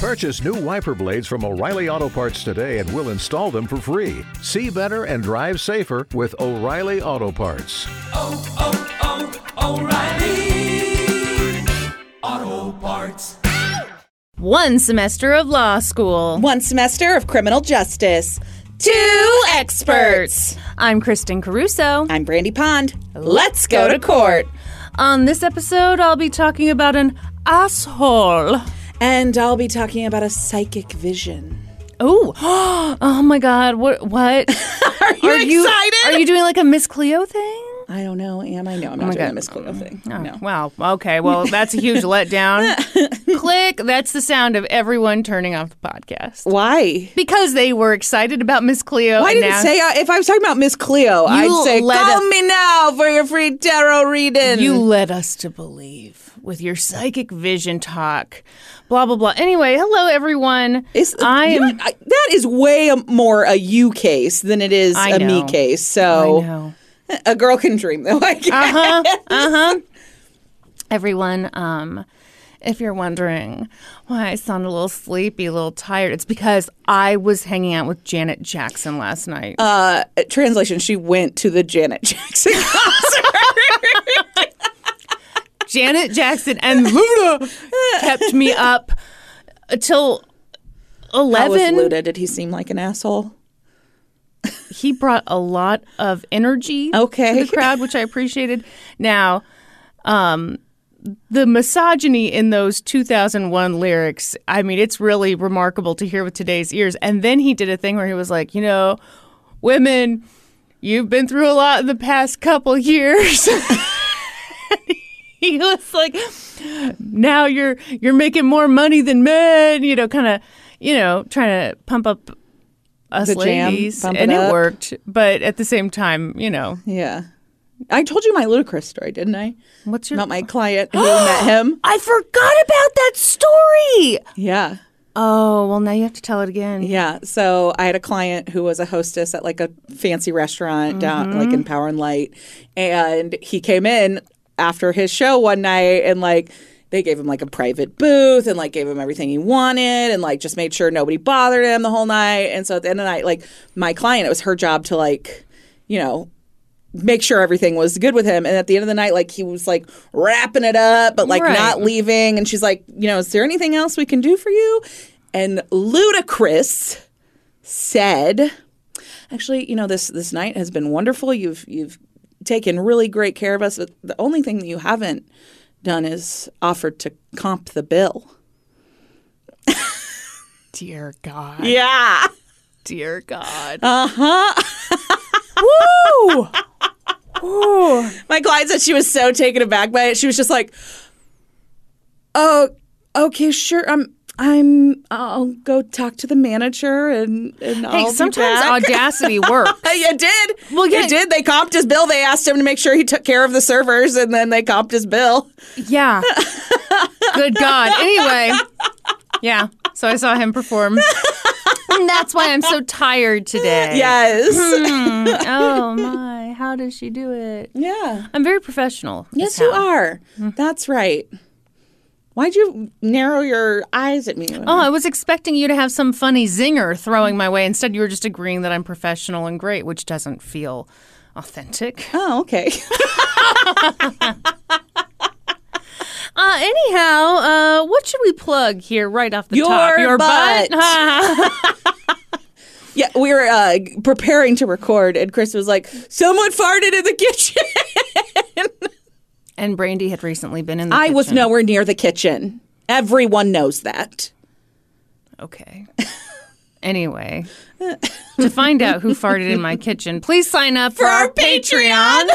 Purchase new wiper blades from O'Reilly Auto Parts today and we'll install them for free. See better and drive safer with O'Reilly Auto Parts. oh, oh, oh O'Reilly Auto Parts. One semester of law school. One semester of criminal justice. Two experts. I'm Kristin Caruso. I'm Brandi Pond. Let's go to court. On this episode, I'll be talking about an asshole. And I'll be talking about a psychic vision. Oh, oh my God! What? What? Are you excited? Are you doing like a Miss Cleo thing? I don't know. Am I? No, I'm not my doing God. a Miss Cleo thing. Oh, No. Wow. Okay. Well, that's a huge letdown. Click. That's the sound of everyone turning off the podcast Why? because they were excited about Miss Cleo. Why didn't say uh, if I was talking about Miss Cleo, I'd say call us- me now for your free tarot reading. You led us to believe with your psychic vision talk. Blah blah blah. Anyway, hello everyone. Is- I am. I- that is way more a you case than it is I a me know. case. I So know. a girl can dream though. I guess. Uh huh. Uh huh. Everyone, um, if you're wondering why I sound a little sleepy, a little tired, it's because I was hanging out with Janet Jackson last night. Uh, translation: She went to the Janet Jackson concert. Janet Jackson and Luda kept me up till How was. Luda? Did he seem like an asshole? he brought a lot of energy Okay. to the crowd, which I appreciated. Now, um, the misogyny in those 2001 lyrics, I mean, it's really remarkable to hear with today's ears. And then he did a thing where he was like, you know, women, you've been through a lot in the past couple years. he was like, now you're you're making more money than men, you know, kind of, you know, trying to pump up us The ladies, pump and it it, worked. But at the same time, you know, Yeah. I told you my Ludacris story, didn't I? what's your? About my client who met him. I forgot about that story. Yeah. Oh well, now you have to tell it again. Yeah. So I had a client who was a hostess at like a fancy restaurant down like mm-hmm. in Power and Light. And he came in after his show one night and like they gave him like a private booth and like gave him everything he wanted and like just made sure nobody bothered him the whole night. And so at the end of the night, like my client, it was her job to like, you know, make sure everything was good with him. And at the end of the night, like he was like wrapping it up, but like Right. not leaving. And she's like, you know, is there anything else we can do for you? And Ludacris said, actually, you know, this this night has been wonderful. You've you've taken really great care of us. The only thing that you haven't done is offered to comp the bill. Dear God. Yeah. Dear God. Uh huh. Woo! Woo! My client said she was so taken aback by it. She was just like, "Oh, okay, sure. I'm, I'm. I'll go talk to the manager and and I'll Hey, be sometimes back." audacity works. it did. Well, yeah. it did. They comped his bill. They asked him to make sure he took care of the servers, and then they comped his bill. Yeah. Good God. Anyway, yeah. So I saw him perform. And that's why I'm so tired today. Yes. Hmm. Oh my. How does she do it? yeah. I'm very professional. Yes, you are. That's right. Why'd you narrow your eyes at me? Oh, I was expecting you to have some funny zinger throwing my way. Instead, you were just agreeing that I'm professional and great, which doesn't feel authentic. Oh, okay. Uh, anyhow, uh, what should we plug here right off the Your top? Your butt. Yeah, we were uh, preparing to record, and Chris was like, "Someone farted in the kitchen." And Brandi had recently been in the I was nowhere near the kitchen. Everyone knows that. Okay. Anyway, to find out who farted in my kitchen, please sign up for, our Patreon.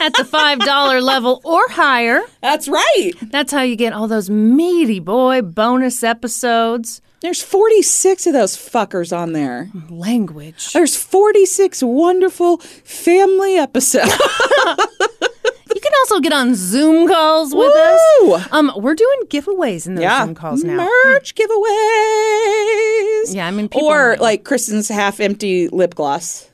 at the $5 level or higher. That's right. That's how you get all those meaty boy bonus episodes. There's 46 of those fuckers on there. Language. There's 46 wonderful family episodes. You can also get on Zoom calls with Woo! us. Um, we're doing giveaways in those Zoom calls now. Merch giveaways. Yeah, I mean, people or like Kristin's half empty lip gloss.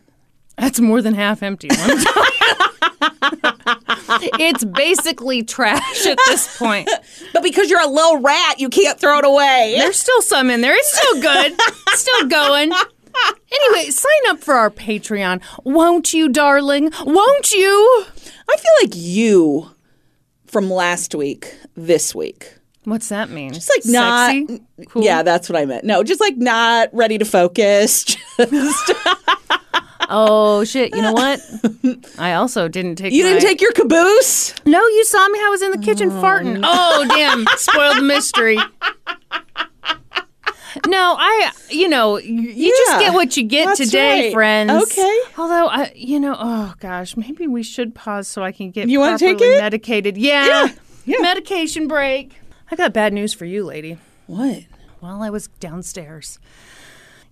That's more than half empty. Let me tell you. it's basically trash at this point. But because you're a little rat, you can't throw it away. There's still some in there. It's still good. It's still going. Anyway, sign up for our Patreon. Won't you, darling? Won't you? I feel like you from last week, this week. What's that mean? It's like not. Cool? Yeah, that's what I meant. No, just like not ready to focus. Just- Oh shit! You know what? I also didn't take. you didn't take your caboose. No, you saw me. I was in the kitchen oh, farting. Oh damn! Spoiled the mystery. No, I. You know, you you just get what you get today, right. friends. Okay. Although I, you know, oh gosh, maybe we should pause so I can get You wanna take properly it? medicated. Yeah. Yeah, yeah. Medication break. I got bad news for you, lady. What? While I was downstairs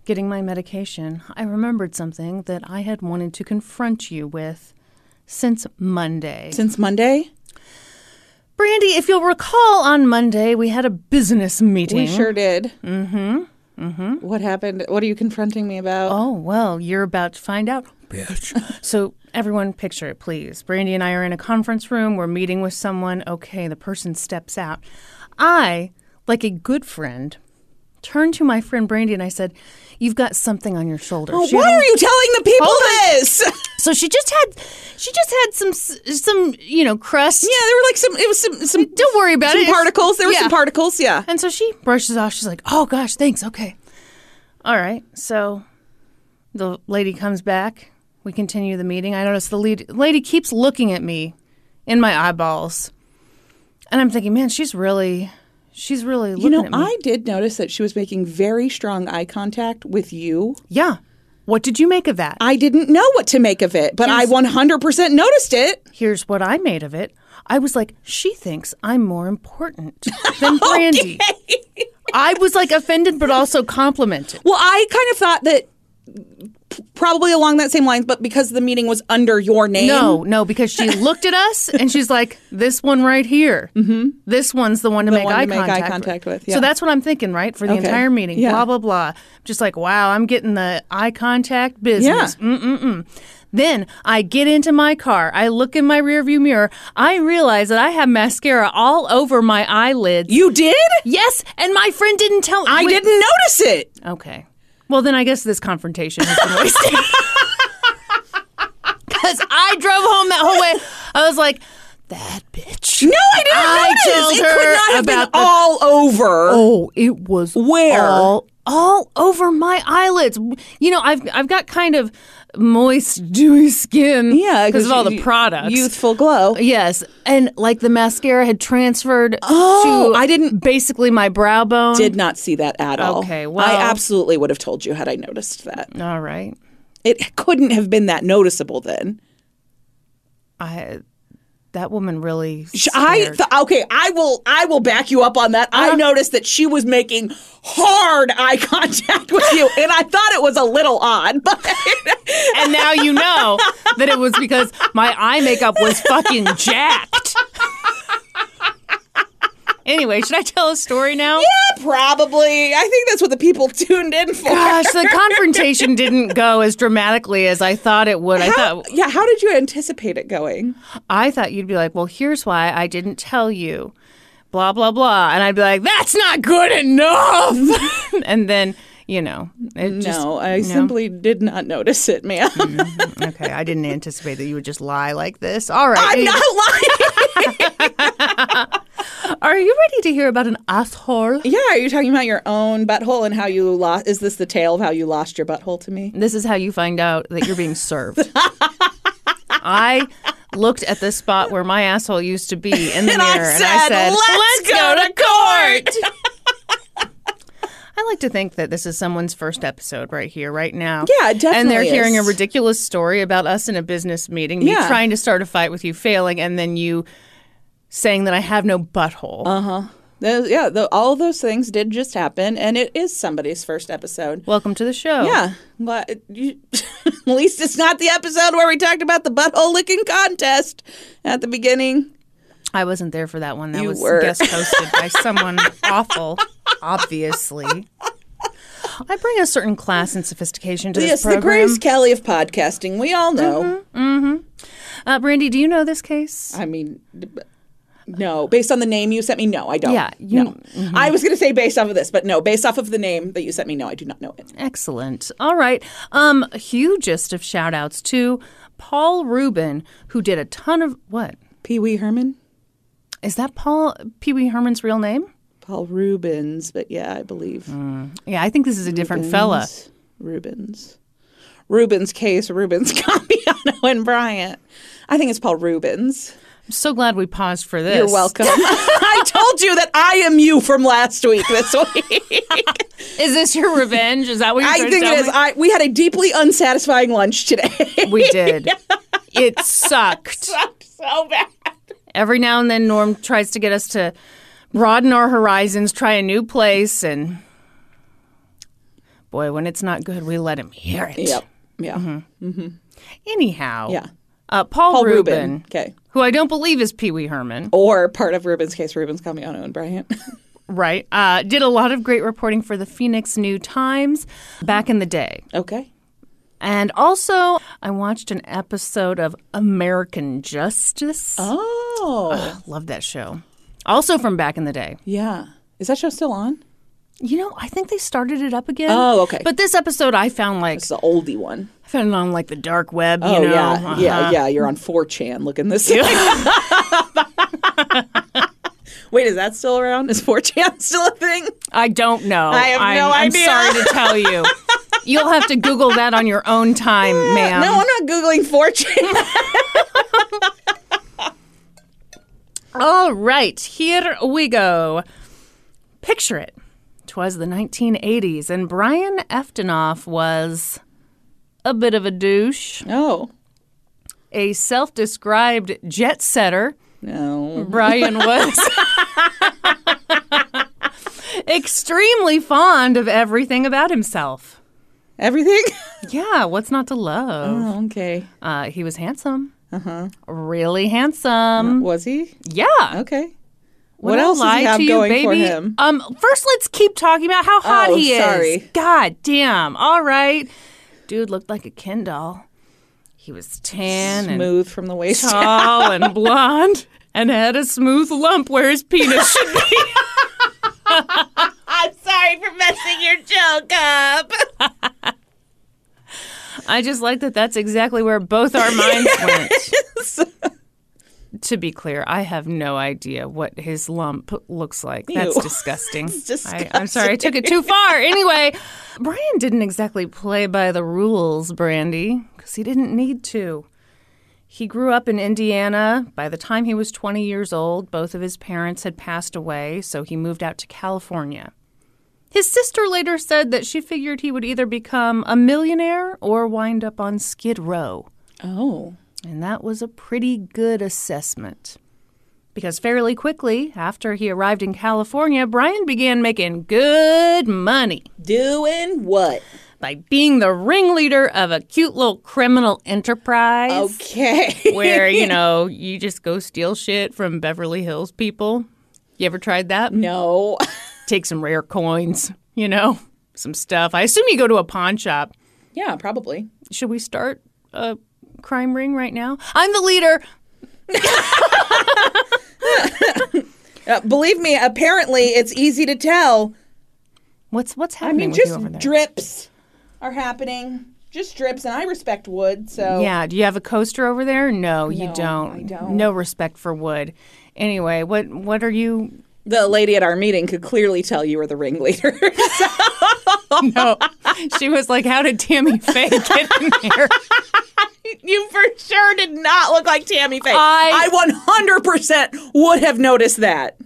getting my medication, I remembered something that I had wanted to confront you with since Monday. Since Monday? Brandi, if you'll recall, on Monday we had a business meeting. We sure did. Mm-hmm. Mm-hmm. What happened? What are you confronting me about? Oh, well, you're about to find out, bitch. so, everyone, picture it, please. Brandi and I are in a conference room. We're meeting with someone. Okay, the person steps out. I, like a good friend, turned to my friend Brandi and I said, You've got something on your shoulder. Oh, She why are you telling the people this? So she just had, she just had some, some, you know, crust. yeah, there were like some. It was some. some Don't worry about some it. Particles. There were yeah. some particles. Yeah. And so she brushes off. She's like, "Oh gosh, thanks. Okay, all right." So the lady comes back. We continue the meeting. I notice the lead, lady keeps looking at me in my eyeballs, and I'm thinking, "Man, she's really, she's really looking You know, at me." I did notice that she was making very strong eye contact with you. yeah. What did you make of that? I didn't know what to make of it, but I 100% noticed it. Here's what I made of it. I was like, "She thinks I'm more important than Brandi." I was like offended, but also complimented. Well, I kind of thought that probably along that same lines, but because the meeting was under your name. No, no, because she looked at us and she's like, "This one right here. Mm-hmm. This one's the one to, make, one to eye make eye contact contact with, yeah. So that's what I'm thinking, right, for the Okay. entire meeting. Yeah. Blah blah blah. Just like, wow, I'm getting the eye contact business. Yeah. Mm-mm-mm. Then I get into my car. I look in my rearview mirror. I realize that I have mascara all over my eyelids. You did? yes, and my friend didn't tell. I wait- didn't notice it. Okay. Well, then I guess this confrontation has been wasted. Because I drove home that whole way. I was like, that bitch. No, I didn't I notice. told it her could not have about been the- all over. Oh, it was Where? all, all over my eyelids. You know, I've I've got kind of moist, dewy skin. yeah, because of all the products. Youthful glow. Yes, and like the mascara had transferred Oh, to I didn't- basically my brow bone. Did not see that at all. Okay, well- I absolutely would have told you had I noticed that. all right. It couldn't have been that noticeable then. I that woman really. Sh- I scared. th- okay. I will. I will back you up on that. I uh-huh. noticed that she was making hard eye contact with you, and I thought it was a little odd. But and now you know that it was because my eye makeup was fucking jacked. anyway, should I tell a story now? yeah, probably. I think that's what the people tuned in for. Gosh, the confrontation didn't go as dramatically as I thought it would. I thought yeah. How did you anticipate it going? I thought you'd be like, "Well, here's why I didn't tell you." Blah blah blah, and I'd be like, "That's not good enough." and then, you know, it just no, I simply did not notice it, ma'am. Mm-hmm. okay. I didn't anticipate that you would just lie like this. All right, I'm not lying. Are you ready to hear about an asshole? yeah, are you talking about your own butthole and how you lost? Is this the tale of how you lost your butthole to me? This is how you find out that you're being served. I looked at the spot where my asshole used to be in the And I mirror and I said, said, "Let's go to court. I like to think that this is someone's first episode right here, right now. Yeah, it And they're definitely hearing a ridiculous story about us in a business meeting, me Yeah. trying to start a fight with you, failing, and then you saying that I have no butthole. Uh-huh. Yeah, the, all of those things did just happen, and it is somebody's first episode. Welcome to the show. Yeah, you, at least it's not the episode where we talked about the butthole licking contest at the beginning. I wasn't there for that one. That You was were. guest hosted by someone awful, obviously. I bring a certain class and sophistication to yes, this the program. Grace Kelly of podcasting. We all know. Uh, Uh, Brandi, do you know this case? I mean, no. Based on the name you sent me, no, I don't. Yeah, you- mm-hmm. I was going to say based off of this, but no, based off of the name that you sent me, no, I do not know it. Excellent. All right. Um, hugest of shout outs to Paul Rubin, who did a ton of what? Pee Wee Herman, Is that Paul Pee Wee Herman's real name? Paul Rubens, but yeah, I believe Mm. Yeah, I think this is a different fella. Rubens. Rubens. Case, Rubens Campiano and Bryant. I think it's Paul Rubens. I'm so glad we paused for this. You're welcome. I told you that I am you from last week this week. Is this your revenge? Is that what you're doing? I think it is. me? I we had a deeply unsatisfying lunch today. We did. It sucked. so bad. Every now and then, Norm tries to get us to broaden our horizons, try a new place, and boy, when it's not good, we let him hear it. Yep. Yeah. Mm-hmm. Anyhow, Yeah. uh, Paul, Paul Rubin, Rubin. Okay. Who I don't believe is Pee Wee Herman, Or part of Rubens case, Rubens Campiano and Bryant. right? Uh, did a lot of great reporting for the Phoenix New Times back in the day. okay. And also, I watched an episode of American Justice. Oh. Love that show. Also from back in the day. Yeah. Is that show still on? You know, I think they started it up again. Oh, okay. But this episode, I found like It's the oldie one. I found it on like the dark web. Oh you know? yeah, Uh-huh. yeah, yeah. You're on 4chan looking this. Wait, is that still around? Is 4chan still a thing? I don't know. I have I'm, no I'm sorry to tell you. You'll have to Google that on your own time, ma'am. No, I'm not googling 4chan. All right, here we go. Picture it. 'Twas the 1980s, and Brian Eftenoff was a bit of a douche, oh a self described jet setter. no. Brian was extremely fond of everything about himself. Everything. Yeah, what's not to love? Oh, okay. Uh, he was handsome. Uh-huh. Really handsome. Was he? Yeah. Okay. What I else does lie he have to you, going baby? for him? Um, first, let's keep talking about how hot Oh, he is. sorry. God damn. All right, dude looked like a Ken doll. He was tan and Smooth from the waist. down. tall and blonde, and had a smooth lump where his penis should be. I'm sorry for messing your joke up. I just like that. That's exactly where both our minds went. To be clear, I have no idea what his lump looks like. That's Ew. disgusting. It's I, I'm sorry, I took it too far. Anyway, Brian didn't exactly play by the rules, Brandi, because he didn't need to. He grew up in Indiana. By the time he was 20 years old, both of his parents had passed away, so he moved out to California. His sister later said that she figured he would either become a millionaire or wind up on Skid Row. Oh. And that was a pretty good assessment. Because fairly quickly, after he arrived in California, Brian began making good money Doing what? by being the ringleader of a cute little criminal enterprise Okay. where, you know, you just go steal shit from Beverly Hills people. You ever tried that? no. Take some rare coins, you know, some stuff. I assume you go to a pawn shop. Yeah, probably. Should we start a crime ring right now? I'm the leader. Uh, believe me, apparently it's easy to tell. What's what's I happening mean, with you just over there? drips are happening. Just drips, and I respect wood, so. Yeah. Do you have a coaster over there? No, you don't. I don't. No respect for wood. Anyway, what what are you? The lady at our meeting could clearly tell you were the ringleader. No, she was like, "How did Tammy Faye get in here?" you for sure did not look like Tammy Faye. I- I 100% would have noticed that.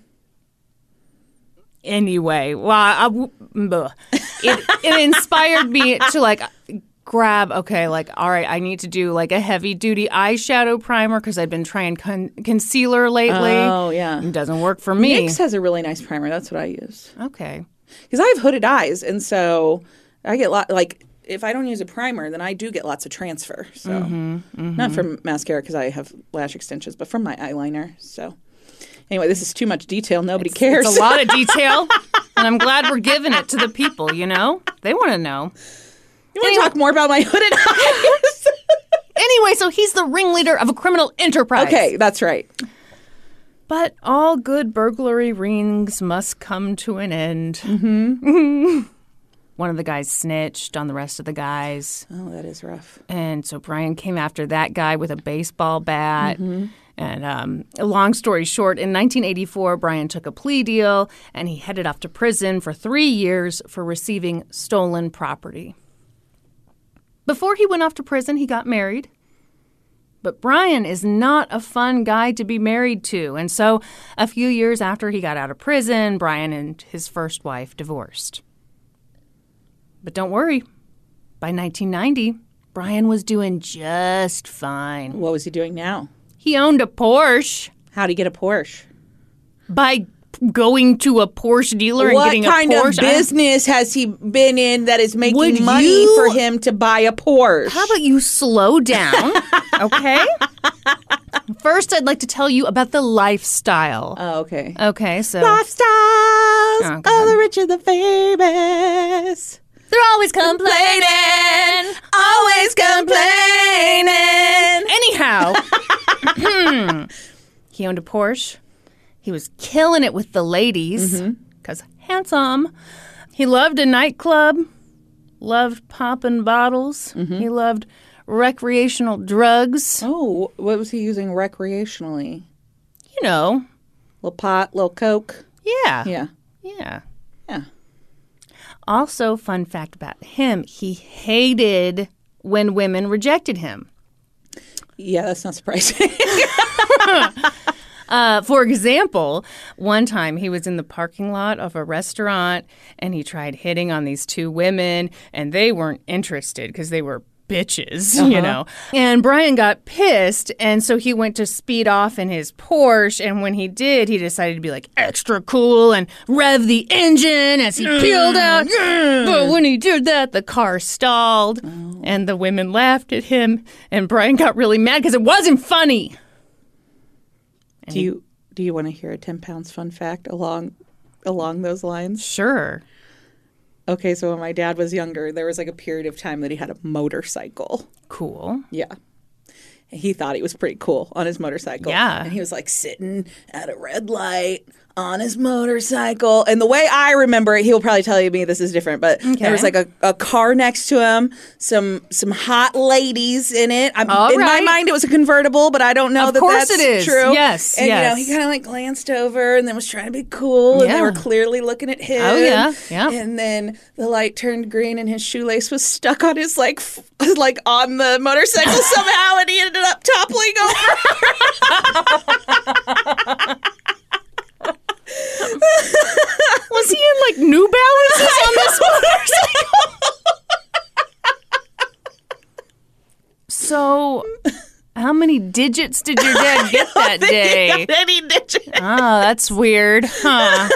Anyway, well, I, bleh. it it inspired me to like grab. Okay, like all right, I need to do like a heavy duty eyeshadow primer because I've been trying con- concealer lately. Oh, yeah. it doesn't work for me. NYX has a really nice primer. That's what I use. okay, Because I have hooded eyes, and so I get lot like if I don't use a primer, then I do get lots of transfer. So Mm-hmm, not from mascara because I have lash extensions, but from my eyeliner. So anyway, this is too much detail. Nobody cares. It's a lot of detail, and I'm glad we're giving it to the people. You know, they want to know. you want to talk more about my hooded eyes? Anyway, so he's the ringleader of a criminal enterprise. Okay, that's right. But all good burglary rings must come to an end. Mm-hmm. One of the guys snitched on the rest of the guys. Oh, that is rough. And so Brian came after that guy with a baseball bat. And um, long story short, in 1984, Brian took a plea deal and he headed off to prison for three years for receiving stolen property. Before he went off to prison, he got married. But Brian is not a fun guy to be married to. And so, a few years after he got out of prison, Brian and his first wife divorced. But don't worry, by 1990, Brian was doing just fine. What was he doing now? He owned a Porsche How'd he get a Porsche? by going to a Porsche dealer and what getting kind a of Porsche. I- business has he been in that is making Would money you- for him to buy a Porsche? How about you slow down, okay? First, I'd like to tell you about the lifestyle. oh, okay. Okay, so Lifestyles Oh, of the rich and the famous. They're always complaining, always complaining. Anyhow, hmm. he owned a Porsche. He was killing it with the ladies mm-hmm. because handsome. He loved a nightclub, loved popping bottles. Mm-hmm. He loved recreational drugs. Oh, what was he using recreationally? You know, Little pot, little coke. yeah, Yeah. yeah. Yeah. Also, fun fact about him: he hated when women rejected him. Yeah, that's not surprising. Uh, for example, one time he was in the parking lot of a restaurant and he tried hitting on these two women, and they weren't interested because they were bitches, you uh-huh. know. And Brian got pissed, and so he went to speed off in his Porsche. And when he did, he decided to be like extra cool and rev the engine as he peeled mm. out. But when he did that, the car stalled, oh. and the women laughed at him. And Brian got really mad because it wasn't funny. do you do you want to hear a ten pounds fun fact along along those lines? Sure. Okay, so when my dad was younger, there was like a period of time that he had a motorcycle. Cool. Yeah. He thought he was pretty cool on his motorcycle. Yeah. And he was like sitting at a red light on his motorcycle. And the way I remember it, he'll probably tell you me this is different, but there was like a, a car next to him, some some hot ladies in it. I'm, All in my mind, it was a convertible, but I don't know Of that course that's it is. true. Yes, And you know, yes. he kind of like glanced over and then was trying to be cool, and they Yeah. were clearly looking at him. Oh, yeah. Yeah. And then the light turned green, and his shoelace was stuck on his like f- like on the motorcycle somehow, and he ended up toppling over. Was he in like New Balances on this motorcycle? so, how many digits did your dad get that day? Any digit. Oh, ah, that's weird, huh?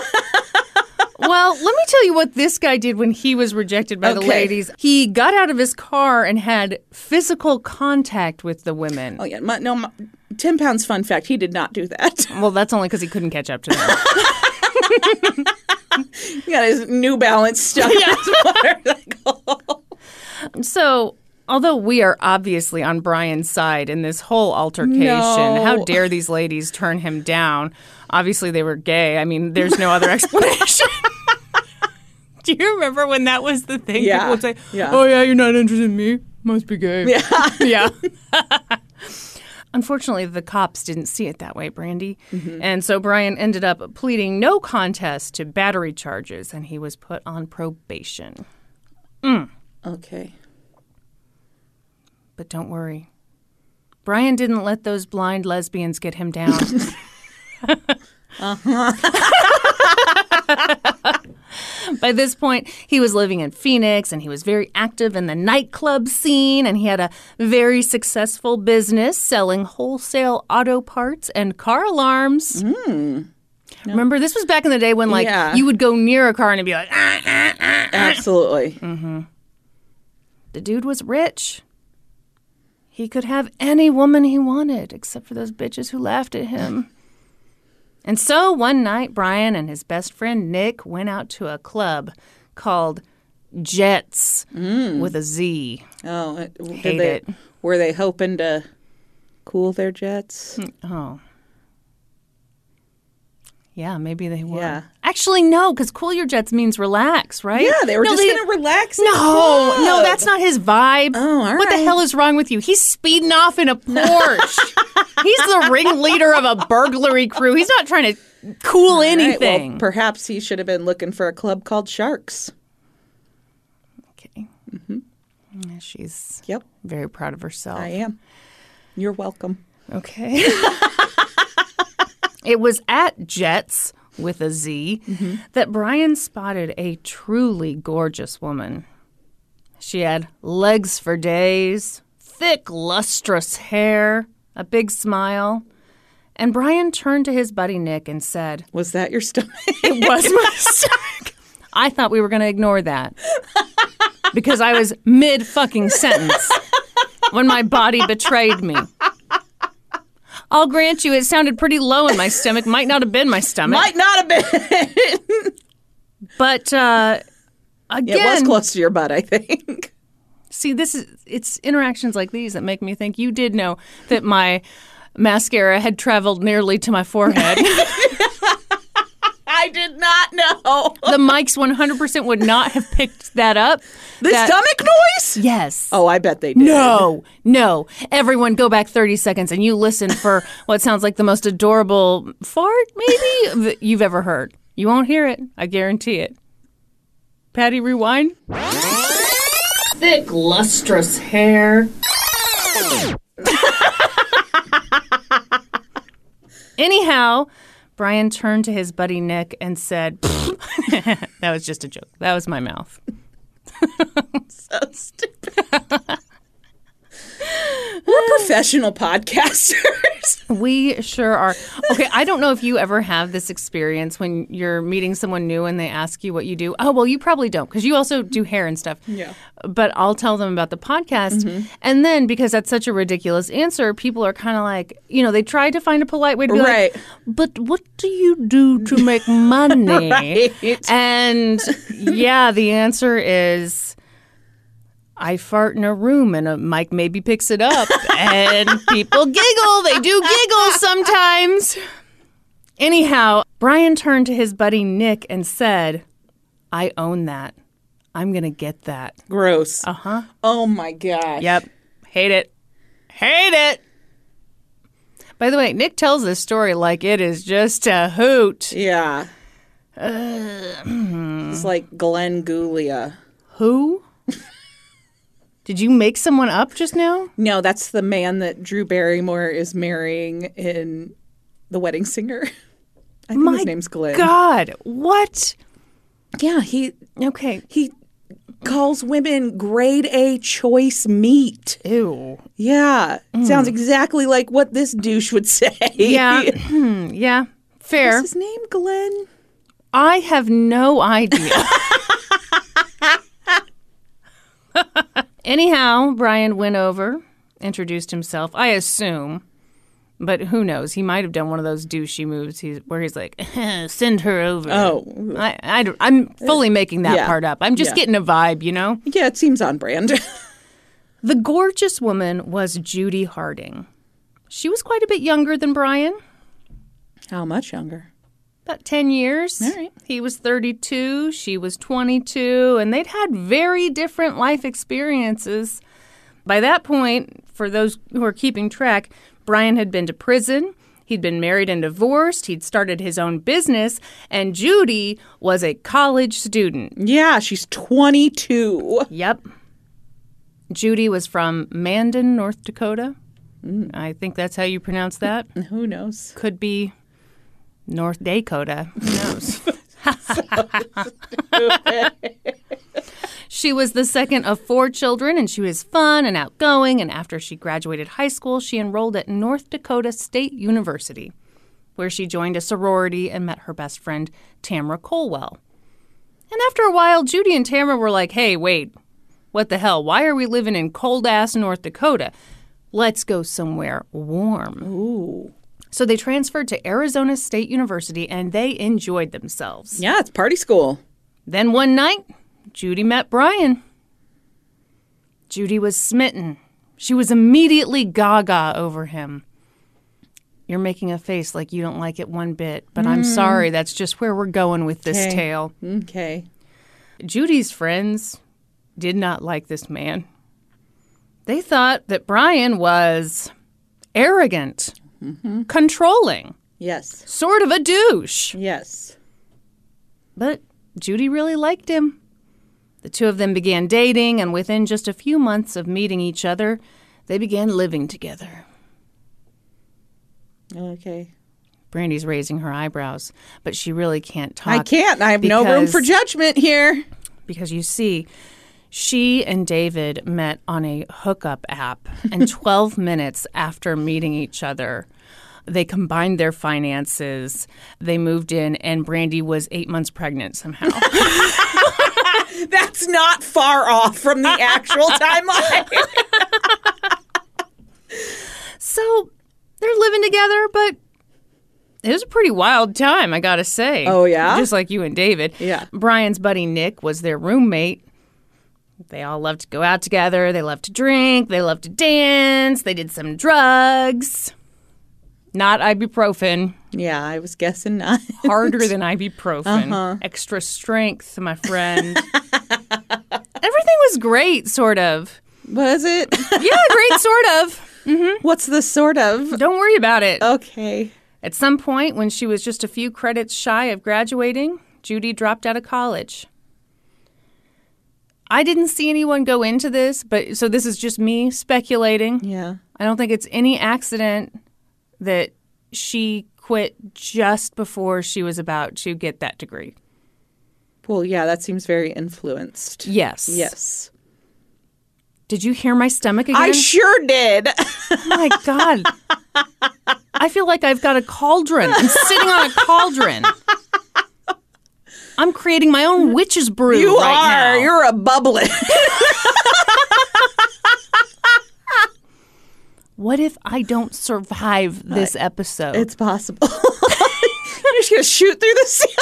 Well, let me tell you what this guy did when he was rejected by the Okay. ladies. He got out of his car and had physical contact with the women. Oh yeah, my, no. My, Ten pounds. Fun fact: He did not do that. Well, that's only because he couldn't catch up to them. He got his New Balance stuck on his motorcycle. So, although we are obviously on Brian's side in this whole altercation, No. how dare these ladies turn him down? Obviously, they were gay. I mean, there's no other explanation. Do you remember when that was the thing? Yeah. People would say, Yeah. "Oh yeah, you're not interested in me. Must be gay." Yeah, yeah. Unfortunately, the cops didn't see it that way, Brandi. Mm-hmm. And so Brian ended up pleading no contest to battery charges and he was put on probation. Mm. Okay. But don't worry. Brian didn't let those blind lesbians get him down. Uh-huh. By this point, he was living in Phoenix and he was very active in the nightclub scene and he had a very successful business selling wholesale auto parts and car alarms. Hmm. Remember, this was back in the day when, like, Yeah. you would go near a car and it'd be like, ah, ah, ah, ah. Absolutely. Mm-hmm. The dude was rich. He could have any woman he wanted, except for those bitches who laughed at him. And so one night, Brian and his best friend Nick went out to a club called Jets mm. with a Z. Oh, uh, did Hate they, it. Were they hoping to cool their jets? Mm, oh. Yeah, maybe they were. Yeah. Actually, no, because cool your jets means relax, right? Yeah, they were No, just going to relax. No, no, that's not his vibe. Oh, all What the hell is wrong with you? He's speeding off in a Porsche. He's the ringleader of a burglary crew. He's not trying to cool All right, well, anything. perhaps he should have been looking for a club called Sharks. okay. Mm-hmm. Yeah, she's Yep, very proud of herself. I am. You're welcome. Okay. it was at Jets with a Z mm-hmm. that Brian spotted a truly gorgeous woman. She had legs for days, thick, lustrous hair, a big smile. And Brian turned to his buddy Nick and said, Was that your stomach? It was my stomach. I thought we were going to ignore that because I was mid fucking sentence when my body betrayed me. I'll grant you, it sounded pretty low in my stomach. Might not have been my stomach, Might not have been. but uh, again, it was close to your butt, I think. see, this is it's interactions like these that make me think you did know that my mascara had traveled nearly to my forehead. I did not know. the mics 100% would not have picked that up. The That- stomach noise? Yes. Oh, I bet they did. No, no. Everyone go back 30 seconds and you listen for what sounds like the most adorable fart, maybe, that you've ever heard. You won't hear it. I guarantee it. Patty, rewind. Thick, lustrous hair. Anyhow, Brian turned to his buddy Nick and said, That was just a joke. That was my mouth. So stupid. We're professional podcasters. We sure are. Okay, I don't know if you ever have this experience when you're meeting someone new and they ask you what you do. Oh, well, you probably don't because you also do hair and stuff. Yeah. But I'll tell them about the podcast. Mm-hmm. And then because that's such a ridiculous answer, people are kind of like, you know, they try to find a polite way to be Right. like, but what do you do to make money? Right. And yeah, the answer is. I fart in a room and a mic maybe picks it up and people giggle. They do giggle sometimes. Anyhow, Brian turned to his buddy Nick and said, I own that. I'm going to get that. Gross. Uh huh. Oh my gosh. Yep. Hate it. Hate it. By the way, Nick tells this story like it is just a hoot. Yeah. it's like Glenn Guglia. Who? Did you make someone up just now? No, that's the man that Drew Barrymore is marrying in The Wedding Singer. I think My his name's Glenn. God, what? Yeah, he Okay. he calls women grade A choice meat. Ew. Yeah. Sounds exactly like what this douche would say. Yeah. hmm, yeah. Fair. What's his name, Glenn? I have no idea. Anyhow, Brian went over, introduced himself, I assume. But who knows? He might have done one of those douchey moves he's, where he's like, send her over. Oh. I, I, am fully making that Yeah. part up. I'm just Yeah. getting a vibe, you know? Yeah, it seems on brand. The gorgeous woman was Judi Harding. She was quite a bit younger than Brian, How much younger? About 10 years. Right. He was 32, she was 22, and they'd had very different life experiences. By that point, for those who are keeping track, Brian had been to prison. He'd been married and divorced. He'd started his own business. And Judi was a college student. Yeah, she's 22. Yep. Judi was from Mandan, North Dakota. Mm. I think that's how you pronounce that. Who knows? Could be North Dakota. Who knows? she was the second of four children, and she was fun and outgoing. And after she graduated high school, she enrolled at North Dakota State University, where she joined a sorority and met her best friend, Tamara Colwell. And after a while, Judi and Tamara were like, hey, wait, what the hell? Why are we living in cold ass North Dakota? Let's go somewhere warm. Ooh. So they transferred to Arizona State University and they enjoyed themselves. Yeah, it's party school. Then one night, Judi met Brian. Judi was smitten. She was immediately gaga over him. You're making a face like you don't like it one bit, but I'm mm. sorry, that's just where we're going with this Okay. tale. Okay. Judi's friends did not like this man. They thought that Brian was arrogant, controlling, Yes. sort of a douche. Yes. But Judi really liked him. The two of them began dating, and within just a few months of meeting each other, they began living together. Okay. Brandi's raising her eyebrows, but she really can't talk. I can't. I have no room for judgment here. because you see, she and David met on a hookup app, and 12 minutes after meeting each other, they combined their finances. They moved in, and Brandi was eight months pregnant somehow. That's not far off from the actual timeline. so they're living together, but it was a pretty wild time, I gotta say. Oh, yeah? Just like you and David. Yeah. Brian's buddy Nick was their roommate. They all loved to go out together. They loved to drink. They loved to dance. They did some drugs. Not ibuprofen. yeah, I was guessing not. Harder than ibuprofen. Uh-huh. Extra strength, my friend. Everything was great, sort of. Was it? Yeah, great, sort of. What's the sort of? Don't worry about it. Okay. At some point, when she was just a few credits shy of graduating, Judi dropped out of college. I didn't see anyone go into this, but so this is just me speculating. Yeah. I don't think it's any accident that she quit just before she was about to get that degree. Well, yeah, that seems very influenced. Yes. Yes. Did you hear my stomach again? I sure did. oh my god. I feel like I've got a cauldron. I'm sitting on a cauldron. I'm creating my own witch's brew You right are. now. You're a bubbling. What if I don't survive this episode? it's possible. You're just to shoot through the ceiling.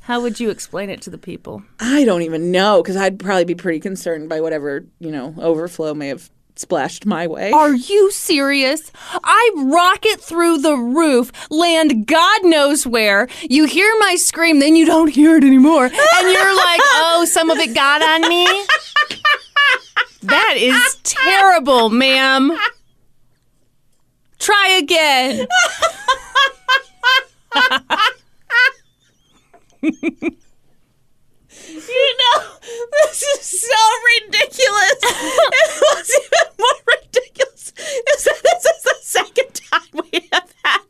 How would you explain it to the people? I don't even know because I'd probably be pretty concerned by whatever, you know, overflow may have splashed my way. Are you serious? I rocket through the roof, land God knows where. You hear my scream, then you don't hear it anymore. And you're like, oh, some of it got on me? That is terrible, ma'am. Try again. You know, this is so ridiculous. it was even more ridiculous is that this is the second time we have had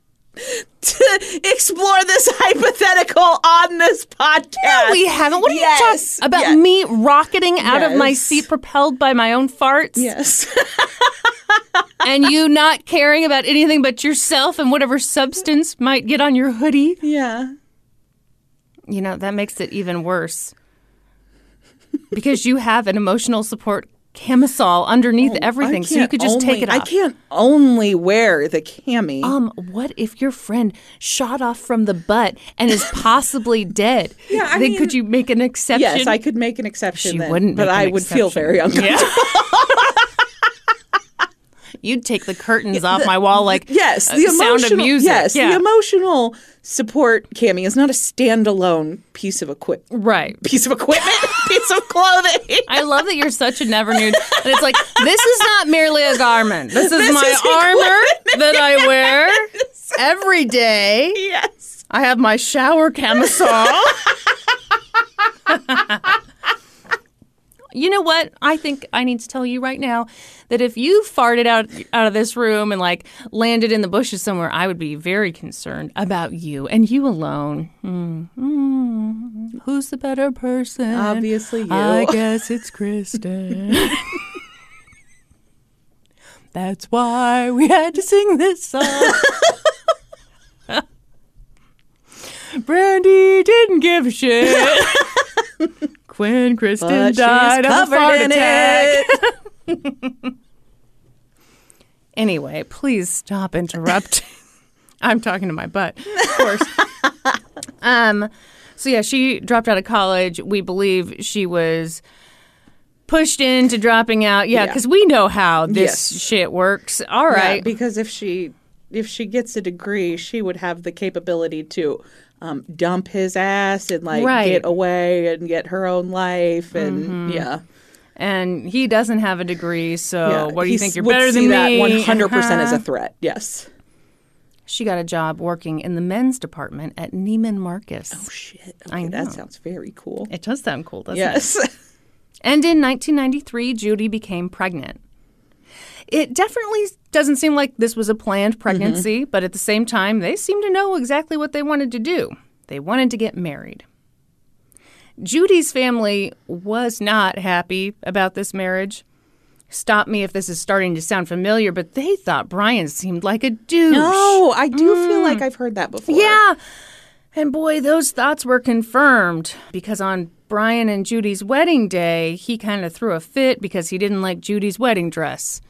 to explore this hypothetical on this podcast. We haven't. What are Yes, you talking about? yes. Me rocketing out of my seat propelled by my own farts? Yes. and you not caring about anything but yourself and whatever substance might get on your hoodie. yeah. You know, that makes it even worse. Because you have an emotional support camisole underneath everything, so you could just take it off. I can't only wear the cami. Um, what if your friend shot off from the butt and is possibly dead? Yeah, I then mean- could you make an exception? yes, I could make an exception. She then, wouldn't but I would feel very uncomfortable. You'd take the curtains off my wall like Yes, uh, the sound of music. Yes, yeah. the emotional support cami is not a standalone piece of equipment. right. Piece of equipment, piece of clothing. I love that you're such a never nude. And it's like, this is not merely a garment. This is This my is armor that I wear every day. yes. I have my shower camisole. you know what? I think I need to tell you right now that if you farted out out of this room and like landed in the bushes somewhere, I would be very concerned about you and you alone. Mm, mm. Who's the better person? Obviously you. I guess it's Kristin. That's why we had to sing this song. Brandi didn't give a shit. when Kristin But died of a heart attack. Anyway, please stop interrupting. I'm talking to my butt, of course. um, So yeah, she dropped out of college. We believe she was pushed into dropping out. Yeah, Yeah. because we know how this Yes. shit works. All right, Yeah, because if she if she gets a degree, she would have the capability to um, dump his ass and like Right. get away and get her own life and Mm-hmm. yeah. and he doesn't have a degree, so yeah. what do you He think? You're better see than that me. One hundred percent as a Uh-huh. threat. Yes. She got a job working in the men's department at Neiman Marcus. Oh shit. I Okay, know. that sounds very cool. It does sound cool, doesn't it? Yes. And in 1993, Judi became pregnant. It definitely doesn't seem like this was a planned pregnancy, but at the same time, they seem to know exactly what they wanted to do. They wanted to get married. Judi's family was not happy about this marriage. Stop me if this is starting to sound familiar, but they thought Brian seemed like a douche. no, I do feel like I've heard that before. Mm. Yeah. And boy, those thoughts were confirmed because on Brian and Judi's wedding day, he kind of threw a fit because he didn't like Judi's wedding dress.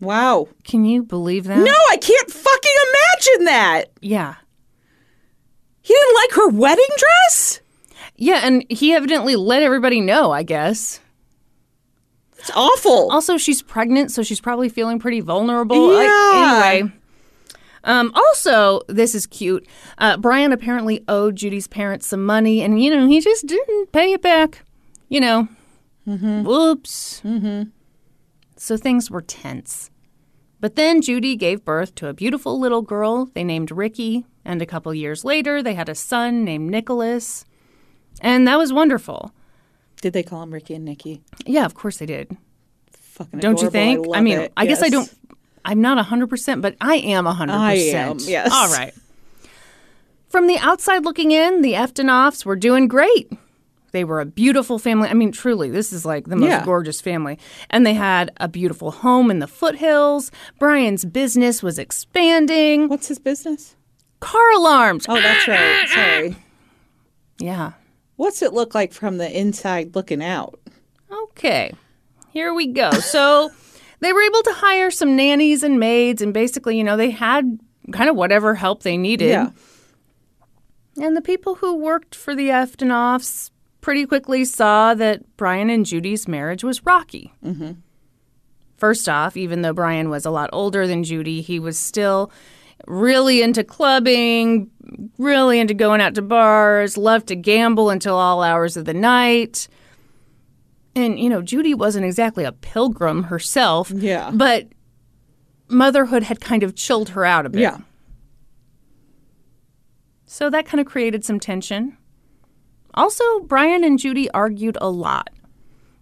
Wow. Can you believe that? No, I can't fucking imagine that. Yeah. He didn't like her wedding dress? Yeah, and he evidently let everybody know, I guess. It's awful. Also, she's pregnant, so she's probably feeling pretty vulnerable. Like, Yeah. anyway. Um, also, this is cute. Uh, Brian apparently owed Judi's parents some money, and, you know, he just didn't pay it back. You know. Whoops. Mm-hmm. So things were tense. But then Judi gave birth to a beautiful little girl they named Ricky, and a couple years later, they had a son named Nicholas. And that was wonderful. Did they call him Ricky and Nikki? Yeah, of course they did. Fucking Don't you think? I, I, mean, it. I guess I don't. I'm not 100%, but I am 100%. I am, yes. All right. From the outside looking in, the Eftenoffs were doing great. They were a beautiful family. I mean, truly, this is like the most Yeah. gorgeous family. And they had a beautiful home in the foothills. Brian's business was expanding. What's his business? Car alarms. Oh, that's right. Sorry. Yeah. What's it look like from the inside looking out? Okay, here we go. So they were able to hire some nannies and maids, and basically, you know, they had kind of whatever help they needed. Yeah. And the people who worked for the Eftenoffs pretty quickly saw that Brian and Judi's marriage was rocky. Mm-hmm. First off, even though Brian was a lot older than Judi, he was still really into clubbing, really into going out to bars, loved to gamble until all hours of the night. And, you know, Judi wasn't exactly a pilgrim herself. Yeah. But motherhood had kind of chilled her out a bit. Yeah. So that kind of created some tension. Also, Brian and Judi argued a lot.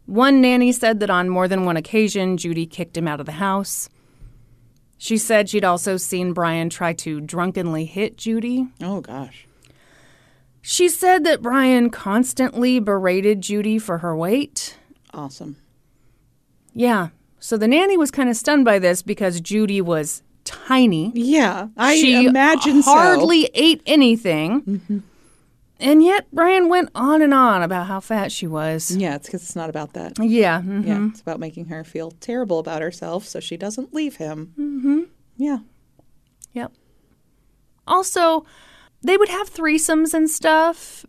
One nanny said that on more than one occasion, Judi kicked him out of the house. She said she'd also seen Brian try to drunkenly hit Judi. Oh gosh. She said that Brian constantly berated Judi for her weight. Awesome. Yeah. So the nanny was kind of stunned by this because Judi was tiny. Yeah, I she imagine so. hardly ate anything. Mm-hmm. And yet Brian went on and on about how fat she was. Yeah, it's because it's not about that. Yeah. mhm. Yeah, it's about making her feel terrible about herself so she doesn't leave him. Mm-hmm. Yeah. Yep. Also, they would have threesomes and stuff.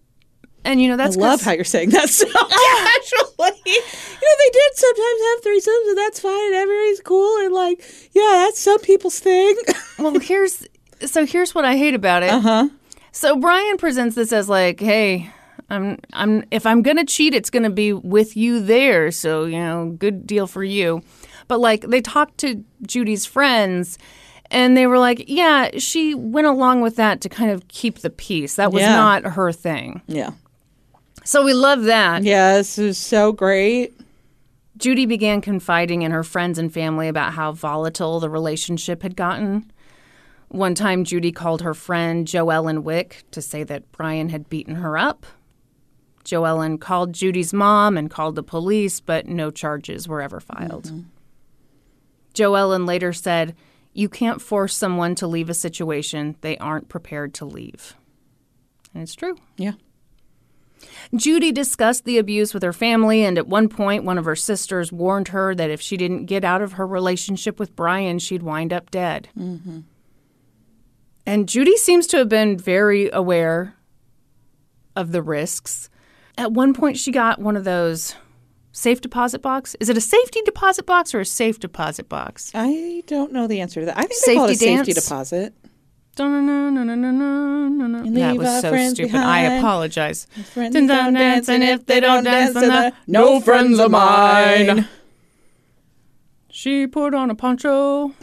And, you know, that's I love how you're saying that so casually. You know, they did sometimes have threesomes, and that's fine. Everybody's cool, and like, yeah, that's some people's thing. well, here's so here's what I hate about it. Uh-huh. So Brian presents this as like, hey, I'm I'm if I'm gonna cheat, it's gonna be with you there. So, you know, good deal for you. But like they talked to Judi's friends and they were like, yeah, she went along with that to kind of keep the peace. That was Yeah. not her thing. yeah. So we love that. Yeah, this is so great. Judi began confiding in her friends and family about how volatile the relationship had gotten. One time, Judi called her friend Joellen Wick to say that Brian had beaten her up. Joellen called Judi's mom and called the police, but no charges were ever filed. Mm-hmm. Joellen later said, You can't force someone to leave a situation they aren't prepared to leave. And it's true. Yeah. Judi discussed the abuse with her family, and at one point, one of her sisters warned her that if she didn't get out of her relationship with Brian, she'd wind up dead. Mm-hmm. And Judi seems to have been very aware of the risks. At one point, she got one of those safe deposit box. Is it a safety deposit box or a safe deposit box? I don't know the answer to that. I think they call it a Safety safety dance? deposit. That was so stupid. I apologize. Friends don't dance, and if they don't dance, then then the no friends of mine. She put on a poncho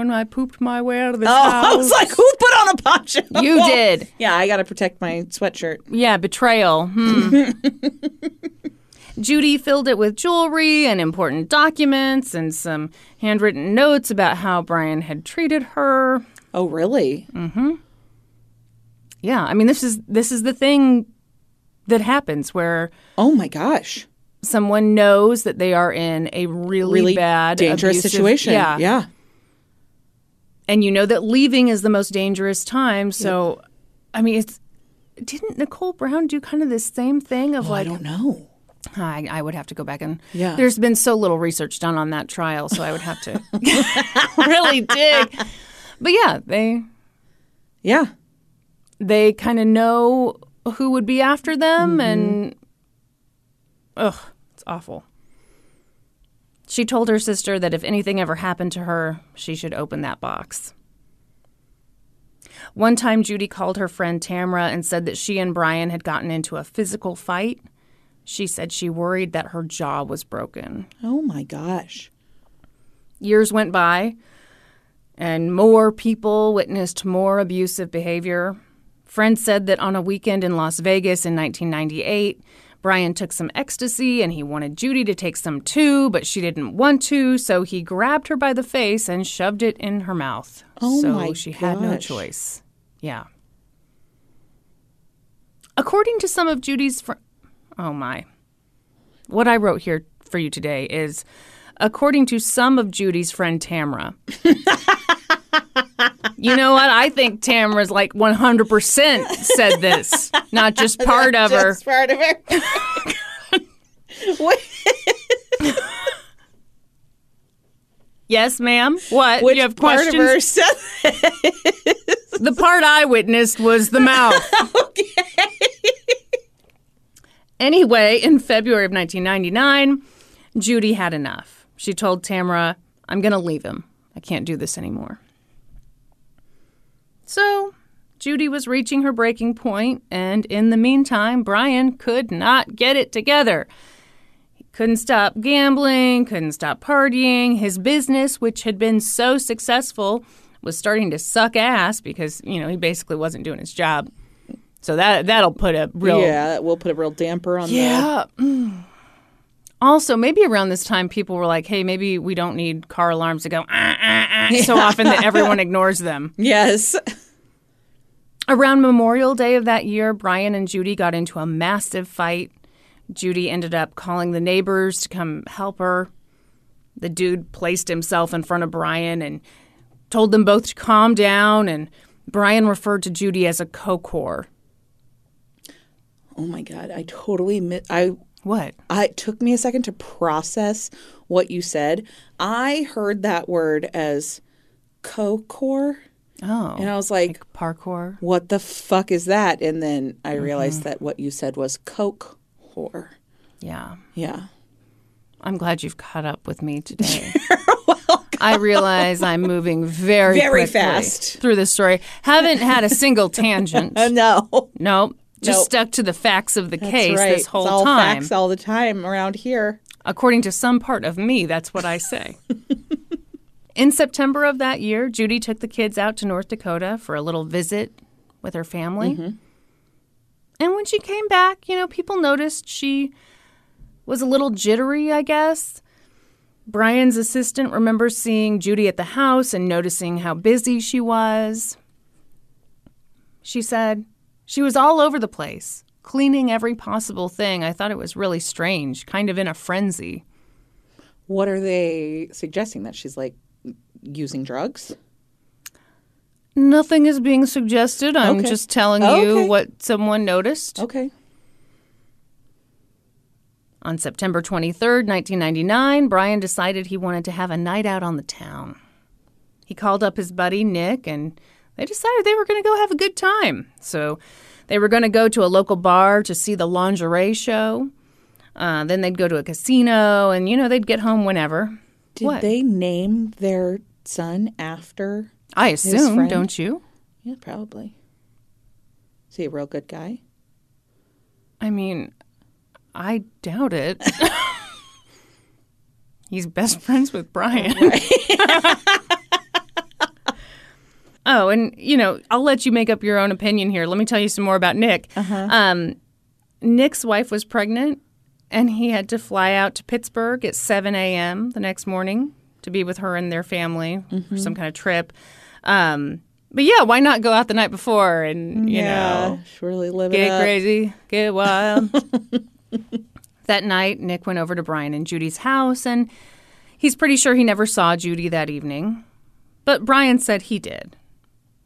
when I pooped my way out of this Oh, house. I was like, who put on a poncho? You did. Yeah, I got to protect my sweatshirt. Yeah, betrayal. Hmm. Judi filled it with jewelry and important documents and some handwritten notes about how Brian had treated her. Oh, really? Yeah, I mean this is this is the thing that happens where Oh my gosh. someone knows that they are in a really, Really bad dangerous abusive- situation. Yeah. Yeah. And you know that leaving is the most dangerous time, so I mean it's didn't Nicole Brown do kind of this same thing of Oh, I don't know. I, I would have to go back and Yeah. there's been so little research done on that trial, so I would have to really dig. But yeah, they Yeah. they kind of know who would be after them, Mm-hmm. and ugh, it's awful. She told her sister that if anything ever happened to her, she should open that box. One time, Judi called her friend Tamra and said that she and Brian had gotten into a physical fight. She said she worried that her jaw was broken. Oh my gosh. Years went by, and more people witnessed more abusive behavior. Friends said that on a weekend in Las Vegas in 1998, Brian took some ecstasy and he wanted Judi to take some too, but she didn't want to, so he grabbed her by the face and shoved it in her mouth. Oh so my she had no choice. Yeah. According to some of Judi's fr- Oh my. What I wrote here for you today is according to some of Judi's friend Tamra. you know what? I think Tamra's like 100% said this, not just part of her. Just part of her. Yes, ma'am. What? which you have part questions? of her said The part I witnessed was the mouth. okay. Anyway, in February of 1999, Judi had enough. She told Tamara, I'm going to leave him. I can't do this anymore. So, Judi was reaching her breaking point, and in the meantime, Brian could not get it together. He couldn't stop gambling, couldn't stop partying. His business, which had been so successful, was starting to suck ass because, you know, he basically wasn't doing his job. So that that'll put a real Yeah, that will put a real damper on yeah. Mm. Also, maybe around this time, people were like, "Hey, maybe we don't need car alarms to go ah, ah, ah, so often that everyone ignores them." Yes. Around Memorial Day of that year, Brian and Judi got into a massive fight. Judi ended up calling the neighbors to come help her. The dude placed himself in front of Brian and told them both to calm down. And Brian referred to Judi as a co-core. Oh my god, I totally mi- I What? I it took me a second to process what you said. I heard that word as co-core Oh, and I was like, parkour. what the fuck is that? And then I Mm-hmm. realized that what you said was coke whore. Yeah. Yeah. I'm glad you've caught up with me today. I realize I'm moving very Very fast. through this story. Haven't had a single tangent. no. Nope. Just Nope. stuck to the facts of the That's case right. this whole it's all time. facts all the time around here. According to some part of me, that's what I say. In September of that year, Judi took the kids out to North Dakota for a little visit with her family. Mm-hmm. And when she came back, you know, people noticed she was a little jittery, I guess. Brian's assistant remembers seeing Judi at the house and noticing how busy she was. She said she was all over the place, cleaning every possible thing. I thought it was really strange, kind of in a frenzy. What are they suggesting that she's like using drugs? Nothing is being suggested. I'm Okay. just telling you Okay. what someone noticed. Okay. On September 23rd, 1999, Brian decided he wanted to have a night out on the town. He called up his buddy Nick and they decided they were going to go have a good time. So They were going to go to a local bar to see the lingerie show. Uh, then they'd go to a casino, and you know they'd get home whenever. Did What? they name their son after? I assume, don't you? Yeah, probably. Is he a real good guy? I mean, I doubt it. He's best friends with Brian. oh, and you know, I'll let you make up your own opinion here. Let me tell you some more about Nick. Um, Nick's wife was pregnant, and he had to fly out to Pittsburgh at 7 a.m. the next morning to be with her and their family for some kind of trip. Um, but yeah, why not go out the night before and you know surely live it Get up. crazy, get wild. that night, Nick went over to Brian and Judi's house, and he's pretty sure he never saw Judi that evening. But Brian said he did.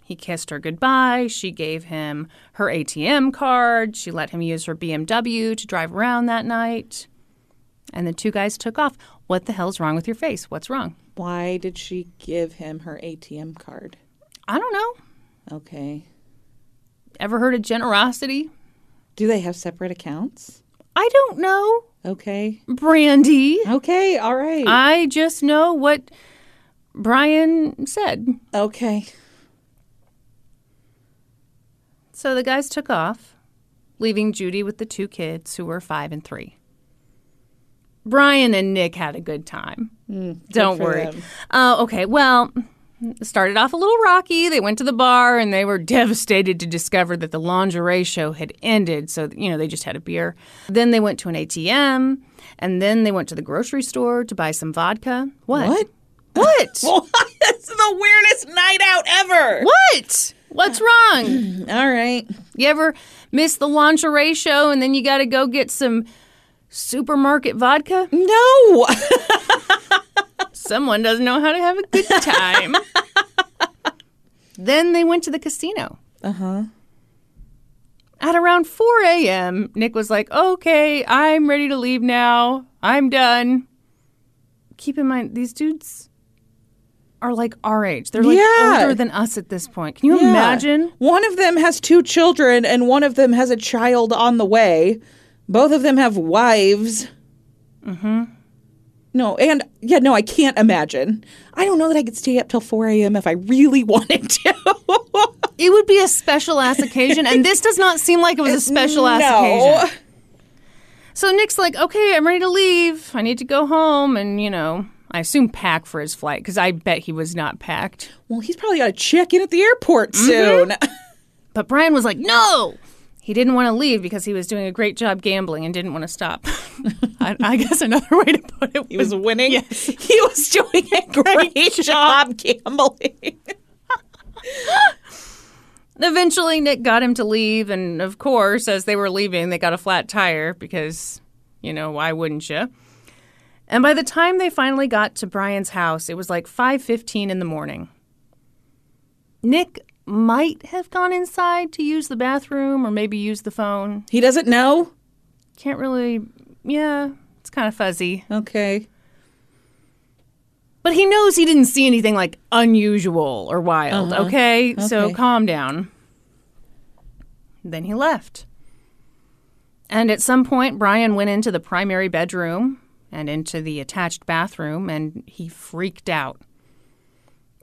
He kissed her goodbye. She gave him her ATM card. She let him use her BMW to drive around that night. And the two guys took off. What the hell's wrong with your face? What's wrong? Why did she give him her ATM card? I don't know. Okay. Ever heard of generosity? Do they have separate accounts? I don't know. Okay. Brandi. Okay. All right. I just know what Brian said. okay. So the guys took off, leaving Judi with the two kids who were five and three. Brian and Nick had a good time. Don't worry. Uh, okay, well, started off a little rocky. They went to the bar and they were devastated to discover that the lingerie show had ended. So, you know, they just had a beer. Then they went to an ATM and then they went to the grocery store to buy some vodka. What? What? What? Well, that's the weirdest night out ever. what? What's wrong? All right. You ever miss the lingerie show and then you got to go get some supermarket vodka? No. Someone doesn't know how to have a good time. then they went to the casino. Uh huh. At around 4 a.m., Nick was like, okay, I'm ready to leave now. I'm done. Keep in mind, these dudes are like our age. They're like Yeah. older than us at this point. Can you Yeah. imagine? One of them has two children and one of them has a child on the way. Both of them have wives. Mm-hmm. No, and yeah, no, I can't imagine. I don't know that I could stay up till 4 a.m. if I really wanted to. It would be a special ass occasion, and this does not seem like it was a special ass no. occasion. So Nick's like, okay, I'm ready to leave. I need to go home, and you know, I assume pack for his flight because I bet he was not packed. Well, he's probably got to check in at the airport Mm-hmm. soon. But Brian was like, no. He didn't want to leave because he was doing a great job gambling and didn't want to stop. I, I guess another way to put it He was winning. Yes. He was doing a great job gambling. Eventually, Nick got him to leave, and of course, as they were leaving, they got a flat tire because, you know, why wouldn't you? And by the time they finally got to Brian's house, it was like 5:15 in the morning. Nick might have gone inside to use the bathroom or maybe use the phone. He doesn't know? Can't really, yeah, it's kind of fuzzy. Okay. But he knows he didn't see anything like unusual or wild, uh-huh. okay? So calm down. Then he left. And at some point, Brian went into the primary bedroom and into the attached bathroom and he freaked out.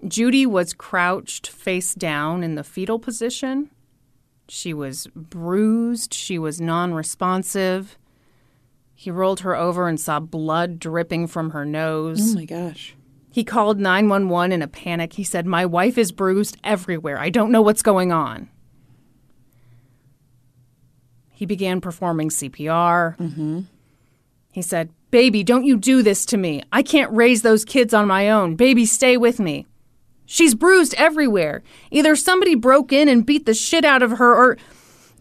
Judi was crouched face down in the fetal position. She was bruised. She was non responsive. He rolled her over and saw blood dripping from her nose. Oh my gosh. He called 911 in a panic. He said, My wife is bruised everywhere. I don't know what's going on. He began performing CPR. Mm-hmm. He said, Baby, don't you do this to me. I can't raise those kids on my own. Baby, stay with me. She's bruised everywhere. Either somebody broke in and beat the shit out of her, or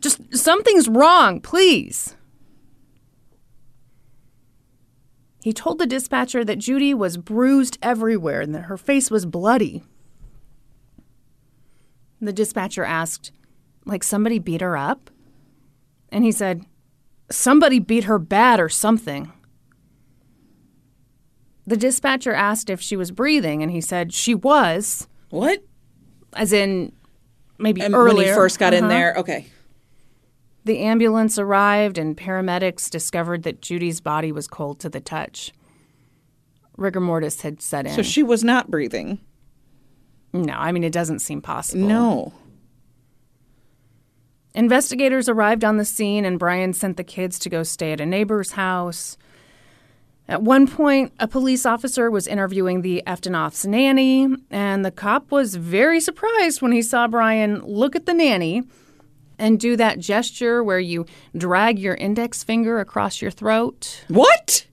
just something's wrong, please. He told the dispatcher that Judi was bruised everywhere and that her face was bloody. The dispatcher asked, like somebody beat her up? And he said, somebody beat her bad or something. The dispatcher asked if she was breathing, and he said she was, What? as in maybe earlier. when he first got in Uh-huh. there. Okay. The ambulance arrived, and paramedics discovered that Judi's body was cold to the touch. Rigor mortis had set in. So she was not breathing. no, I mean, it doesn't seem possible. No. Investigators arrived on the scene, and Brian sent the kids to go stay at a neighbor's house. At one point, a police officer was interviewing the Eftenoff's nanny, and the cop was very surprised when he saw Brian look at the nanny and do that gesture where you drag your index finger across your throat. What?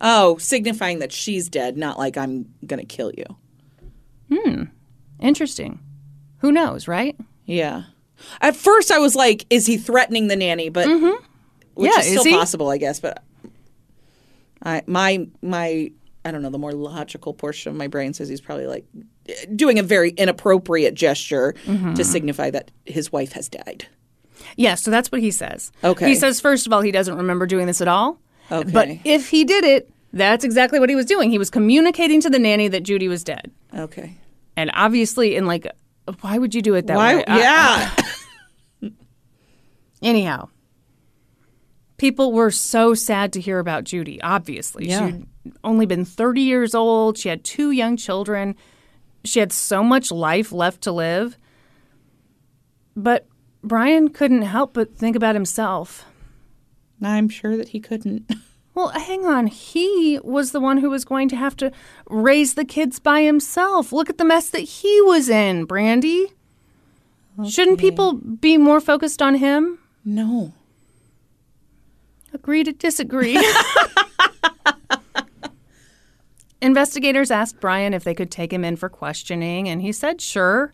Oh, signifying that she's dead, not like I'm going to kill you. Hmm. Interesting. Who knows, right? Yeah. At first, I was like, is he threatening the nanny? But which Mm-hmm. Yeah, is still he? possible, I guess. But I my my I don't know. The more logical portion of my brain says he's probably like doing a very inappropriate gesture Mm-hmm. to signify that his wife has died. Yeah, so that's what he says. Okay. He says, first of all, he doesn't remember doing this at all. Okay. But if he did it, that's exactly what he was doing. He was communicating to the nanny that Judi was dead. Okay. And obviously, in like, why would you do it that Why? way? I- yeah. anyhow, people were so sad to hear about Judi, obviously. Yeah. She'd only been 30 years old. She had two young children. She had so much life left to live. But Brian couldn't help but think about himself. I'm sure that he couldn't. Well, hang on. He was the one who was going to have to raise the kids by himself. Look at the mess that he was in, Brandi. Shouldn't people be more focused on him? No. Agree to disagree. Investigators asked Brian if they could take him in for questioning, and he said sure.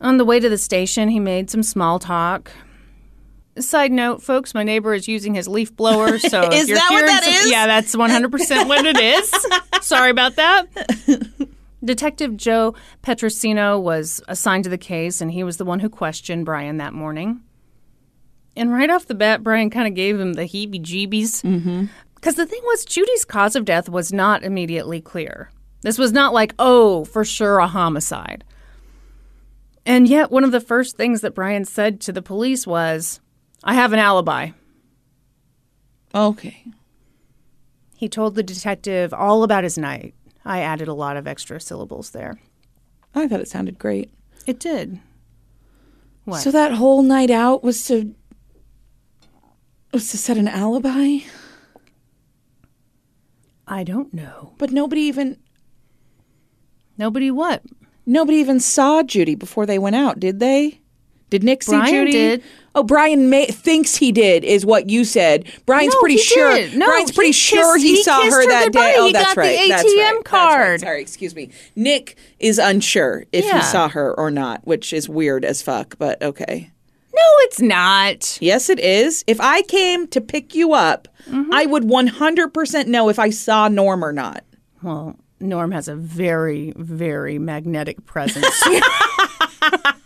On the way to the station, he made some small talk. Side note, folks, my neighbor is using his leaf blower, so Is that what that some- is? Yeah, that's 100% what it is. Sorry about that. Detective Joe Petrosino was assigned to the case, and he was the one who questioned Brian that morning. And right off the bat, Brian kind of gave him the heebie jeebies. Because mm-hmm. the thing was, Judi's cause of death was not immediately clear. This was not like, oh, for sure a homicide. And yet, one of the first things that Brian said to the police was, I have an alibi. Okay. He told the detective all about his night. I added a lot of extra syllables there. I thought it sounded great. It did. What? So that whole night out was to was to set an alibi, I don't know. but nobody even Nobody what? nobody even saw Judi before they went out, did they? Did Nick see Brian Judi? did. Oh, Brian may, thinks he did, is what you said. Brian's No, pretty he sure. did. No, Brian's pretty he sure he, he saw her that goodbye. day. Oh, He that's got the right. That's ATM right. That's card. right. Sorry, excuse me. Nick is unsure if Yeah. he saw her or not, which is weird as fuck, but okay. No, it's not. Yes, it is. If I came to pick you up, Mm-hmm. I would 100% know if I saw Norm or not. Well, Norm has a very, very magnetic presence.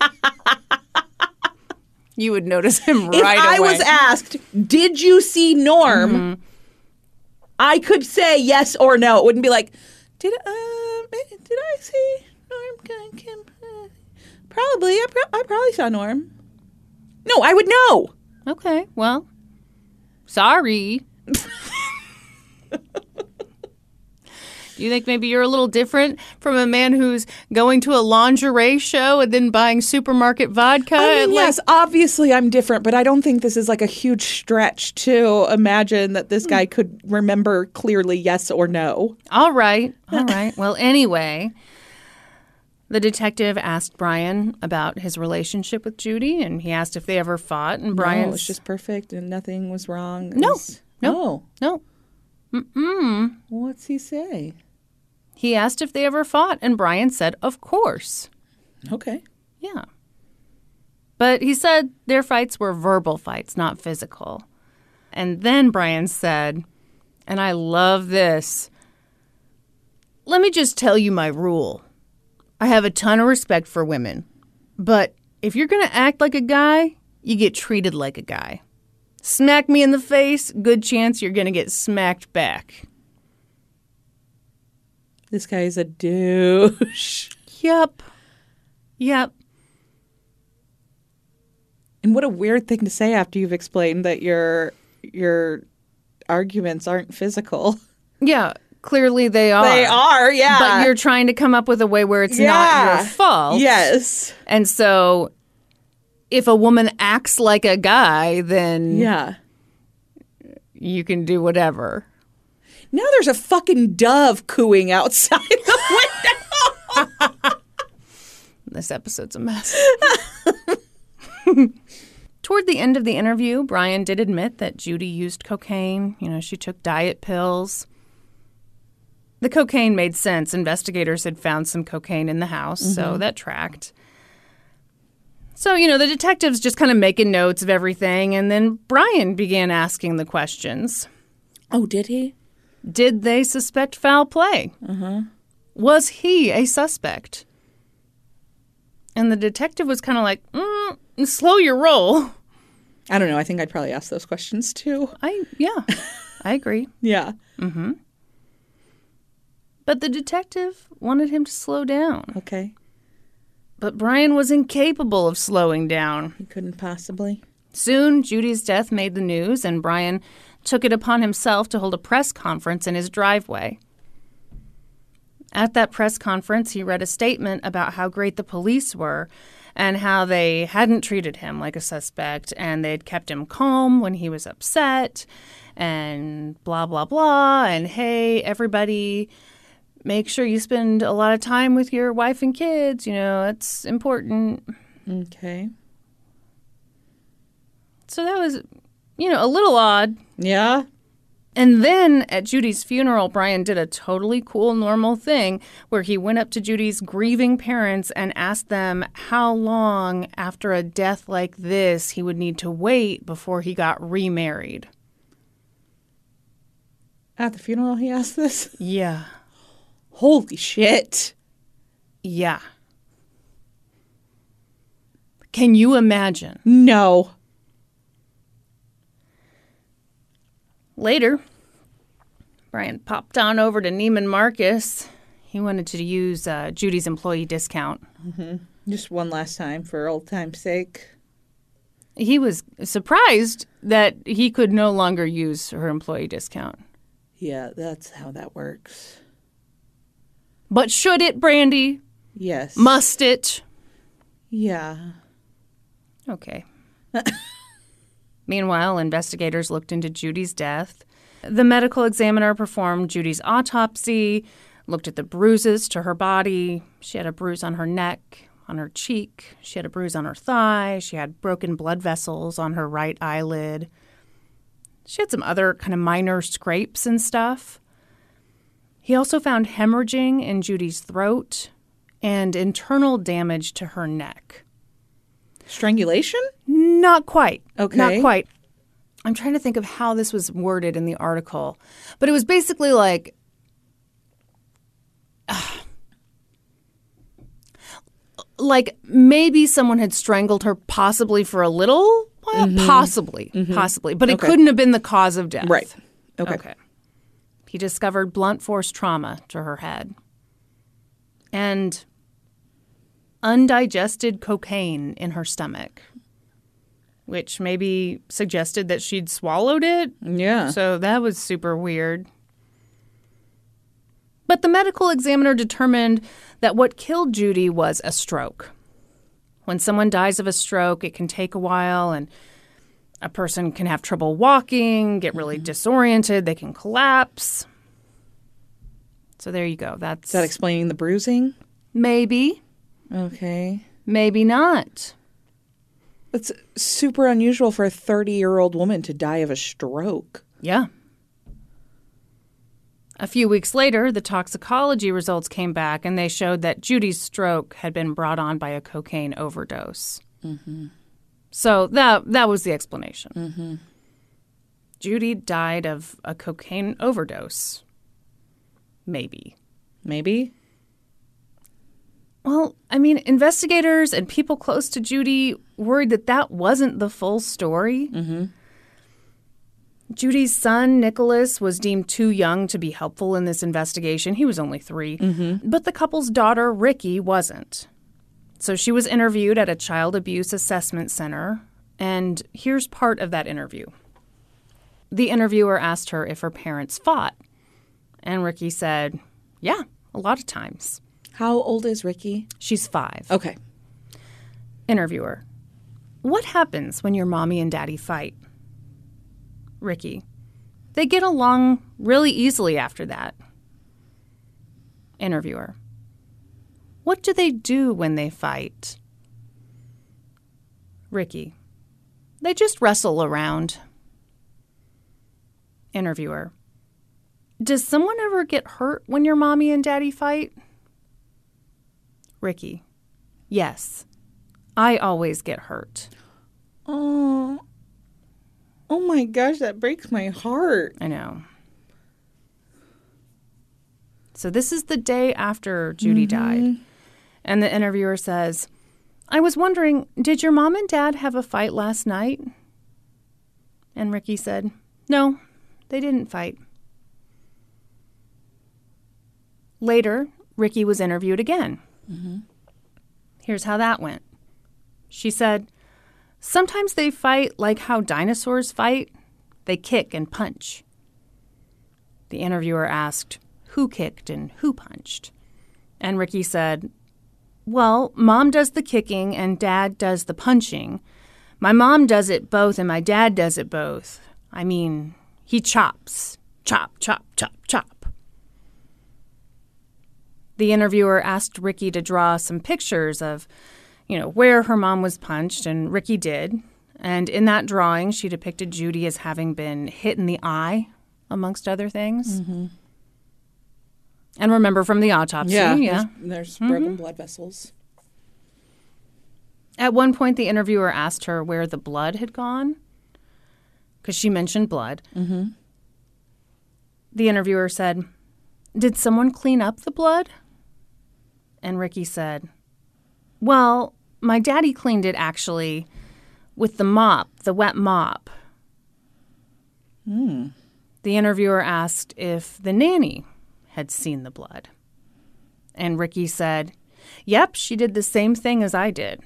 you would notice him. If right I away. was asked, "Did you see Norm?" Mm-hmm. I could say yes or no. It wouldn't be like, "Did uh, did I see Norm?" Kim- Kim? Probably. I, pro- I probably saw Norm. No, I would know. okay, well, sorry. Do you think maybe you're a little different from a man who's going to a lingerie show and then buying supermarket vodka? I mean, yes, obviously I'm different, but I don't think this is like a huge stretch to imagine that this Hmm. guy could remember clearly yes or no. All right. All right. Well, anyway, the detective asked Brian about his relationship with Judi, and he asked if they ever fought. And Brian Brian was just perfect and nothing was wrong. It No, was- no. Oh, no. what's he say? He asked if they ever fought, and Brian said, "Of course." Okay. Yeah. But he said their fights were verbal fights, not physical. And then Brian said, and I love this. Let me just tell you my rule. I have a ton of respect for women, but if you're going to act like a guy, you get treated like a guy. Smack me in the face, good chance you're going to get smacked back. This guy is a douche. Yep. Yep. And what a weird thing to say after you've explained that your your arguments aren't physical. Yeah, clearly they are. They are, yeah. But you're trying to come up with a way where it's not Yeah. your fault. Yes. And so if a woman acts like a guy, then Yeah. you can do whatever. Now there's a fucking dove cooing outside the window. This episode's a mess. Toward the end of the interview, Brian did admit that Judi used cocaine. You know, she took diet pills. The cocaine made sense. Investigators had found some cocaine in the house, so mm-hmm. that tracked. So, you know, the detectives just kind of making notes of everything, and then Brian began asking the questions. oh, did he? Did they suspect foul play? Was he a suspect? And the detective was kind of like, mm, slow your roll. I don't know. I think I'd probably ask those questions too. I, yeah, I agree. Yeah. Mm hmm. But the detective wanted him to slow down. Okay. But Brian was incapable of slowing down. He couldn't possibly. Soon, Judi's death made the news, and Brian took it upon himself to hold a press conference in his driveway. At that press conference, he read a statement about how great the police were and how they hadn't treated him like a suspect and they'd kept him calm when he was upset and blah, blah, blah. And hey, everybody, make sure you spend a lot of time with your wife and kids. You know, it's important. Okay. So that was, you know, a little odd. Yeah. And then at Judi's funeral, Brian did a totally cool, normal thing where he went up to Judi's grieving parents and asked them how long after a death like this he would need to wait before he got remarried. At the funeral, he asked this. Yeah. Holy shit. Yeah. Can you imagine? No. Later, Brian popped on over to Neiman Marcus. He wanted to use uh, Judi's employee discount. Just one last time for old time's sake. He was surprised that he could no longer use her employee discount. Yeah, that's how that works. But should it, Brandi? Yes. Must it? yeah. Okay. Meanwhile, investigators looked into Judi's death. The medical examiner performed Judi's autopsy, looked at the bruises to her body. She had a bruise on her neck, on her cheek. She had a bruise on her thigh. She had broken blood vessels on her right eyelid. She had some other kind of minor scrapes and stuff. He also found hemorrhaging in Judi's throat and internal damage to her neck. Strangulation? Not quite. Okay. Not quite. I'm trying to think of how this was worded in the article, but it was basically like. like maybe someone had strangled her possibly for a little while mm-hmm. possibly mm-hmm. possibly but it Okay. couldn't have been the cause of death Right. Okay. okay he discovered blunt force trauma to her head and undigested cocaine in her stomach, which maybe suggested that she'd swallowed it. Yeah. So that was super weird. But the medical examiner determined that what killed Judi was a stroke. When someone dies of a stroke, it can take a while and a person can have trouble walking, get really mm-hmm. disoriented, they can collapse. So there you go. That's Is that explaining the bruising? maybe, Okay. maybe not. That's super unusual for a 30 year old woman to die of a stroke. Yeah. A few weeks later, the toxicology results came back and they showed that Judi's stroke had been brought on by a cocaine overdose. Mm-hmm. So that that was the explanation. Mm-hmm. Judi died of a cocaine overdose. Maybe. Maybe? Well, I mean, investigators and people close to Judi worried that that wasn't the full story. Mm-hmm. Judi's son, Nicholas, was deemed too young to be helpful in this investigation. He was only 3 mm-hmm. But the couple's daughter, Ricky, wasn't. So she was interviewed at a child abuse assessment center. And here's part of that interview. The interviewer asked her if her parents fought. And Ricky said, Yeah, a lot of times. How old is Ricky? She's five. Okay. Interviewer, what happens when your mommy and daddy fight? Ricky, they get along really easily after that. Interviewer, what do they do when they fight? Ricky, they just wrestle around. Interviewer, does someone ever get hurt when your mommy and daddy fight? Ricky, yes. I always get hurt. Oh. Oh my gosh, that breaks my heart. I know. So this is the day after Judi mm-hmm. died. And the interviewer says, I was wondering, did your mom and dad have a fight last night? And Ricky said, No, they didn't fight. Later, Ricky was interviewed again. Mm-hmm. Here's how that went. She said, Sometimes they fight like how dinosaurs fight. They kick and punch. The interviewer asked, Who kicked and who punched? And Ricky said, Well, mom does the kicking and dad does the punching. My mom does it both and my dad does it both. I mean, he chops. Chop, chop, chop, chop. The interviewer asked Ricky to draw some pictures of, you know, where her mom was punched, and Ricky did. And in that drawing, she depicted Judi as having been hit in the eye, amongst other things. And remember from the autopsy, yeah. There's, there's broken blood vessels. At one point, the interviewer asked her where the blood had gone, because she mentioned blood. Mm-hmm. The interviewer said, Did someone clean up the blood? And Ricky said, Well, my daddy cleaned it actually with the mop, the wet mop. Hmm. The interviewer asked if the nanny had seen the blood. And Ricky said, Yep, she did the same thing as I did.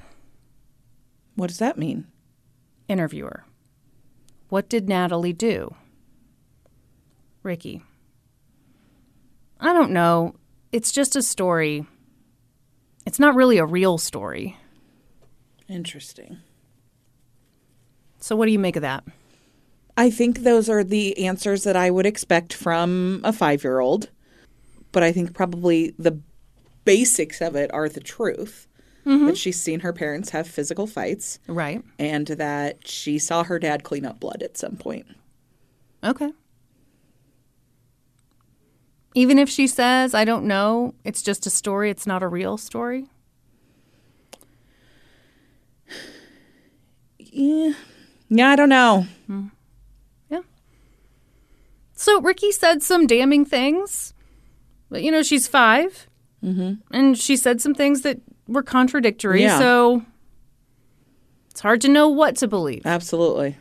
What does that mean? Interviewer. What did Natalie do? Ricky. I don't know. It's just a story. It's not really a real story. Interesting. So, what do you make of that? I think those are the answers that I would expect from a five year old. But I think probably the basics of it are the truth mm-hmm. that she's seen her parents have physical fights Right. and that she saw her dad clean up blood at some point. Okay. Even if she says, I don't know, it's just a story, it's not a real story. Yeah. Yeah, I don't know. Yeah. So Ricky said some damning things. But, you know, she's 5 Mm-hmm. And she said some things that were contradictory. Yeah. So it's hard to know what to believe. Absolutely.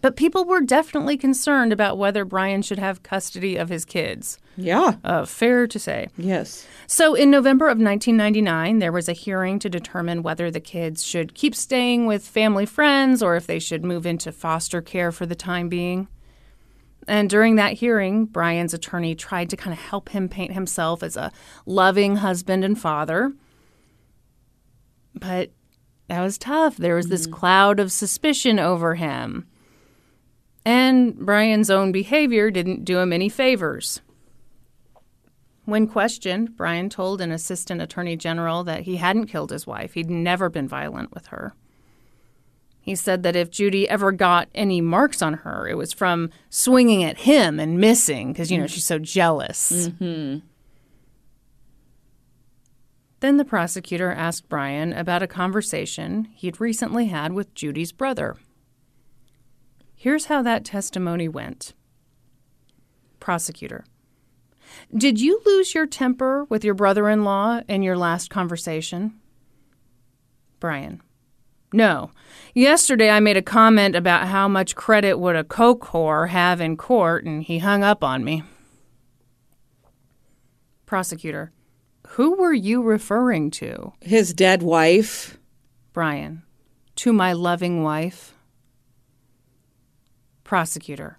But people were definitely concerned about whether Brian should have custody of his kids. Yeah. Uh, fair to say. Yes. So, in November of 1999, there was a hearing to determine whether the kids should keep staying with family friends or if they should move into foster care for the time being. And during that hearing, Brian's attorney tried to kind of help him paint himself as a loving husband and father. But that was tough. There was this cloud of suspicion over him. And Brian's own behavior didn't do him any favors. When questioned, Brian told an assistant attorney general that he hadn't killed his wife. He'd never been violent with her. He said that if Judi ever got any marks on her, it was from swinging at him and missing because, you know, she's so jealous. Mm-hmm. Then the prosecutor asked Brian about a conversation he'd recently had with Judi's brother. Here's how that testimony went Prosecutor. Did you lose your temper with your brother in law in your last conversation? Brian. No. Yesterday I made a comment about how much credit would a coke whore have in court, and he hung up on me. Prosecutor. Who were you referring to? His dead wife. Brian. To my loving wife. Prosecutor.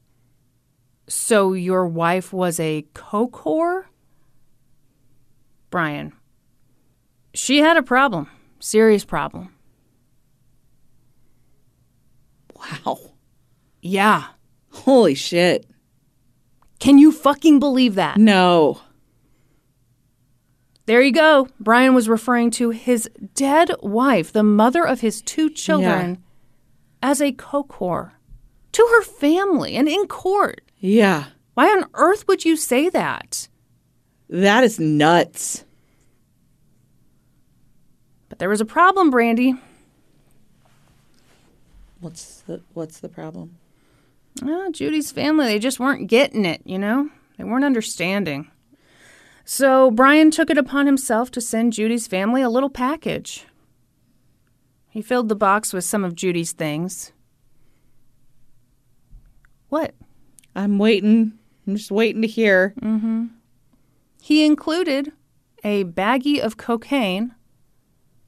So your wife was a coke whore? Brian. She had a problem. Serious problem. Wow. Yeah. Holy shit. Can you fucking believe that? No. There you go. Brian was referring to his dead wife, the mother of his two children, as a coke whore to her family and in court. Yeah. Why on earth would you say that? That is nuts. But there was a problem, Brandi. What's the what's the problem? Well, Judi's family, they just weren't getting it, you know? They weren't understanding. So Brian took it upon himself to send Judi's family a little package. He filled the box with some of Judi's things. What? I'm waiting. I'm just waiting to hear. Mm-hmm. He included a baggie of cocaine,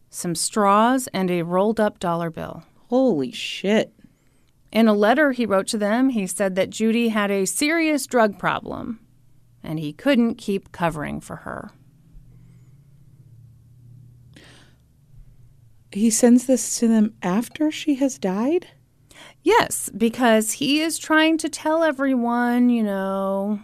some straws, and a rolled up dollar bill. Holy shit. In a letter he wrote to them, he said that Judi had a serious drug problem and he couldn't keep covering for her. He sends this to them after she has died? Yes, because he is trying to tell everyone, you know.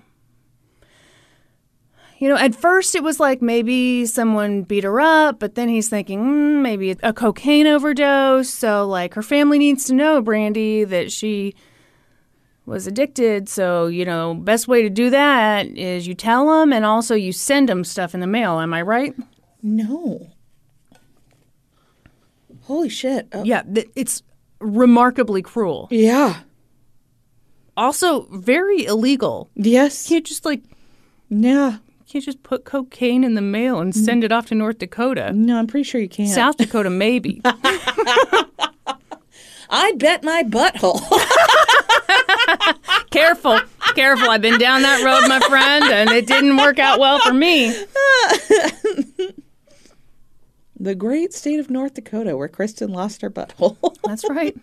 You know, at first it was like maybe someone beat her up, but then he's thinking mm, maybe a cocaine overdose. So, like, her family needs to know, Brandi, that she was addicted. So, you know, best way to do that is you tell them and also you send them stuff in the mail. Am I right? No. Holy shit. Oh, Yeah, th- it's remarkably cruel. yeah. Also, very illegal. Yes. You can't just like Yeah. You can't just put cocaine in the mail and mm. send it off to North Dakota. No, I'm pretty sure you can't. South Dakota, maybe. I bet my butthole. careful, careful. I've been down that road, my friend, and it didn't work out well for me. the great state of North Dakota where Kristin lost her butthole. That's right.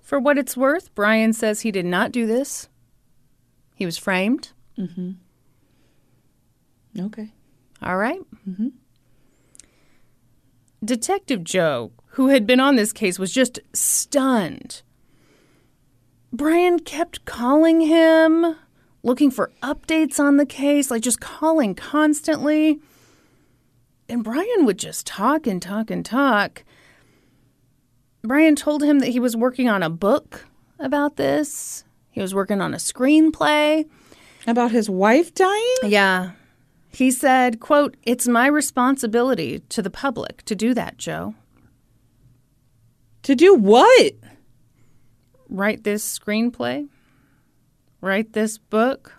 For what it's worth, Brian says he did not do this. He was framed. Mm-hmm. okay. All right. mm-hmm. Detective Joe, who had been on this case, was just stunned. Brian kept calling him, looking for updates on the case, like just calling constantly. And Brian would just talk and talk and talk. Brian told him that he was working on a book about this. He was working on a screenplay. About his wife dying? Yeah. He said, quote, It's my responsibility to the public to do that, Joe. To do what? Write this screenplay? Write this book?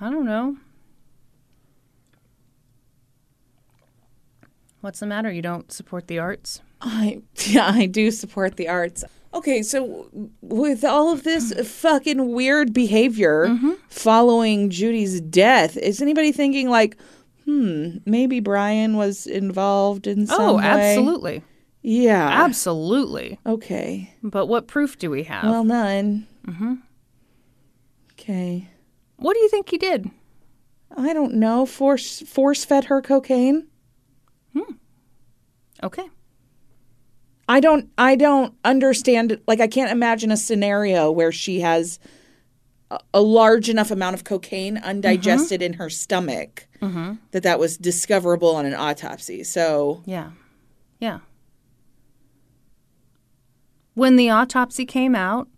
I don't know. What's the matter? You don't support the arts? I yeah, I do support the arts. Okay, so with all of this fucking weird behavior following Judi's death, is anybody thinking like, hmm, maybe Brian was involved in some oh, way? absolutely. Yeah. Absolutely. okay. But what proof do we have? Well, none. Mm-hmm. Okay. what do you think he did? I don't know. Force force fed her cocaine. Hmm. Okay. I don't I don't understand like I can't imagine a scenario where she has a, a large enough amount of cocaine undigested mm-hmm. in her stomach mm-hmm. that that was discoverable on an autopsy. So Yeah. Yeah. When the autopsy came out,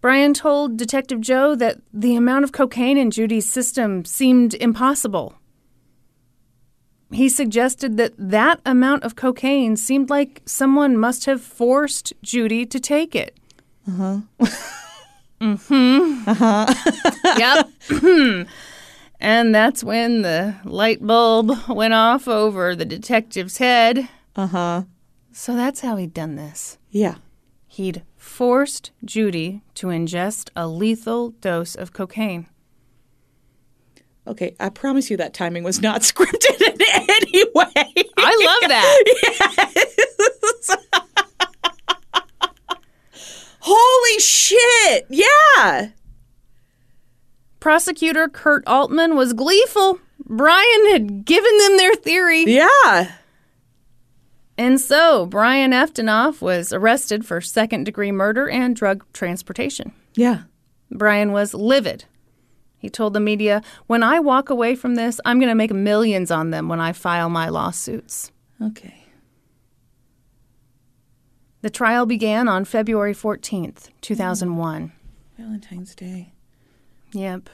Brian told Detective Joe that the amount of cocaine in Judi's system seemed impossible. He suggested that that amount of cocaine seemed like someone must have forced Judi to take it. Uh huh. mm hmm. Uh huh. yep. and that's when the light bulb went off over the detective's head. uh-huh. So that's how he'd done this. Yeah. He'd forced Judi to ingest a lethal dose of cocaine. Okay, I promise you that timing was not scripted in any way. I love that. Holy shit. Yeah. Prosecutor Kurt Altman was gleeful. Brian had given them their theory. Yeah. And so Brian Eftenoff was arrested for second degree murder and drug transportation. Yeah. Brian was livid. He told the media, When I walk away from this, I'm going to make millions on them when I file my lawsuits. Okay. The trial began on February 14th, hmm. 2001. Valentine's Day. Yep.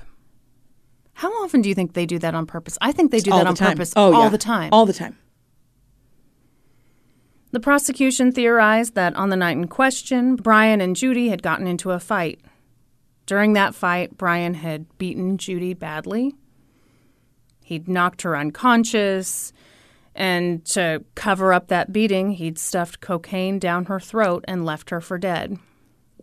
How often do you think they do that on purpose? I think they do all that on time. purpose Oh, all yeah. the time. All the time. The prosecution theorized that on the night in question, Brian and Judi had gotten into a fight. During that fight, Brian had beaten Judi badly. He'd knocked her unconscious, and to cover up that beating, he'd stuffed cocaine down her throat and left her for dead.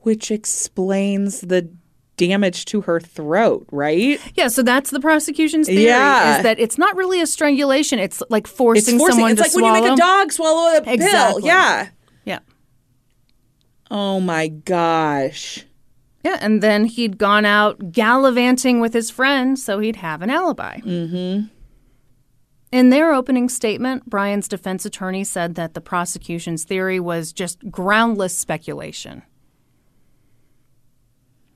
Which explains the damage to her throat, right? Yeah, so that's the prosecution's theory Yeah. is that it's not really a strangulation, it's like forcing, It's forcing. someone It's to like swallow. when you make a dog swallow a pill. Yeah. Yeah. Oh my gosh. Yeah, and then he'd gone out gallivanting with his friends, so he'd have an alibi. Mm-hmm. In their opening statement, Brian's defense attorney said that the prosecution's theory was just groundless speculation.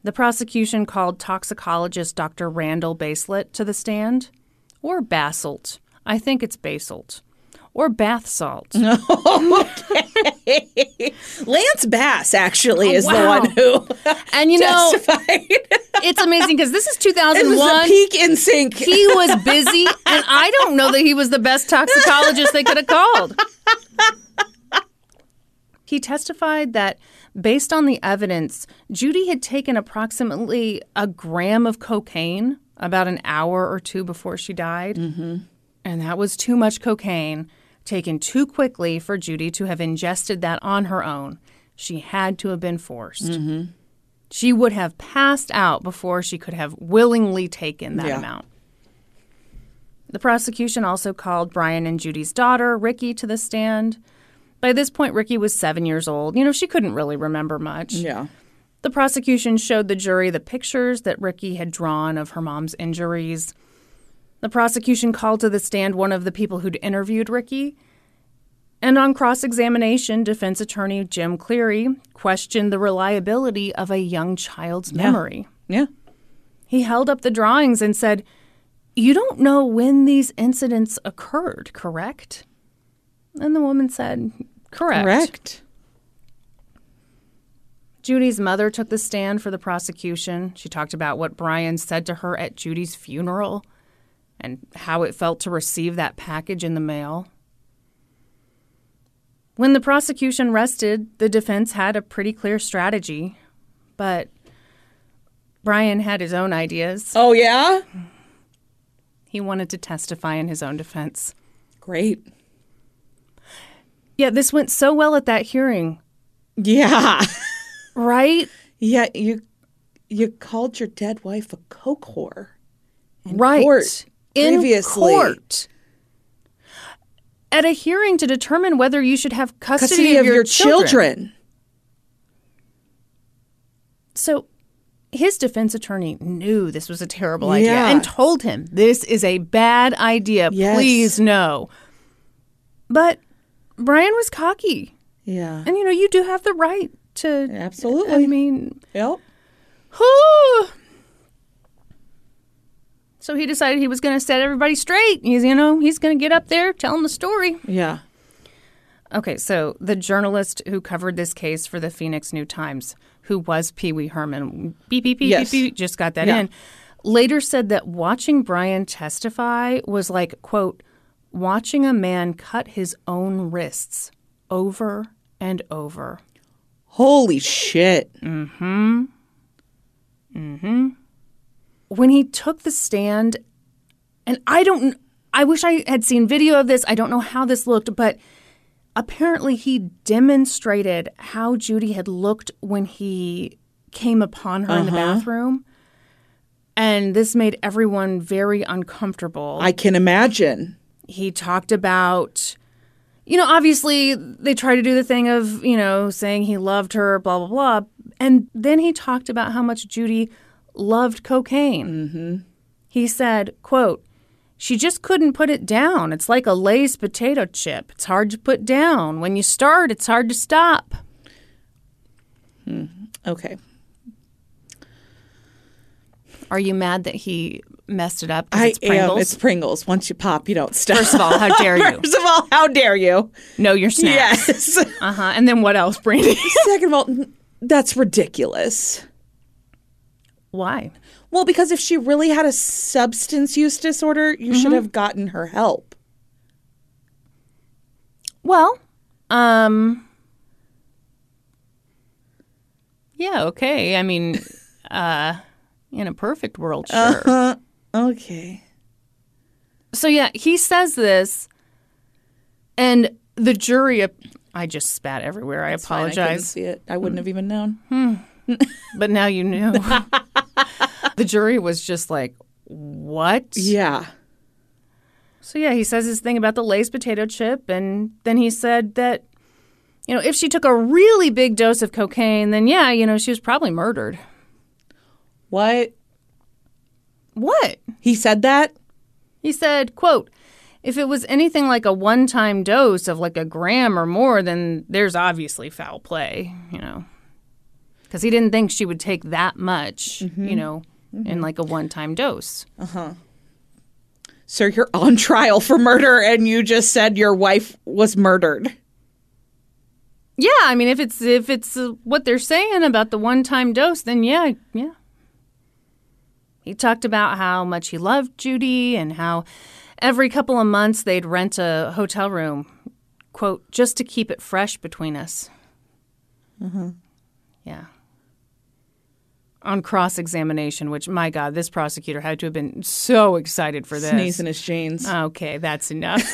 The prosecution called toxicologist Dr. Randall Baselet to the stand, or Basalt. I think it's Basalt. Or bath salt. Lance Bass actually is wow. the one who And you know, testified. it's amazing because this is it was 2001. a peak NSYNC. he was busy, and I don't know that he was the best toxicologist they could have called. He testified that based on the evidence, Judi had taken approximately a gram of cocaine about an hour or two before she died. Mm-hmm. And that was too much cocaine taken too quickly for Judi to have ingested that on her own. She had to have been forced. Mm-hmm. She would have passed out before she could have willingly taken that Yeah. amount. The prosecution also called Brian and Judi's daughter, Ricky, to the stand. By this point, Ricky was seven years old. You know, she couldn't really remember much. yeah. The prosecution showed the jury the pictures that Ricky had drawn of her mom's injuries. The prosecution called to the stand one of the people who'd interviewed Ricky. And on cross examination, defense attorney Jim Cleary questioned the reliability of a young child's memory. Yeah. He held up the drawings and said, You don't know when these incidents occurred, correct? And the woman said, Correct. Correct. Judi's mother took the stand for the prosecution. She talked about what Brian said to her at Judi's funeral and how it felt to receive that package in the mail. When the prosecution rested, the defense had a pretty clear strategy, but Brian had his own ideas. Oh yeah. He wanted to testify in his own defense. Great. Yeah, this went so well at that hearing, Yeah. right? Yeah. You you called your dead wife a coke whore. In right. Court in previously. court. At a hearing to determine whether you should have custody, Custody of your children. So his defense attorney knew this was a terrible idea and told him this is a bad idea. Yes. Please no. But Brian was cocky. Yeah. And you know, you do have the right to Absolutely. I mean, Yep. whew. So he decided he was going to set everybody straight. He's, you know, he's going to get up there, tell them the story. Yeah. Okay, so the journalist who covered this case for the Phoenix New Times, who was Pee Wee Herman, beep, beep, beep, Yes. beep, beep, just got that Yeah. in, later said that watching Brian testify was like, quote, watching a man cut his own wrists over and over. Holy shit. Mm-hmm. Mm-hmm. When he took the stand, and I don't, I wish I had seen video of this. I don't know how this looked, but apparently he demonstrated how Judi had looked when he came upon her in the uh-huh. bathroom. And this made everyone very uncomfortable. I can imagine. he talked about, you know, obviously they try to do the thing of, you know, saying he loved her, blah, blah, blah. And then he talked about how much Judi loved cocaine. Mm-hmm. He said, quote, she just couldn't put it down. It's like a Lay's potato chip. It's hard to put down. When you start, it's hard to stop. Okay. Are you mad that he messed it up? I it's Pringles? am. It's Pringles. Once you pop, you don't stop. First of all, how dare you? First of all, how dare you? know your snacks. Yes. Uh huh. And then what else, Brandi? Second of all, that's ridiculous. Why? Well, because if she really had a substance use disorder, you should have gotten her help. Well, um, yeah, okay. I mean, uh, in a perfect world, sure. Okay. So yeah, he says this, and the jury. I just spat everywhere. I Fine, I couldn't apologize, see it. I wouldn't have even known. but now you knew. the jury was just like, "What?" Yeah. So yeah, he says his thing about the Lay's potato chip, and then he said that, you know, if she took a really big dose of cocaine, then yeah, you know, she was probably murdered. What? What? He said that? He said, quote, if it was anything like a one time dose of like a gram or more, then there's obviously foul play, you know. Because he didn't think she would take that much, mm-hmm. you know, in like a one time dose. So you're on trial for murder and you just said your wife was murdered. Yeah, I mean, if it's if it's uh, what they're saying about the one time dose, then yeah, yeah. He talked about how much he loved Judi and how every couple of months they'd rent a hotel room, quote, just to keep it fresh between us. Mm-hmm. Yeah. On cross examination, which my God, this prosecutor had to have been so excited for this. Sneeze in his jeans. Okay, that's enough.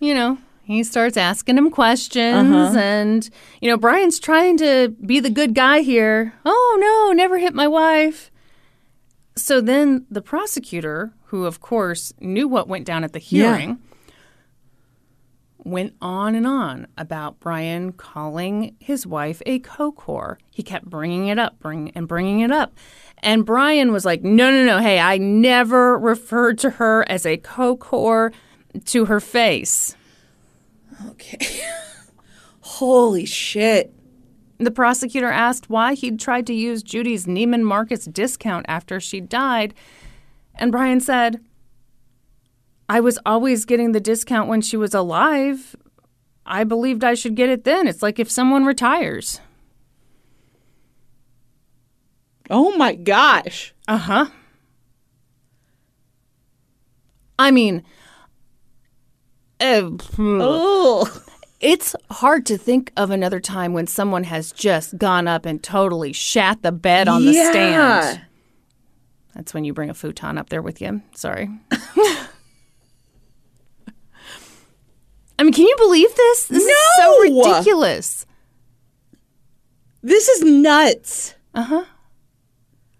you know, he starts asking him questions, uh-huh. and, you know, Brian's trying to be the good guy here. Oh, no, never hit my wife. So then the prosecutor, who of course knew what went down at the Yeah. Went on and on about Brian calling his wife a co whore. He kept bringing it up, bring and bringing it up. And Brian was like, "No, no, no. Hey, I never referred to her as a co whore, to her face." Okay. Holy shit. The prosecutor asked why he'd tried to use Judi's Neiman Marcus discount after she died, and Brian said, I was always getting the discount when she was alive. I believed I should get it then. It's like if someone retires. Oh my gosh. Uh huh. I mean, uh. Oh. it's hard to think of another time when someone has just gone up and totally shat the bed on the Yeah. stand. That's when you bring a futon up there with you. Sorry. I mean, can you believe this? This is so ridiculous. This is nuts. Uh huh.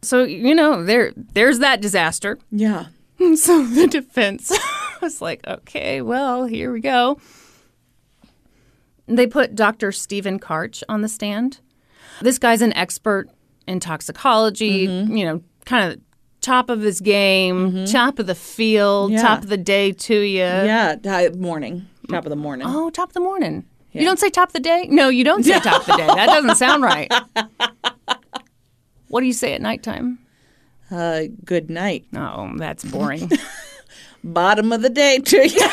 So, you know, there there's that disaster. Yeah. So the defense was like, okay, well, here we go. They put Dr. Stephen Karch on the stand. This guy's an expert in toxicology, you know, kind of top of his game, top of the field, Yeah. top of the day to you. Yeah. Morning. Top of the morning. Oh, top of the morning. You don't say top of the day? No, you don't say top of the day. That doesn't sound right. what do you say at nighttime? Uh, good night. Oh, that's boring. Bottom of the day to you.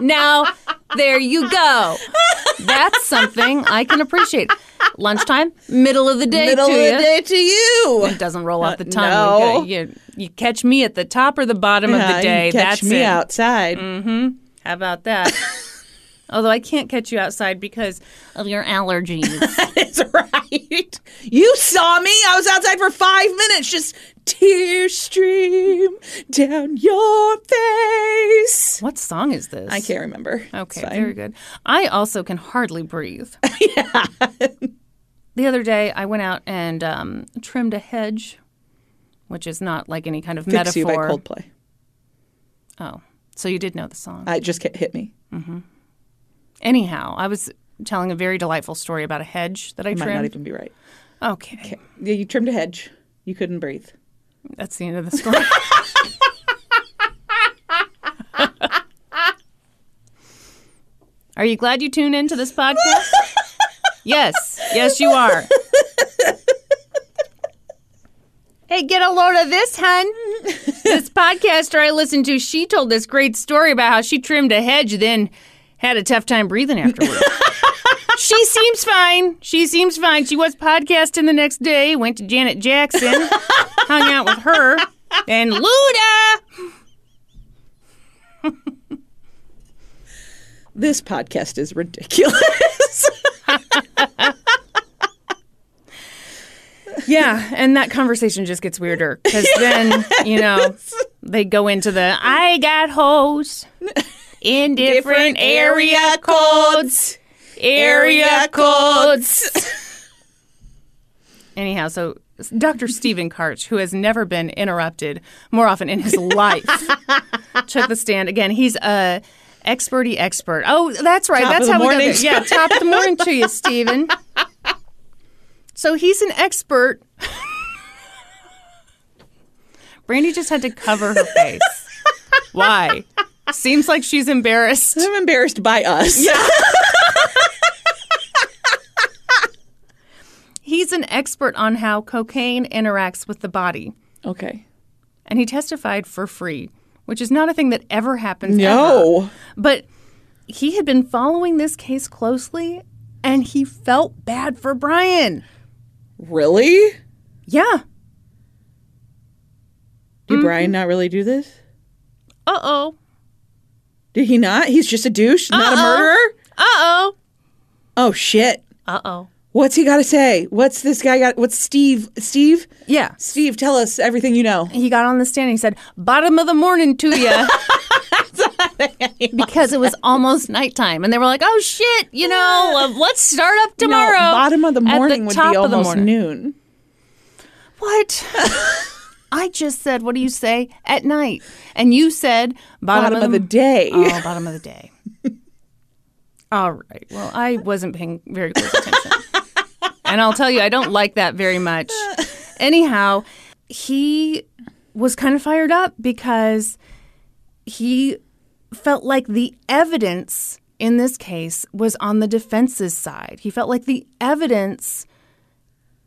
Now, there you go. That's something I can appreciate. Lunchtime, middle of the day Middle to you. Middle of the day to you. It doesn't roll off the tongue. no. You, you, you catch me at the top or the bottom of Yeah, the you day. catch That's me it. outside. How about that? Although I can't catch you outside because of your allergies. That's right. You saw me. I was outside for five minutes. Just tear stream down your face. what song is this? I can't remember. Okay, very good. I also can hardly breathe. yeah. the other day, I went out and um, trimmed a hedge, which is not like any kind of Fix You by metaphor. Coldplay. Oh, so you did know the song. I just hit me. Mm-hmm. Anyhow, I was telling a very delightful story about a hedge that I Might not trimmed. even be right. okay. Yeah, you trimmed a hedge. You couldn't breathe. That's the end of the story. are you glad you tuned into this podcast? yes. Yes, you are. hey, get a load of this, hun. This podcaster I listened to, she told this great story about how she trimmed a hedge, then had a tough time breathing afterwards. she seems fine. She seems fine. She was podcasting the next day, went to Janet Jackson, hung out with her, and Luda. This podcast is ridiculous. Yeah, and that conversation just gets weirder because then, you know, they go into the I got hoes in different, area codes. Area codes. Anyhow, so Dr. Stephen Karch, who has never been interrupted more often in his life, took the stand again. He's a experty expert. Oh, that's right. Top that's how we got there. Yeah, top of the morning to you, Stephen. So he's an expert. Brandi just had to cover her face. Why? Seems like she's embarrassed. I'm embarrassed by us. Yeah. He's an expert on how cocaine interacts with the body. Okay. And he testified for free, which is not a thing that ever happens. ever. No. But he had been following this case closely and he felt bad for Brian. Really? Yeah. Did Mm-hmm. Brian not really do this? Uh oh. Did he not? He's just a douche, not a murderer? Uh oh. Oh shit. Uh oh. What's he got to say? What's this guy got? What's Steve? Steve? Yeah. Steve, tell us everything you know. He got on the stand and he said, Bottom of the morning to you. because it was almost nighttime. And they were like, Oh shit, you know, uh, let's start up tomorrow. No, bottom of the morning would be the almost morning. noon. What? I just said, what do you say? At night. And you said, bottom, Bottom of the day. Oh, bottom of the day. All right. Well, I wasn't paying very close attention. and I'll tell you, I don't like that very much. Anyhow, he was kind of fired up because he felt like the evidence in this case was on the defense's side. He felt like the evidence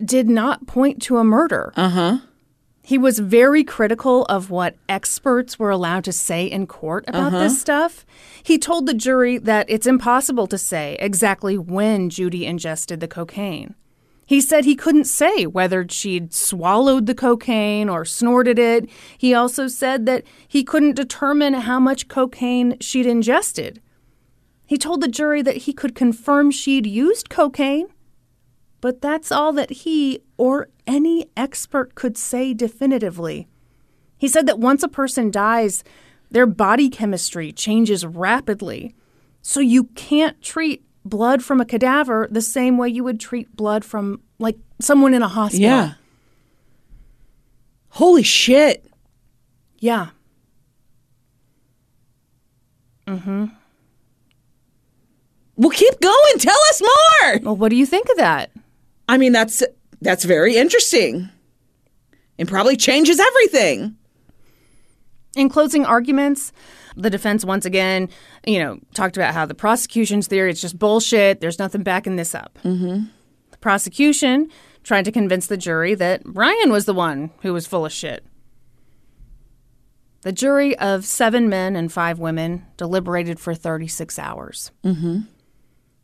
did not point to a murder. Uh huh. He was very critical of what experts were allowed to say in court about this stuff. He told the jury that it's impossible to say exactly when Judi ingested the cocaine. He said he couldn't say whether she'd swallowed the cocaine or snorted it. He also said that he couldn't determine how much cocaine she'd ingested. He told the jury that he could confirm she'd used cocaine, but that's all that he or any expert could say definitively. He said that once a person dies, their body chemistry changes rapidly. So you can't treat blood from a cadaver the same way you would treat blood from like someone in a hospital. Yeah. Holy shit. Yeah. Mm-hmm. Well, keep going. Tell us more. Well, what do you think of that? I mean, that's that's very interesting. And probably changes everything. In closing arguments, the defense once again, you know, talked about how the prosecution's theory is just bullshit. There's nothing backing this up. Mm-hmm. The prosecution tried to convince the jury that Ryan was the one who was full of shit. The jury of seven men and five women deliberated for 36 hours. Mm-hmm.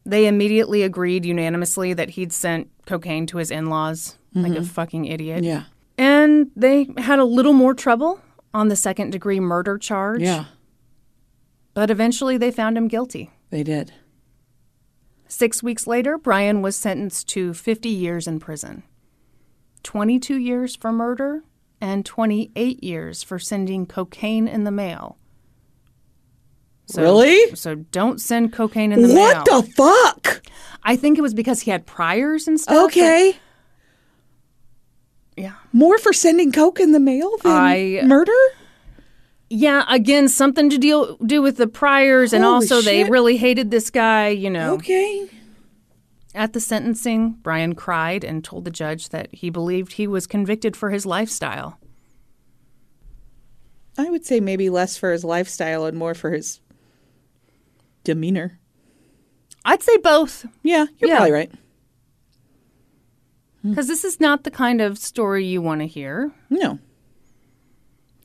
They immediately agreed unanimously that he'd sent cocaine to his in laws like a fucking idiot. Yeah. And they had a little more trouble on the second degree murder charge. Yeah. But eventually they found him guilty. They did. Six weeks later, Brian was sentenced to 50 years in prison 22 years for murder and 28 years for sending cocaine in the mail. So, Really? So don't send cocaine in the What mail. What the fuck? I think it was because he had priors and stuff. Okay. Yeah. More for sending coke in the mail than I- murder? Yeah, again, something to deal do with the priors, and Holy also they really hated this guy. You know, Okay. at the sentencing, Brian cried and told the judge that he believed he was convicted for his lifestyle. I would say maybe less for his lifestyle and more for his demeanor. I'd say both, Yeah, you're Yeah. probably right. Hmm. because this is not the kind of story you want to hear. No.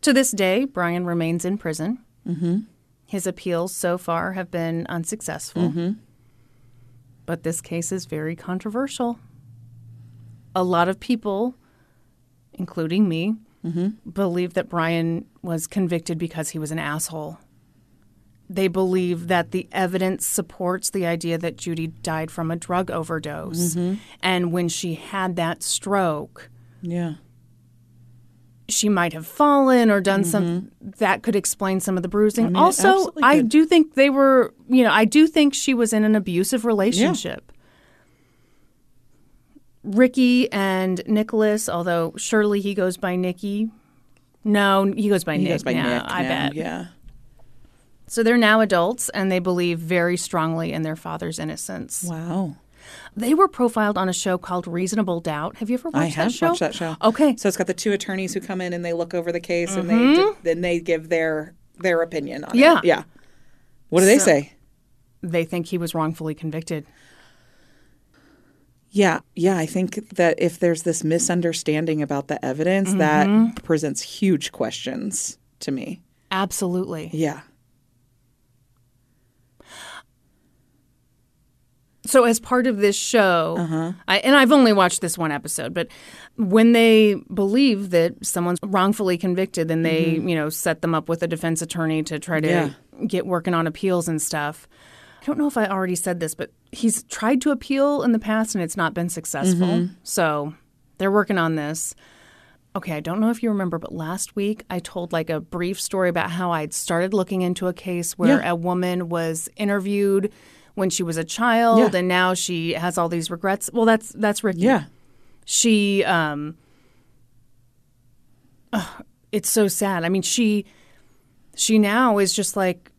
To this day, Brian remains in prison. Mm-hmm. His appeals so far have been unsuccessful. Mm-hmm. But this case is very controversial. A lot of people, including me, mm-hmm. believe that Brian was convicted because he was an asshole. They believe that the evidence supports the idea that Judi died from a drug overdose. Mm-hmm. And when she had that stroke, Yeah. She might have fallen or done some mm-hmm. that could explain some of the bruising. mean, also, I do think they were, you know, I do think she was in an abusive relationship. Ricky and Nicholas, although surely he goes by Nicky. No, he goes by He Nick goes by now, Nick. I bet. Yeah. So they're now adults and they believe very strongly in their father's innocence. Wow. They were profiled on a show called Reasonable Doubt. Have you ever watched I have that show? watched that show. Okay. So it's got the two attorneys who come in and they look over the case and Mm-hmm. they then they give their their opinion on Yeah. it. Yeah. What do they say? They think he was wrongfully convicted. Yeah, yeah, I think that if there's this misunderstanding about the evidence, Mm-hmm. that presents huge questions to me. Absolutely. Yeah. So as part of this show, Uh-huh. I, and I've only watched this one episode, but when they believe that someone's wrongfully convicted, then they you know set them up with a defense attorney to try to Mm-hmm. Yeah. get working on appeals and stuff. I don't know if I already said this, but he's tried to appeal in the past and it's not been successful. Mm-hmm. So they're working on this. Okay, I don't know if you remember, but last week I told like a brief story about how I'd started looking into a case where Yeah. a woman was interviewed when she was a child Yeah. and now she has all these regrets. Well, that's that's Ricky. Yeah. She um ugh, it's so sad. I mean, she she now is just like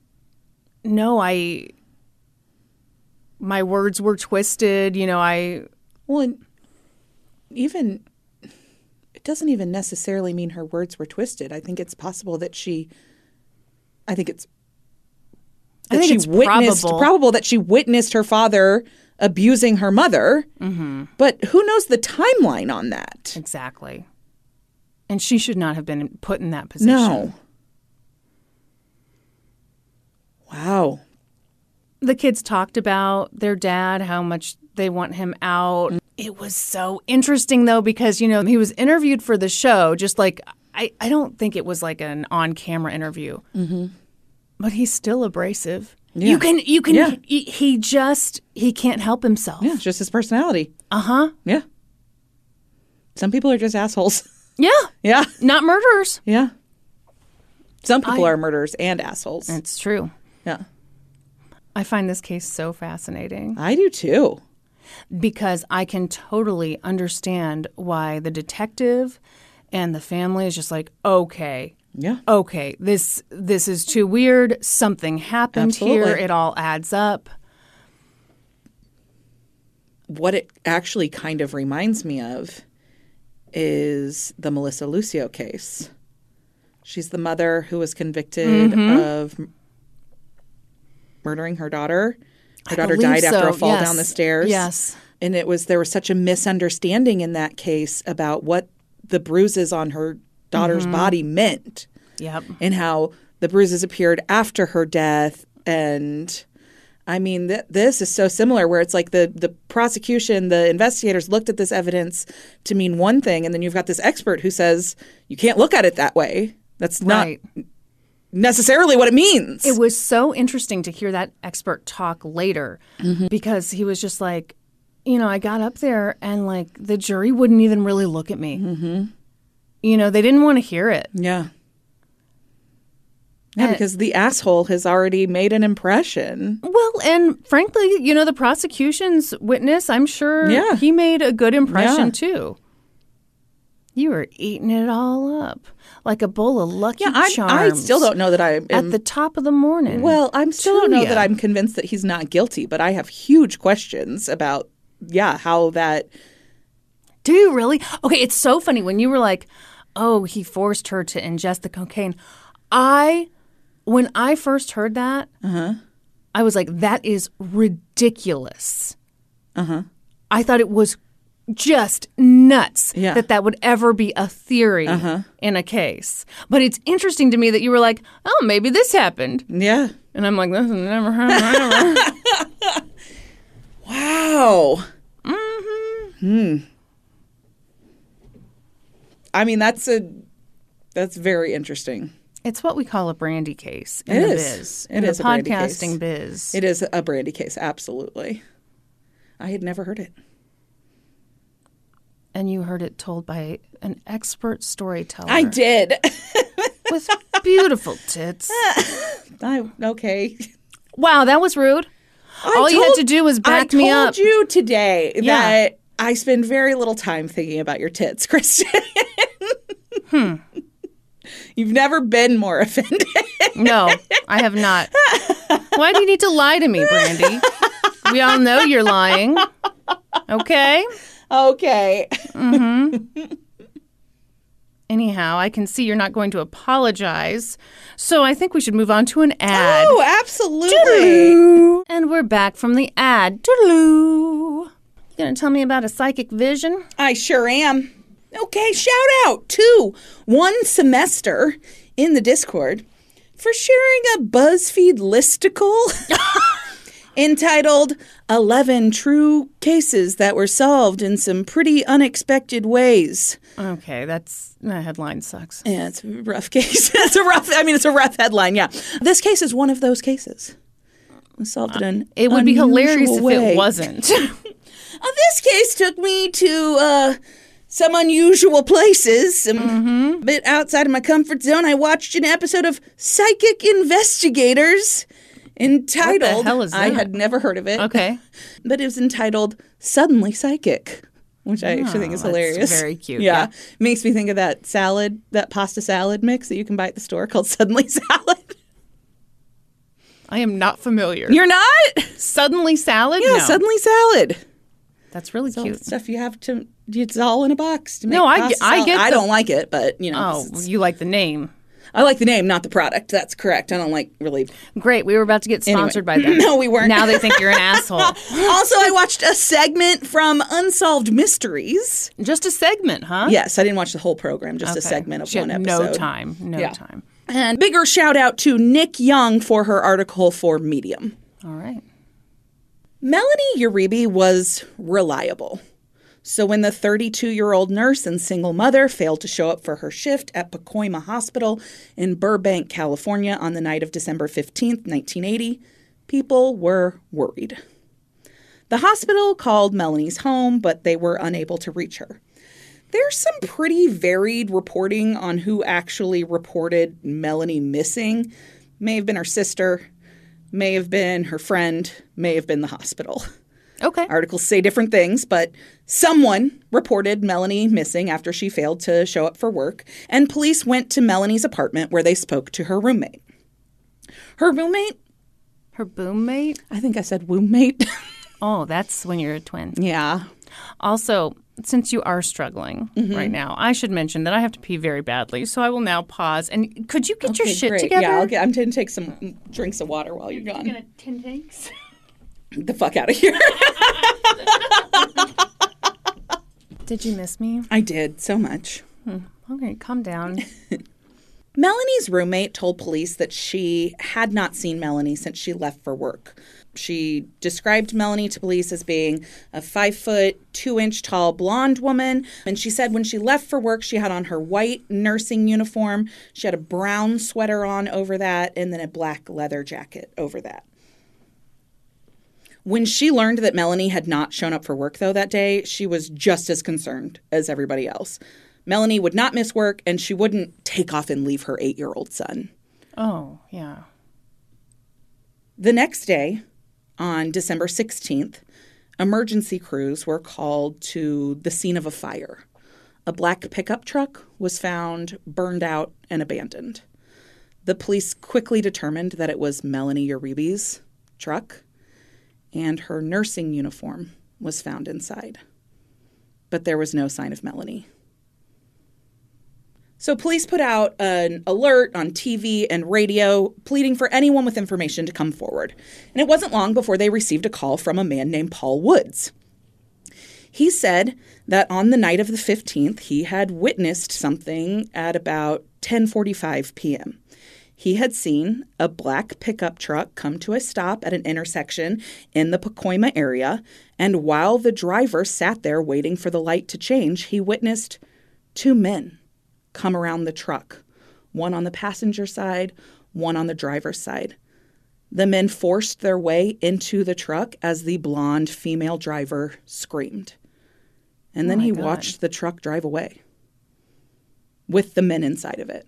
no, I my words were twisted, you know, I Well, and even it doesn't even necessarily mean her words were twisted. I think it's possible that she I think it's I think she it's witnessed probable. probable that she witnessed her father abusing her mother. Mm-hmm. But who knows the timeline on that? exactly. And she should not have been put in that position. No. Wow. the kids talked about their dad, how much they want him out. It was so interesting though, because, you know, he was interviewed for the show, just like, I, I don't think it was like an on camera interview, mm-hmm. But he's still abrasive. Yeah. You can, you can, Yeah. he, he just, he can't help himself. Yeah, it's just his personality. Uh huh. Yeah. Some people are just assholes. Yeah. yeah. Not murderers. Yeah. Some people I- are murderers and assholes. It's true. yeah. I find this case so fascinating. I do too. because I can totally understand why the detective and the family is just like, okay, Yeah. okay, this this is too weird. Something happened here. It all adds up. What it actually kind of reminds me of is the Melissa Lucio case. She's the mother who was convicted Mm-hmm. of murdering her daughter. Her I daughter died after a fall yes. down the stairs. Yes. And it was there was such a misunderstanding in that case about what the bruises on her daughter's Mm-hmm. body meant. Yep. and how the bruises appeared after her death and I mean, th- this is so similar where it's like the, the prosecution, the investigators looked at this evidence to mean one thing, and then you've got this expert who says you can't look at it that way. That's not Right. necessarily what it means. It was so interesting to hear that expert talk later Mm-hmm. because he was just like, you know, I got up there and like the jury wouldn't even really look at me. Mm-hmm. You know, they didn't want to hear it. yeah. Yeah, because the asshole has already made an impression. Well, and frankly, you know, the prosecution's witness, I'm sure Yeah. he made a good impression Yeah. too. You were eating it all up like a bowl of Lucky Yeah, I, Charms. I still don't know that I am. At the top of the morning. well, I'm still don't know ya. that I'm convinced that he's not guilty, but I have huge questions about, yeah, how that. Do you really? Okay, it's so funny when you were like, "Oh, he forced her to ingest the cocaine." I, when I first heard that, Uh-huh. I was like, "That is ridiculous." Uh-huh. I thought it was just nuts Yeah. that that would ever be a theory in a case. But it's interesting to me that you were like, "Oh, maybe this happened," Yeah. and I'm like, "This has never happened." ever." Wow. Hmm. I mean, that's a that's very interesting. it's what we call a Brandi case in It the is. biz, It in is the a Brandi case. podcasting biz. It is a Brandi case, absolutely. I had never heard it. and you heard it told by an expert storyteller I did. with beautiful tits. I okay. Wow, that was rude. I All you had to do was back I me up. I told you today Yeah. that I spend very little time thinking about your tits, Kristin. Hmm. You've never been more offended. No, I have not. Why do you need to lie to me, Brandi? We all know you're lying. Okay? okay. Hmm. Anyhow, I can see you're not going to apologize. So I think we should move on to an ad. Oh, absolutely. And we're back from the ad. Doodaloo. You gonna tell me about a psychic vision? I sure am. Okay, shout out to one semester in the Discord for sharing a BuzzFeed listicle entitled 11 True Cases That Were Solved in Some Pretty Unexpected Ways. Okay, that's that headline sucks. Yeah, it's a rough case. it's a rough, I mean, it's a rough headline, yeah. This case is one of those cases. Solved it uh, in It would be hilarious if it wasn't. Uh, this case took me to uh, some unusual places, some Mm-hmm. bit outside of my comfort zone. I watched an episode of Psychic Investigators entitled. I had never heard of it. okay. but it was entitled "Suddenly Psychic." Which I actually think is Oh, hilarious. very cute, Yeah. yeah. Makes me think of that salad, that pasta salad mix that you can buy at the store called Suddenly Salad. I am not familiar. You're not? Suddenly salad? Yeah, no. Suddenly Salad. That's really All the cute. stuff you have to. It's all in a box. To make No, I get- I get I the- don't like it, but you know, Oh, you like the name. I like the name, not the product. That's correct. I don't like really. Great. We were about to get Anyway. sponsored by them. No, we weren't. Now they think you're an asshole. also, I watched a segment from Unsolved Mysteries. Just a segment, huh? Yes, I didn't watch the whole program, just a segment of She one episode. No time. No Yeah. time. And bigger shout out to Nick Young for her article for Medium. All right. Melanie Uribe was reliable. So when the 32 year old nurse and single mother failed to show up for her shift at Pacoima Hospital in Burbank, California on the night of December 15th, 1980, people were worried. The hospital called Melanie's home, but they were unable to reach her. There's some pretty varied reporting on who actually reported Melanie missing. May have been her sister, may have been her friend, may have been the hospital. Okay. Articles say different things, but someone reported Melanie missing after she failed to show up for work, and police went to Melanie's apartment where they spoke to her roommate. Her roommate, Her boom mate? I think I said roommate. Oh, that's when you're a twin. yeah. Also, since you are struggling Mm-hmm. right now, I should mention that I have to pee very badly. So I will now pause. And could you get your shit great. together? Yeah, I'll get, I'm going to take some drinks of water while you're gone. tin tanks. the fuck out of here. Did you miss me? I did so much. Okay, calm down. Melanie's roommate told police that she had not seen Melanie since she left for work. She described Melanie to police as being a five foot, two inch tall blonde woman. And she said when she left for work, she had on her white nursing uniform. She had a brown sweater on over that, and then a black leather jacket over that. When she learned that Melanie had not shown up for work, though, that day, she was just as concerned as everybody else. Melanie would not miss work, and she wouldn't take off and leave her eight year old son. Oh, yeah. The next day, on December 16th, emergency crews were called to the scene of a fire. a black pickup truck was found burned out and abandoned. The police quickly determined that it was Melanie Uribe's truck, and her nursing uniform was found inside. But there was no sign of Melanie. So police put out an alert on TV and radio pleading for anyone with information to come forward. And it wasn't long before they received a call from a man named Paul Woods. He said that on the night of the 15th, he had witnessed something at about 10:45 p.m. He had seen a black pickup truck come to a stop at an intersection in the Pacoima area, and while the driver sat there waiting for the light to change, he witnessed two men come around the truck, one on the passenger side, one on the driver's side. The men forced their way into the truck as the blonde female driver screamed. And then oh my he God. watched the truck drive away with the men inside of it.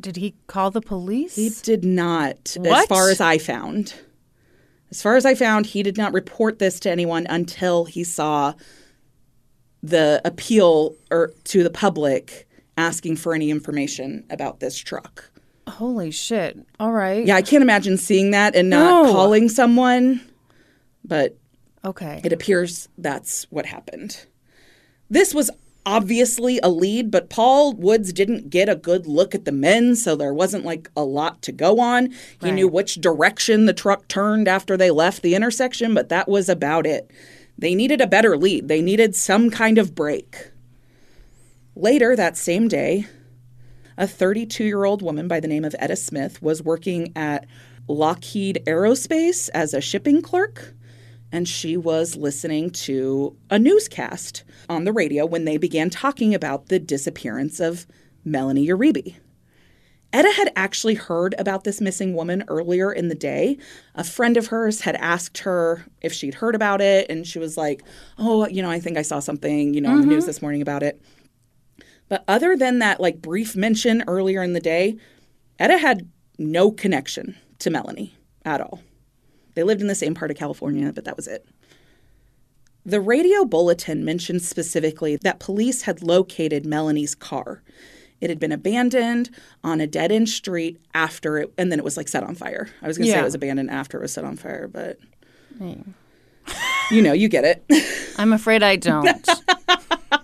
Did he call the police? He did not, as far as I found. As far as I found, he did not report this to anyone until he saw the appeal or to the public asking for any information about this truck. Holy shit. All right. Yeah, I can't imagine seeing that and not No. calling someone, but Okay. it appears that's what happened. This was obviously a lead, but Paul Woods didn't get a good look at the men, so there wasn't like a lot to go on. He knew which direction the truck turned after they left the intersection, but that was about it. They needed a better lead, they needed some kind of break. Later that same day, a 32 year old woman by the name of Etta Smith was working at Lockheed Aerospace as a shipping clerk. And she was listening to a newscast on the radio when they began talking about the disappearance of Melanie Uribe. Etta had actually heard about this missing woman earlier in the day. A friend of hers had asked her if she'd heard about it, and she was like, Oh, you know, I think I saw something, you know, on the news mm-hmm. this morning about it. But other than that, like brief mention earlier in the day, Etta had no connection to Melanie at all. They lived in the same part of California, but that was it. The radio bulletin mentioned specifically that police had located Melanie's car. It had been abandoned on a dead end street after it, and then it was like set on fire. I was going to say it was abandoned after it was set on fire, but you know, you get it. I'm afraid I don't.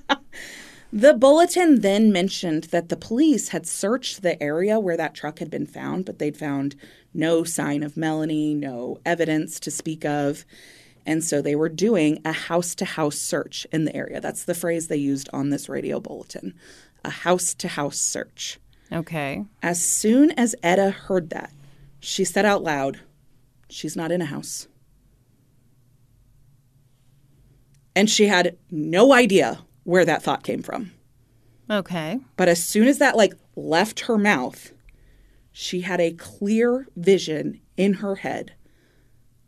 The bulletin then mentioned that the police had searched the area where that truck had been found, but they'd found no sign of Melanie, no evidence to speak of. And so they were doing a house to house search in the area. That's the phrase they used on this radio bulletin a house to house search. okay. As soon as Etta heard that, she said out loud, She's not in a house. And she had no idea where that thought came from. Okay. But as soon as that like left her mouth, she had a clear vision in her head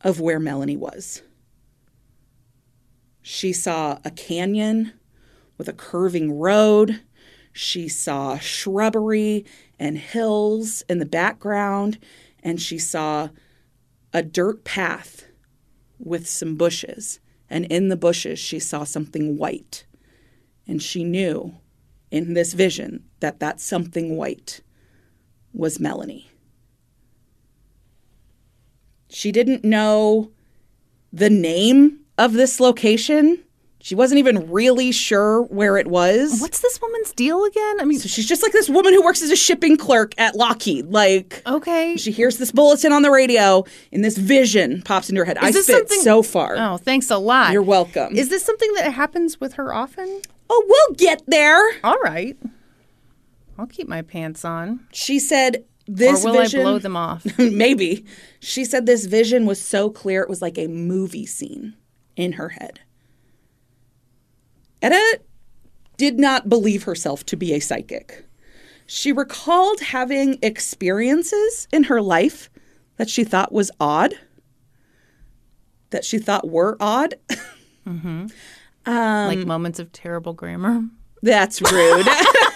of where Melanie was. She saw a canyon with a curving road. She saw shrubbery and hills in the background, and she saw a dirt path with some bushes. And in the bushes, she saw something white. And she knew in this vision that that something white was Melanie. She didn't know the name of this location. She wasn't even really sure where it was. What's this woman's deal again? I mean, So she's just like this woman who works as a shipping clerk at Lockheed. Like, okay. she hears this bulletin on the radio, and this vision pops into her head. I this spit something- so far. Oh, thanks a lot. You're welcome. Is this something that happens with her often? Oh, we'll get there. All right. I'll keep my pants on. She said this or will vision. I blow them off? Maybe. She said this vision was so clear it was like a movie scene in her head. Etta did not believe herself to be a psychic. She recalled having experiences in her life that she thought was odd, that she thought were odd. Mm-hmm. Um, like moments of terrible grammar. That's rude.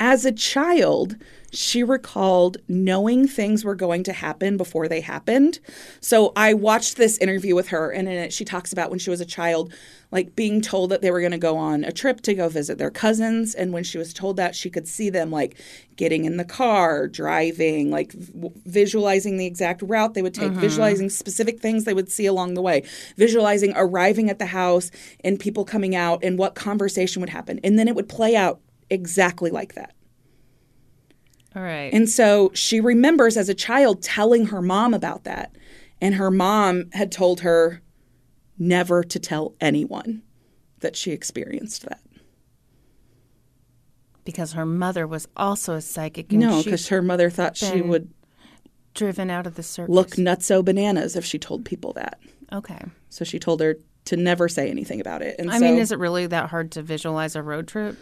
As a child, she recalled knowing things were going to happen before they happened. So I watched this interview with her, and in it, she talks about when she was a child, like being told that they were going to go on a trip to go visit their cousins. And when she was told that, she could see them like getting in the car, driving, like v- visualizing the exact route they would take, mm-hmm. visualizing specific things they would see along the way, visualizing arriving at the house and people coming out and what conversation would happen. And then it would play out exactly like that. All right. And so she remembers as a child telling her mom about that. And her mom had told her never to tell anyone that she experienced that. because her mother was also a psychic and No, because her mother thought she would driven out of the circus. look nutso bananas if she told people that. Okay. So she told her to never say anything about it. And I so, mean, is it really that hard to visualize a road trip?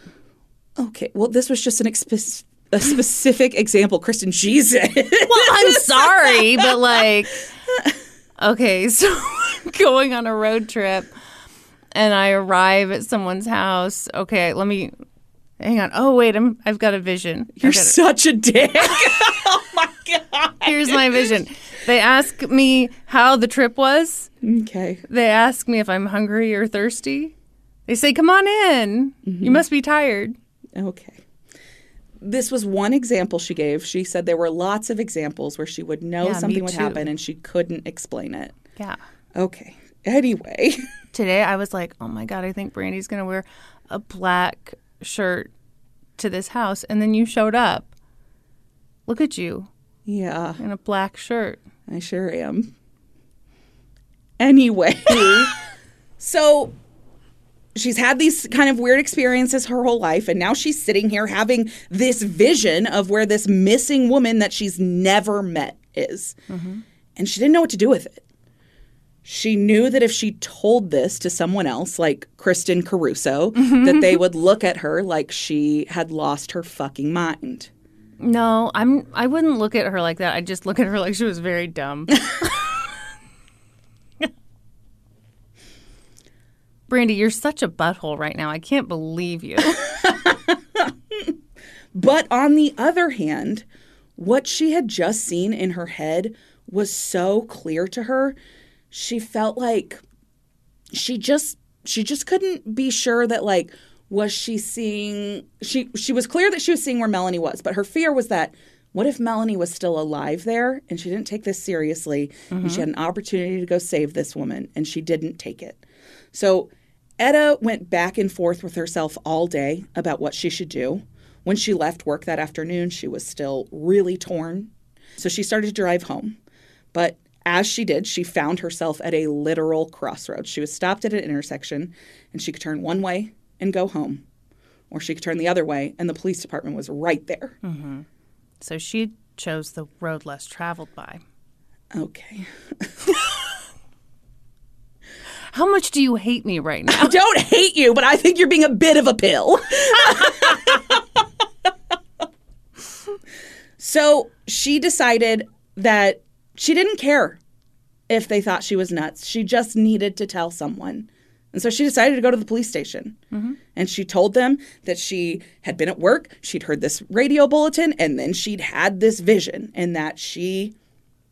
Okay, well, this was just an expe- a specific example. Kristin, Jesus. Well, I'm sorry, but like, okay, so going on a road trip and I arrive at someone's house. Okay, let me hang on. Oh, wait, I'm, I've got a vision. You're I got it. such a dick. oh my God. Here's my vision. They ask me how the trip was. Okay. They ask me if I'm hungry or thirsty. They say, "Come on in. Mm-hmm. You must be tired." Okay. This was one example she gave. She said there were lots of examples where she would know Yeah, me something would too. happen and she couldn't explain it. Yeah. Okay. Anyway, Today I was like, "Oh my god, I think Brandi's going to wear a black shirt to this house." And then you showed up. Look at you yeah, in a black shirt. I sure am. Anyway, so she's had these kind of weird experiences her whole life, and now she's sitting here having this vision of where this missing woman that she's never met is. Mm-hmm. And she didn't know what to do with it. She knew that if she told this to someone else, like Kristin Caruso, mm-hmm. that they would look at her like she had lost her fucking mind. No, I'm I wouldn't look at her like that. I'd just look at her like she was very dumb. Brandi, you're such a butthole right now. I can't believe you. But on the other hand, what she had just seen in her head was so clear to her. She felt like she just she just couldn't be sure that like was she seeing she she was clear that she was seeing where Melanie was, but her fear was that what if Melanie was still alive there and she didn't take this seriously and she mm-hmm. had an opportunity to go save this woman and she didn't take it. So Etta went back and forth with herself all day about what she should do. When she left work that afternoon, she was still really torn. So she started to drive home. But as she did, she found herself at a literal crossroads. She was stopped at an intersection and she could turn one way and go home, or she could turn the other way and the police department was right there. Mm-hmm. so she chose the road less traveled by. Okay. How much do you hate me right now? I don't hate you, but I think you're being a bit of a pill. so she decided that she didn't care if they thought she was nuts. She just needed to tell someone. And so she decided to go to the police station. Mm-hmm. And she told them that she had been at work, she'd heard this radio bulletin, and then she'd had this vision, and that she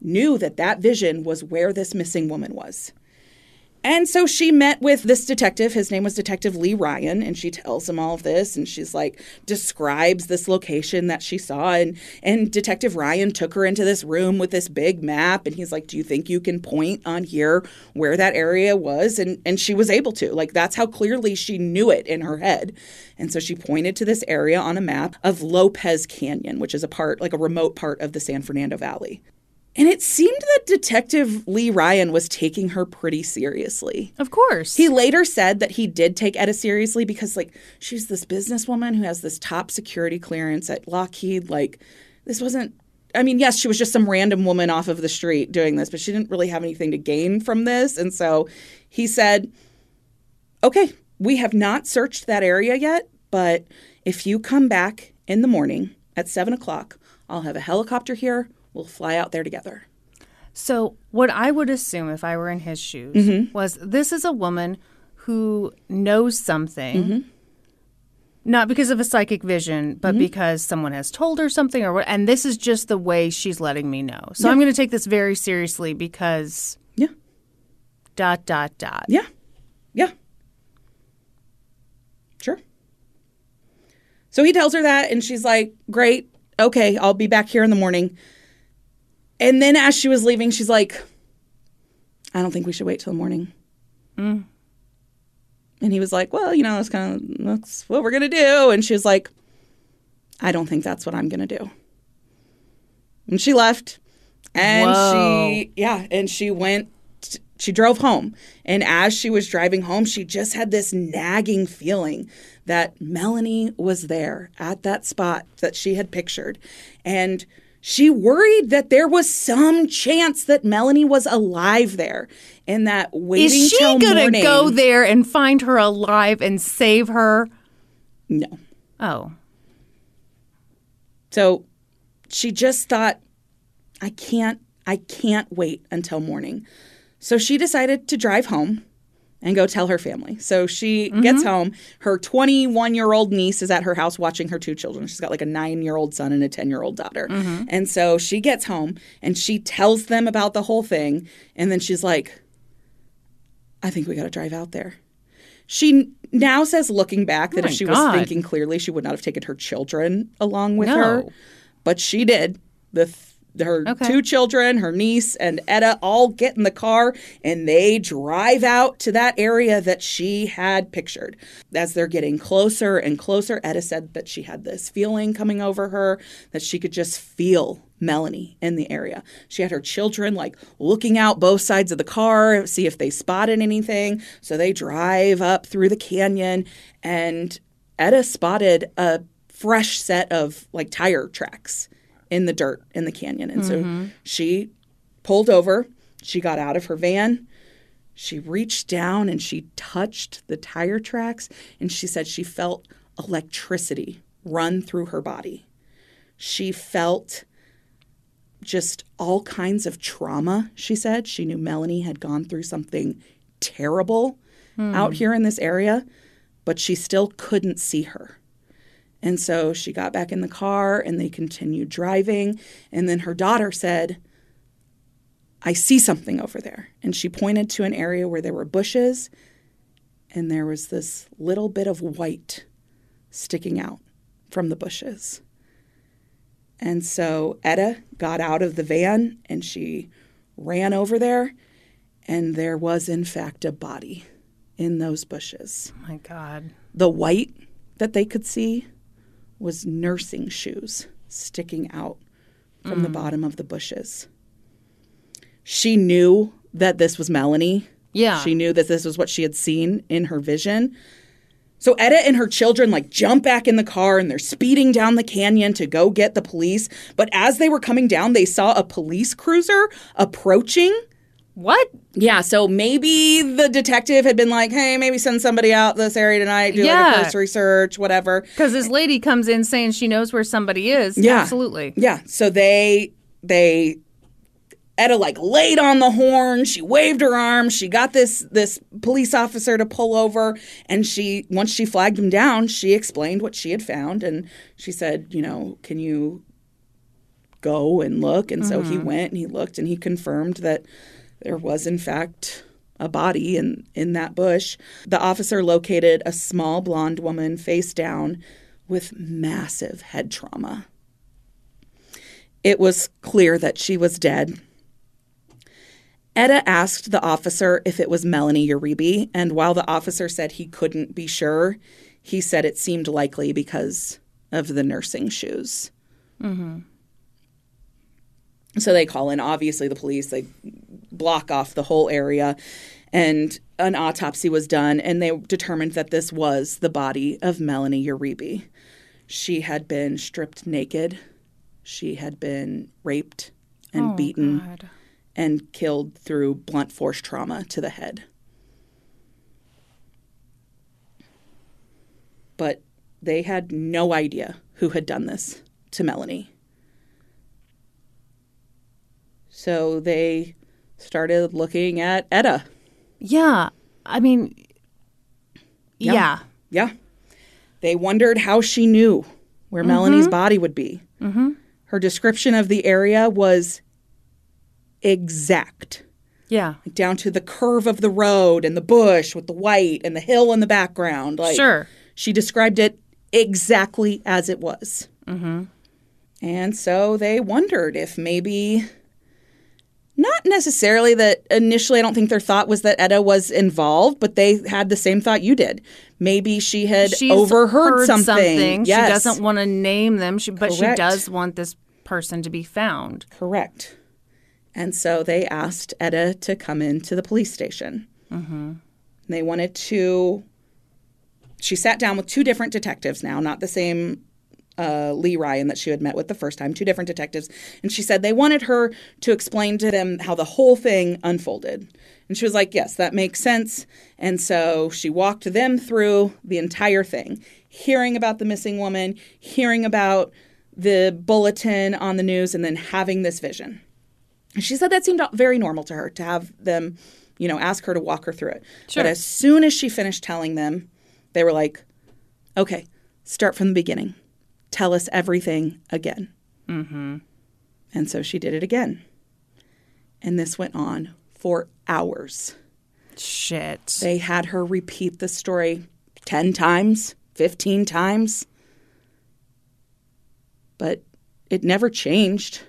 knew that that vision was where this missing woman was. And so she met with this detective. His name was Detective Lee Ryan, and she tells him all of this. And she's like, describes this location that she saw. And, and Detective Ryan took her into this room with this big map. And he's like, Do you think you can point on here where that area was? And, and she was able to. Like, that's how clearly she knew it in her head. And so she pointed to this area on a map of Lopez Canyon, which is a part, like a remote part of the San Fernando Valley. And it seemed that Detective Lee Ryan was taking her pretty seriously. Of course. He later said that he did take Etta seriously because, like, she's this businesswoman who has this top security clearance at Lockheed. Like, this wasn't, I mean, yes, she was just some random woman off of the street doing this, but she didn't really have anything to gain from this. And so he said, okay, we have not searched that area yet, but if you come back in the morning at seven o'clock, I'll have a helicopter here. We'll fly out there together. So, what I would assume if I were in his shoes mm-hmm. was this is a woman who knows something mm-hmm. Not because of a psychic vision, but mm-hmm. because someone has told her something or what. And this is just the way she's letting me know. So I'm going to take this very seriously because Yeah. dot, dot, dot. Yeah. Yeah. Sure. So he tells her that, and she's like, Great. Okay. I'll be back here in the morning. And then as she was leaving, she's like, I don't think we should wait till the morning. Mm. And he was like, Well, you know, that's kind of that's what we're gonna do. And she was like, I don't think that's what I'm gonna do. And she left. And Whoa. she yeah, and she went she drove home. And as she was driving home, she just had this nagging feeling that Melanie was there at that spot that she had pictured. And she worried that there was some chance that Melanie was alive there and that waiting Is she till to morning- go there and find her alive and save her? No. Oh. So she just thought, I can't, I can't wait until morning. So she decided to drive home and go tell her family. So she gets mm-hmm. home. Her 21 year old niece is at her house watching her two children. She's got like a nine year old son and a 10 year old daughter. Mm-hmm. And so she gets home and she tells them about the whole thing. And then she's like, I think we got to drive out there. She now says, looking back, that Oh if she God. was thinking clearly, she would not have taken her children along with No. her. But she did. The th- her Okay. two children, her niece, and Etta all get in the car and they drive out to that area that she had pictured. As they're getting closer and closer, Etta said that she had this feeling coming over her that she could just feel Melanie in the area. She had her children like looking out both sides of the car, see if they spotted anything. So they drive up through the canyon and Etta spotted a fresh set of like tire tracks in the dirt in the canyon. And so mm-hmm. she pulled over, she got out of her van, she reached down and she touched the tire tracks and she said she felt electricity run through her body. She felt just all kinds of trauma, she said. She knew Melanie had gone through something terrible hmm. out here in this area, but she still couldn't see her. And so she got back in the car and they continued driving. And then her daughter said, I see something over there. And she pointed to an area where there were bushes and there was this little bit of white sticking out from the bushes. And so Etta got out of the van and she ran over there. And there was, in fact, a body in those bushes. Oh my God. The white that they could see was nursing shoes sticking out from the mm. bottom of the bushes. She knew that this was Melanie. Yeah. She knew that this was what she had seen in her vision. So Etta and her children like jump back in the car and they're speeding down the canyon to go get the police. But as they were coming down, they saw a police cruiser approaching. What? Yeah, so maybe the detective had been like, "Hey, maybe send somebody out this area tonight, do like a cursory search, whatever." Because this lady comes in saying she knows where somebody is. Yeah. Absolutely. Yeah. So they they Etta like laid on the horn. She waved her arm. She got this this police officer to pull over, and she once she flagged him down, she explained what she had found, and she said, you know, can you go and look? And so he mm-hmm. went and he looked, and he confirmed that there was in fact a body in in that bush. The officer located a small blonde woman face down with massive head trauma. It was clear that she was dead. Etta asked the officer if it was Melanie Uribe, and while the officer said he couldn't be sure, he said it seemed likely because of the nursing shoes. Mm-hmm. So they call in, obviously, the police. They block off the whole area, and an autopsy was done, and they determined that this was the body of Melanie Uribe. She had been stripped naked, she had been raped and oh, beaten God. and killed through blunt force trauma to the head. But they had no idea who had done this to Melanie. So they started looking at Etta. Yeah. I mean, yeah. Yeah. They wondered how she knew where Melanie's body would be. Her description of the area was exact, Yeah. down to the curve of the road and the bush with the white and the hill in the background. Like, Sure. She described it exactly as it was. Mm-hmm. And so they wondered if maybe, not necessarily that initially, I don't think their thought was that Etta was involved, but they had the same thought you did. Maybe she had She's overheard heard something. She Yes. doesn't want to name them, she, but Correct. she does want this person to be found. Correct. And so they asked Etta to come into the police station. Mm-hmm. They wanted to. She sat down with two different detectives now, not the same uh, Lee Ryan that she had met with the first time, two different detectives. And she said they wanted her to explain to them how the whole thing unfolded. And she was like, yes, that makes sense. And so she walked them through the entire thing, hearing about the missing woman, hearing about the bulletin on the news, and then having this vision. And She said that seemed very normal to her to have them, you know, ask her to walk her through it. But as soon as she finished telling them, they were like, okay, start from the beginning. Tell us everything again. Mm-hmm. And so she did it again. And this went on for hours. Shit. They had her repeat the story 10 times, 15 times. But it never changed.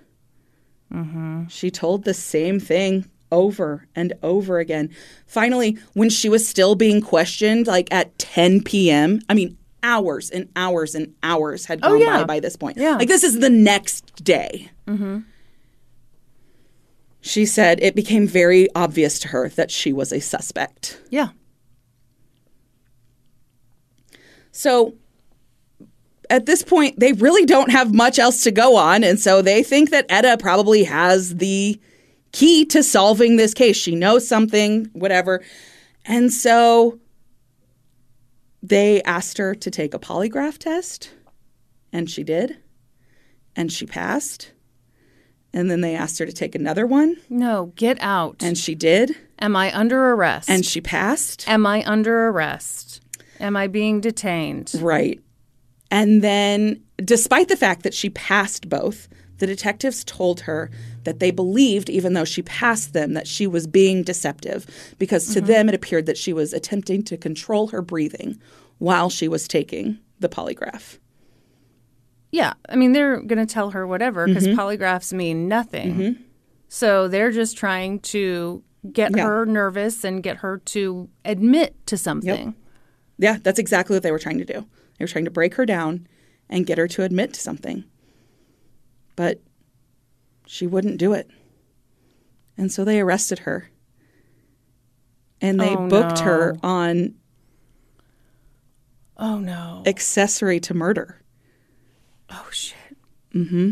She told the same thing over and over again. Finally, when she was still being questioned, like at 10 p.m., I mean, hours and hours and hours had oh, gone yeah. by by this point. Yeah. Like, this is the next day. Mm-hmm. She said it became very obvious to her that she was a suspect. yeah. So at this point, they really don't have much else to go on. And so they think that Etta probably has the key to solving this case. She knows something, whatever. And so they asked her to take a polygraph test, and she did. And she passed. And then they asked her to take another one, No, get out. and she did. Am I under arrest? And she passed. Am I under arrest? Am I being detained? Right. And then, despite the fact that she passed both, the detectives told her that they believed, even though she passed them, that she was being deceptive because to them it appeared that she was attempting to control her breathing while she was taking the polygraph. Yeah. I mean, they're going to tell her whatever because Mm-hmm. polygraphs mean nothing. So they're just trying to get Yeah. her nervous and get her to admit to something. Yeah, that's exactly what they were trying to do. They were trying to break her down and get her to admit to something. But she wouldn't do it. And so they arrested her. And they Oh, booked her on Oh, no. accessory to murder. Oh, shit. Hmm.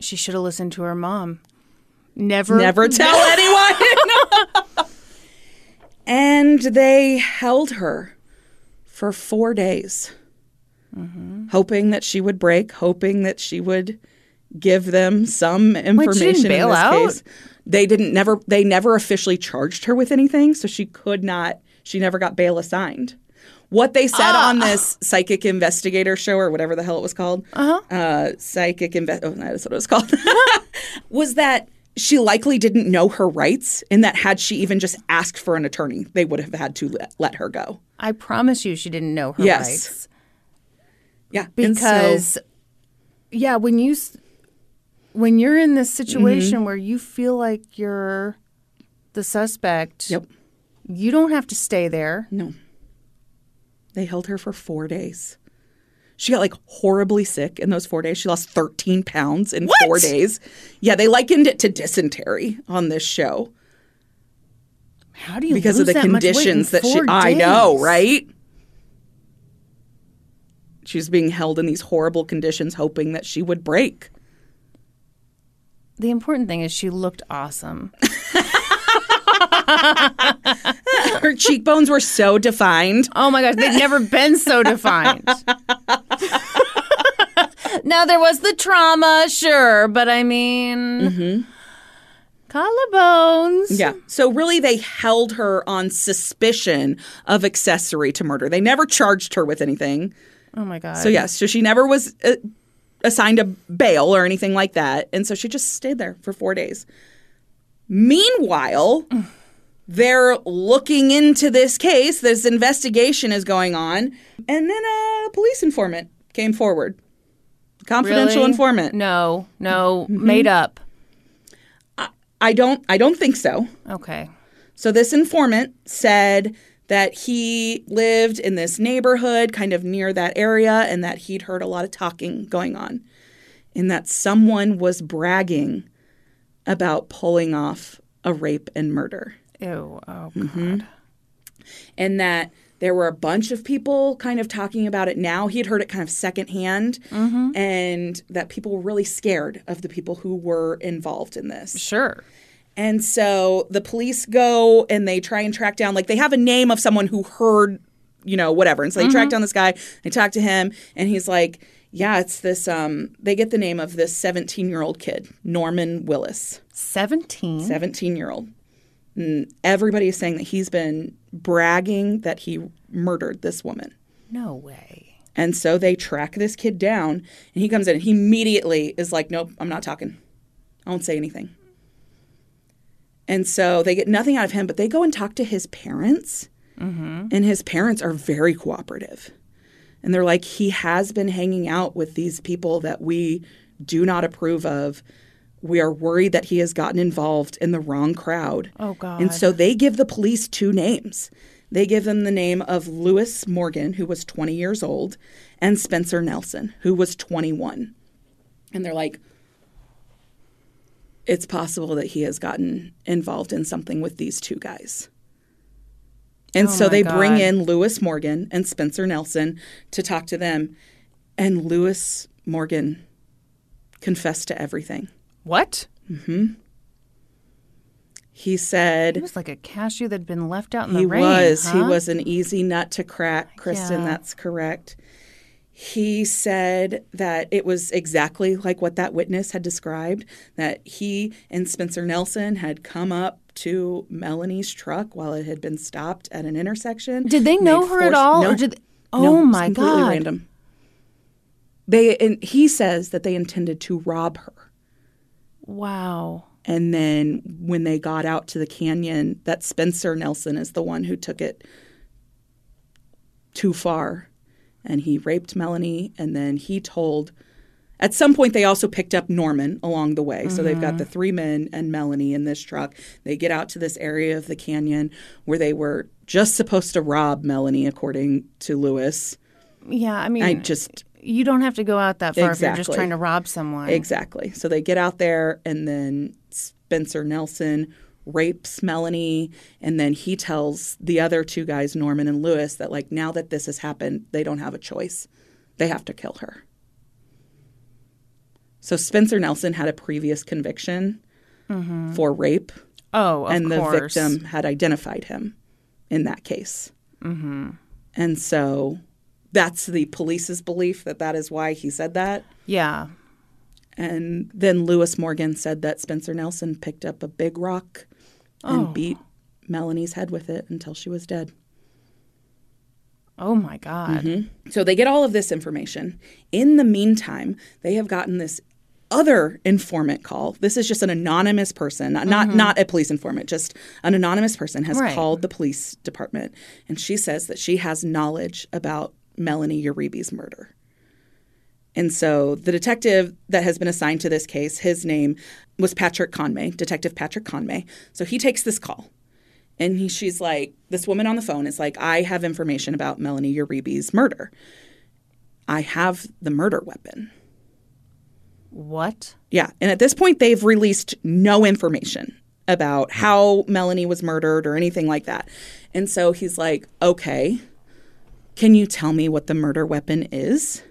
She should have listened to her mom. Never. Never tell anyone. and they held her for four days, hoping that she would break, hoping that she would give them some information. in bail this out? case. They didn't never. They never officially charged her with anything, so she could not. She never got bail assigned. What they said Ah. on this psychic investigator show or whatever the hell it was called, uh-huh. psychic invest. Oh, that's what it was called. was that she likely didn't know her rights, and that had she even just asked for an attorney, they would have had to let, let her go. I promise you she didn't know her Yes. rights. Yeah, and so- because yeah when you when you're in this Mm-hmm. situation where you feel like you're the suspect yep, you don't have to stay there no, they held her for four days. She got like horribly sick in those four days. She lost 13 pounds in four days. Yeah, they likened it to dysentery on this show how do you because of the that much weight in conditions that she. four I know, days? right? She's being held in these horrible conditions, hoping that she would break. The important thing is she looked awesome Her cheekbones were so defined. oh my gosh they've never been so defined now there was the trauma sure but i mean Collarbones. Yeah. So really, they held her on suspicion of accessory to murder. They never charged her with anything. Oh my god. So yes, so she never was uh, assigned a bail or anything like that, and so she just stayed there for four days. Meanwhile, they're looking into this case. This investigation is going on, and then a police informant came forward. Confidential Really? informant. No, no, Mm-hmm. made up. I don't. I don't think so. Okay. So this informant said that he lived in this neighborhood kind of near that area and that he'd heard a lot of talking going on and that someone was bragging about pulling off a rape and murder Ew. Oh Mm-hmm. god. and that there were a bunch of people kind of talking about it now. He'd heard it kind of secondhand and that people were really scared of the people who were involved in this. Sure. And so the police go and they try and track down, like they have a name of someone who heard, you know, whatever. And so they track down this guy, they talk to him, and he's like, yeah, it's this, um, they get the name of this 17 year old kid, Norman Willis, 17. 17 year old. Everybody is saying that he's been bragging that he murdered this woman. No way. And so they track this kid down, and he comes in and he immediately is like, Nope, I'm not talking. I won't say anything. And so they get nothing out of him, but they go and talk to his parents, mm-hmm. and his parents are very cooperative. And they're like, He has been hanging out with these people that we do not approve of. We are worried that he has gotten involved in the wrong crowd. Oh, God. And so they give the police two names. They give them the name of Lewis Morgan, who was 20 years old, and Spencer Nelson, who was 21. And they're like, it's possible that he has gotten involved in something with these two guys. And Oh so they bring in Lewis Morgan and Spencer Nelson to talk to them. And Lewis Morgan confessed to everything. What? Hmm. He said He was like a cashew that had been left out in the he rain. He was. He was an easy nut to crack, Kristin. Yeah. That's correct. He said that it was exactly like what that witness had described that he and Spencer Nelson had come up to Melanie's truck while it had been stopped at an intersection. Did they know her at all, No. They, oh No, my completely god! random. They and he says that they intended to rob her. Wow. And then when they got out to the canyon, that Spencer Nelson is the one who took it too far. And he raped Melanie. And then he told, at some point, they also picked up Norman along the way. So they've got the mm-hmm. three men and Melanie in this truck. They get out to this area of the canyon where they were just supposed to rob Melanie, according to Lewis. Yeah, I mean, I just you don't have to go out that far if you're just trying to rob someone. Exactly. So they get out there, and then Spencer Nelson rapes Melanie, and then he tells the other two guys, Norman and Lewis, that like now that this has happened, they don't have a choice. They have to kill her. So Spencer Nelson had a previous conviction for rape, Oh, of and course. the victim had identified him in that case. Mm-hmm. And so that's the police's belief that that is why he said that. Yeah. And then Lewis Morgan said that Spencer Nelson picked up a big rock and beat Melanie's head with it until she was dead. Oh my god. Mm-hmm. So they get all of this information. In the meantime, they have gotten this other informant call. This is just an anonymous person, not not, not a police informant, just an anonymous person has Right. called the police department and she says that she has knowledge about Melanie Uribe's murder. And so the detective that has been assigned to this case, his name was Patrick Conway, Detective Patrick Conway. So he takes this call. And he, she's like, this woman on the phone is like, I have information about Melanie Uribe's murder. I have the murder weapon. What? Yeah. And at this point, they've released no information about how Melanie was murdered or anything like that. And so he's like, okay, can you tell me what the murder weapon is?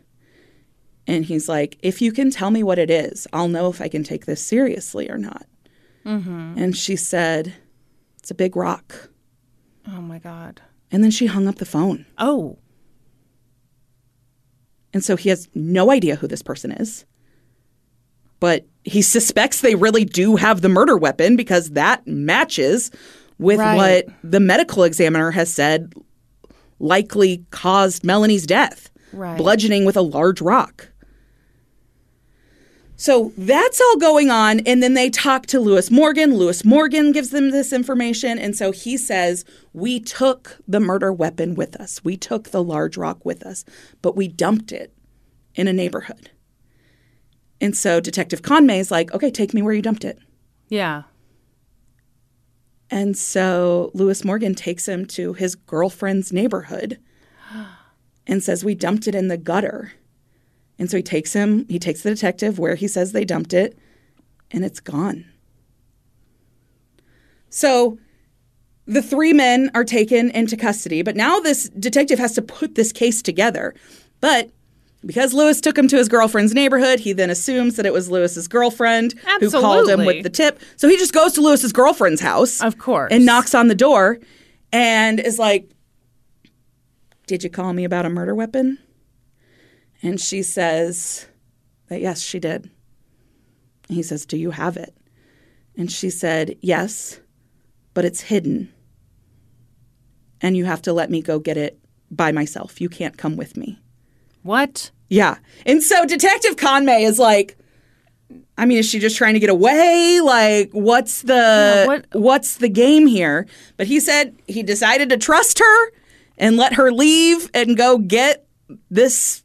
And he's like, if you can tell me what it is, I'll know if I can take this seriously or not. Mm-hmm. And she said, it's a big rock. Oh my god. And then she hung up the phone. Oh. And so he has no idea who this person is. But he suspects they really do have the murder weapon because that matches with Right. what the medical examiner has said likely caused Melanie's death Right. bludgeoning with a large rock. So that's all going on. And then they talk to Lewis Morgan. Lewis Morgan gives them this information. And so he says, We took the murder weapon with us. We took the large rock with us, but we dumped it in a neighborhood. And so Detective Conway is like, Okay, take me where you dumped it. Yeah. And so Lewis Morgan takes him to his girlfriend's neighborhood and says, We dumped it in the gutter. And so he takes him, he takes the detective where he says they dumped it, and it's gone. So the three men are taken into custody, but now this detective has to put this case together. But because Lewis took him to his girlfriend's neighborhood, he then assumes that it was Lewis's girlfriend who called him with the tip. So he just goes to Lewis's girlfriend's house. Of course. And knocks on the door and is like, Did you call me about a murder weapon? And she says that yes, she did. He says, Do you have it? And she said, Yes, but it's hidden. And you have to let me go get it by myself. You can't come with me. What? Yeah. And so Detective Conway is like, I mean, is she just trying to get away? Like, what's the Yeah, what- what's the game here? But he said he decided to trust her and let her leave and go get this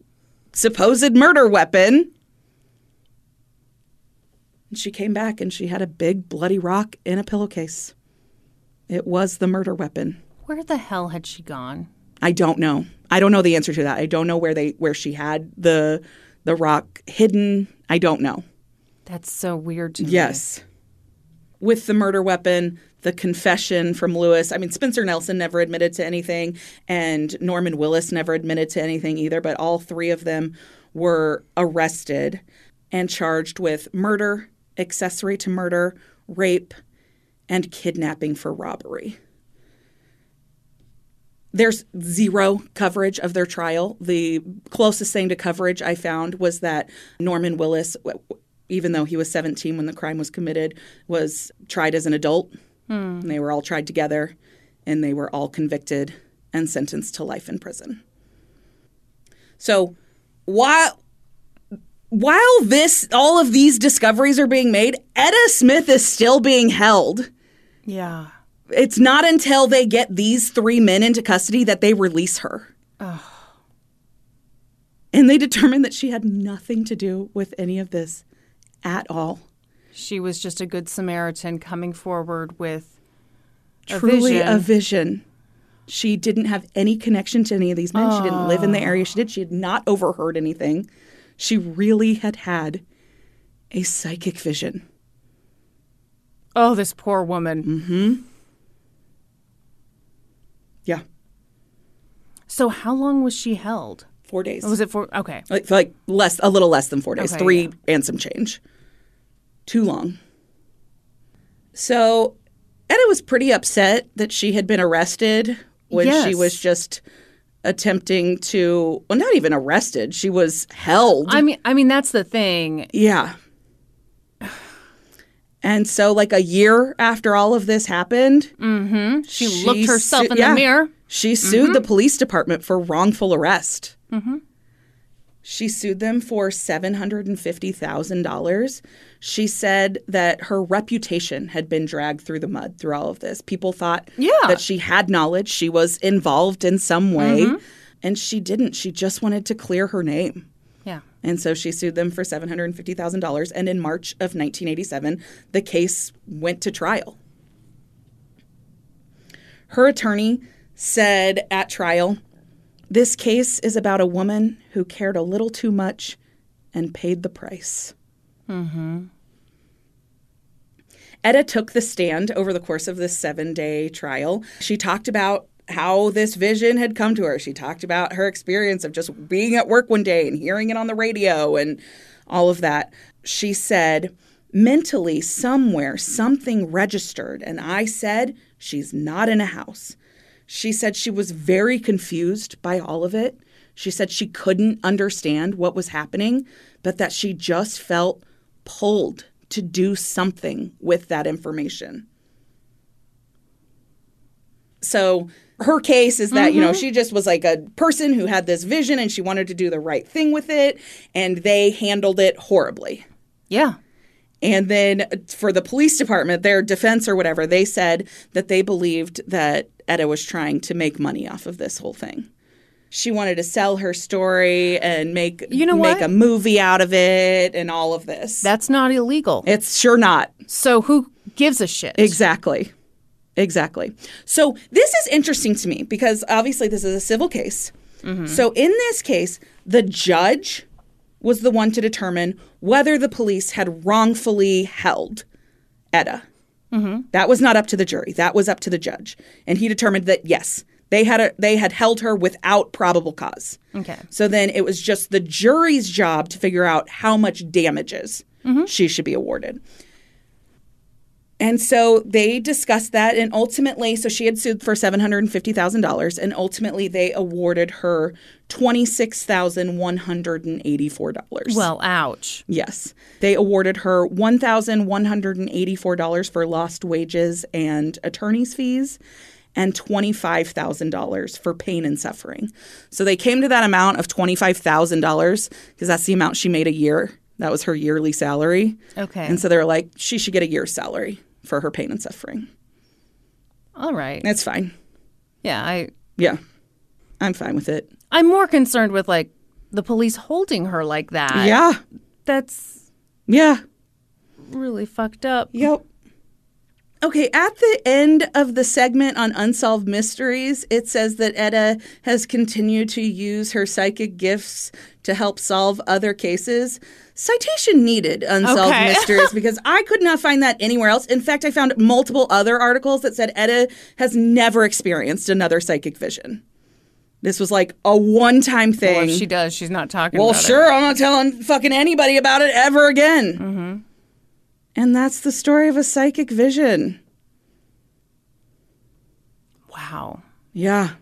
supposed murder weapon. And she came back and she had a big bloody rock in a pillowcase. It was the murder weapon. Where the hell had she gone? I don't know. I don't know the answer to that. I don't know where they where she had the the rock hidden. I don't know. That's so weird to me. Yes. With the murder weapon, the confession from Lewis. I mean, Spencer Nelson never admitted to anything, and Norman Willis never admitted to anything either, but all three of them were arrested and charged with murder, accessory to murder, rape, and kidnapping for robbery. There's zero coverage of their trial. The closest thing to coverage I found was that Norman Willis, even though he was 17 when the crime was committed, was tried as an adult. And they were all tried together, and they were all convicted and sentenced to life in prison. So while while this all of these discoveries are being made, Etta Smith is still being held Yeah. it's not until they get these three men into custody that they release her. Oh. And they determine that she had nothing to do with any of this at all. She was just a good Samaritan coming forward with a Truly vision. a vision. She didn't have any connection to any of these men. She didn't live in the area she did. She had not overheard anything. She really had had a psychic vision. oh, this poor woman. Mm-hmm. Yeah, So how long was she held? four days. Was it four? okay. like, like less, a little less than four days, Okay, three yeah. and some change. Too long. So, Etta was pretty upset that she had been arrested when she was just attempting to, well, not even arrested. She was held. I mean I mean that's the thing. yeah. And so, like a year after all of this happened, Mm-hmm. She, looked herself su- in yeah. the mirror. She sued the police department for wrongful arrest. She sued them for $750,000. She said that her reputation had been dragged through the mud through all of this. People thought Yeah. that she had knowledge, she was involved in some way, mm-hmm. and she didn't. She just wanted to clear her name. Yeah. And so she sued them for $750,000. And in March of 1987, the case went to trial. Her attorney said at trial this case is about a woman who cared a little too much and paid the price. Mm-hmm. Etta took the stand over the course of this seven day trial. She talked about how this vision had come to her. She talked about her experience of just being at work one day and hearing it on the radio and all of that. She said, mentally, somewhere, something registered. And I said, she's not in a house. She said she was very confused by all of it. She said she couldn't understand what was happening, but that she just felt pulled to do something with that information. So her case is that, you know, mm-hmm. she just was like a person who had this vision and she wanted to do the right thing with it, and they handled it horribly. Yeah. And then uh, for the police department, their defense or whatever, they said that they believed that Etta was trying to make money off of this whole thing. She wanted to sell her story and make You know make what? a movie out of it and all of this. That's not illegal. it's sure not. So who gives a shit? Exactly. Exactly. So this is interesting to me because obviously this is a civil case. Mm-hmm. So in this case, the judge was the one to determine whether the police had wrongfully held Etta. Mm-hmm. That was not up to the jury. That was up to the judge, and he determined that yes, they had a, they had held her without probable cause. Okay. So then it was just the jury's job to figure out how much damages mm-hmm. she should be awarded. And so they discussed that, and ultimately, so she had sued for seven hundred and fifty thousand dollars, and ultimately they awarded her twenty six thousand one hundred and eighty four dollars. Well, ouch. Yes. They awarded her $1,184 for lost wages and attorney's fees and $25,000 for pain and suffering. So they came to that amount of $25,000 because that's the amount she made a year. That was her yearly salary. Okay. And so they were like, she should get a year's salary for her pain and suffering. All right. That's fine. Yeah, I Yeah. I'm fine with it. I'm more concerned with like the police holding her like that. yeah. That's Yeah. really fucked up. Yep. Okay, at the end of the segment on unsolved mysteries, it says that Etta has continued to use her psychic gifts to help solve other cases. Citation needed unsolved Okay. mysteries because I could not find that anywhere else. In fact, I found multiple other articles that said Etta has never experienced another psychic vision. This was like a one-time thing. Well, if she does, she's not talking Well, about it. sure, I'm not telling fucking anybody about it ever again. Mm-hmm. And that's the story of a psychic vision. Wow. Yeah.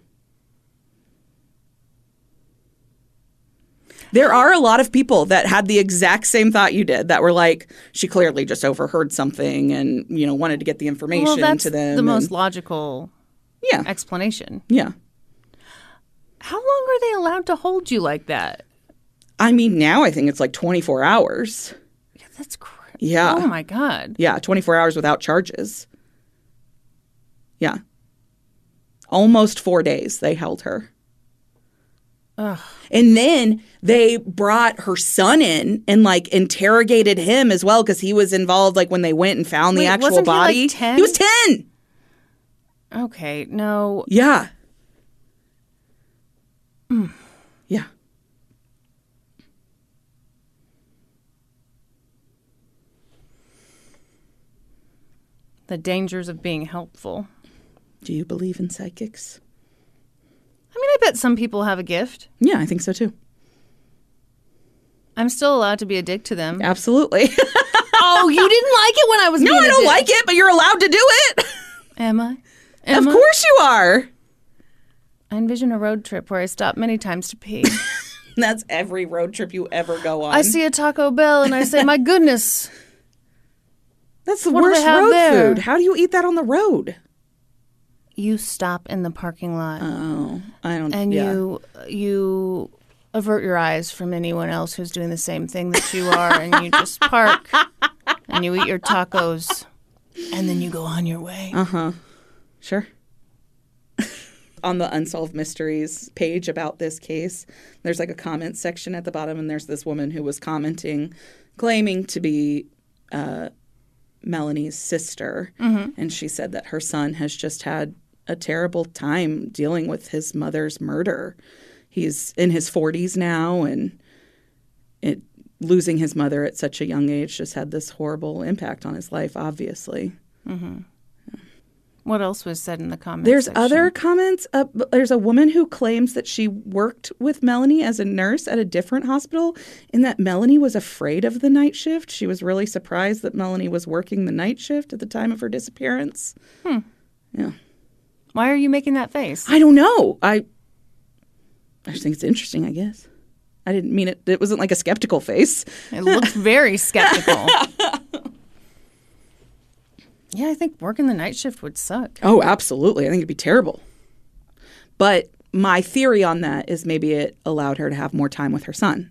There are a lot of people that had the exact same thought you did that were like, she clearly just overheard something and, you know, wanted to get the information Well, that's to them. the most logical yeah. explanation. Yeah. How long are they allowed to hold you like that? I mean, now I think it's like 24 hours. Yeah, that's crazy. Yeah. Oh my god. Yeah, 24 hours without charges. Yeah. Almost four days they held her. Ugh. And then they brought her son in and like interrogated him as well because he was involved like when they went and found Wait, the actual wasn't he, like, body. 10? He was 10. Okay. No. Yeah. Yeah. The dangers of being helpful. Do you believe in psychics? I mean, I bet some people have a gift. Yeah, I think so too. I'm still allowed to be a dick to them. Absolutely. oh, you didn't like it when I was no, I don't like it, but you're allowed to do it. Am I? of I? course you are. I envision a road trip where I stop many times to pee. That's every road trip you ever go on. I see a Taco Bell and I say, "My goodness, That's the What worst road there? food. How do you eat that on the road? you stop in the parking lot Oh, I don't. and yeah. you you avert your eyes from anyone else who's doing the same thing that you are, and you just park and you eat your tacos, and then you go on your way." Uh huh. Sure. On the Unsolved Mysteries page about this case, there's like a comment section at the bottom, and there's this woman who was commenting, claiming to be uh, Melanie's sister. Mm-hmm. And she said that her son has just had a terrible time dealing with his mother's murder. He's in his 40s now, and it, losing his mother at such a young age just had this horrible impact on his life, obviously. Mm-hmm. What else was said in the comments? There's section? other comments. Uh, there's a woman who claims that she worked with Melanie as a nurse at a different hospital, and that Melanie was afraid of the night shift. She was really surprised that Melanie was working the night shift at the time of her disappearance. Yeah, Why are you making that face? I don't know. I I just think it's interesting. I guess I didn't mean it. It wasn't like a skeptical face. It looked very skeptical. yeah, I think working the night shift would suck. Oh, absolutely. I think it'd be terrible. But my theory on that is maybe it allowed her to have more time with her son.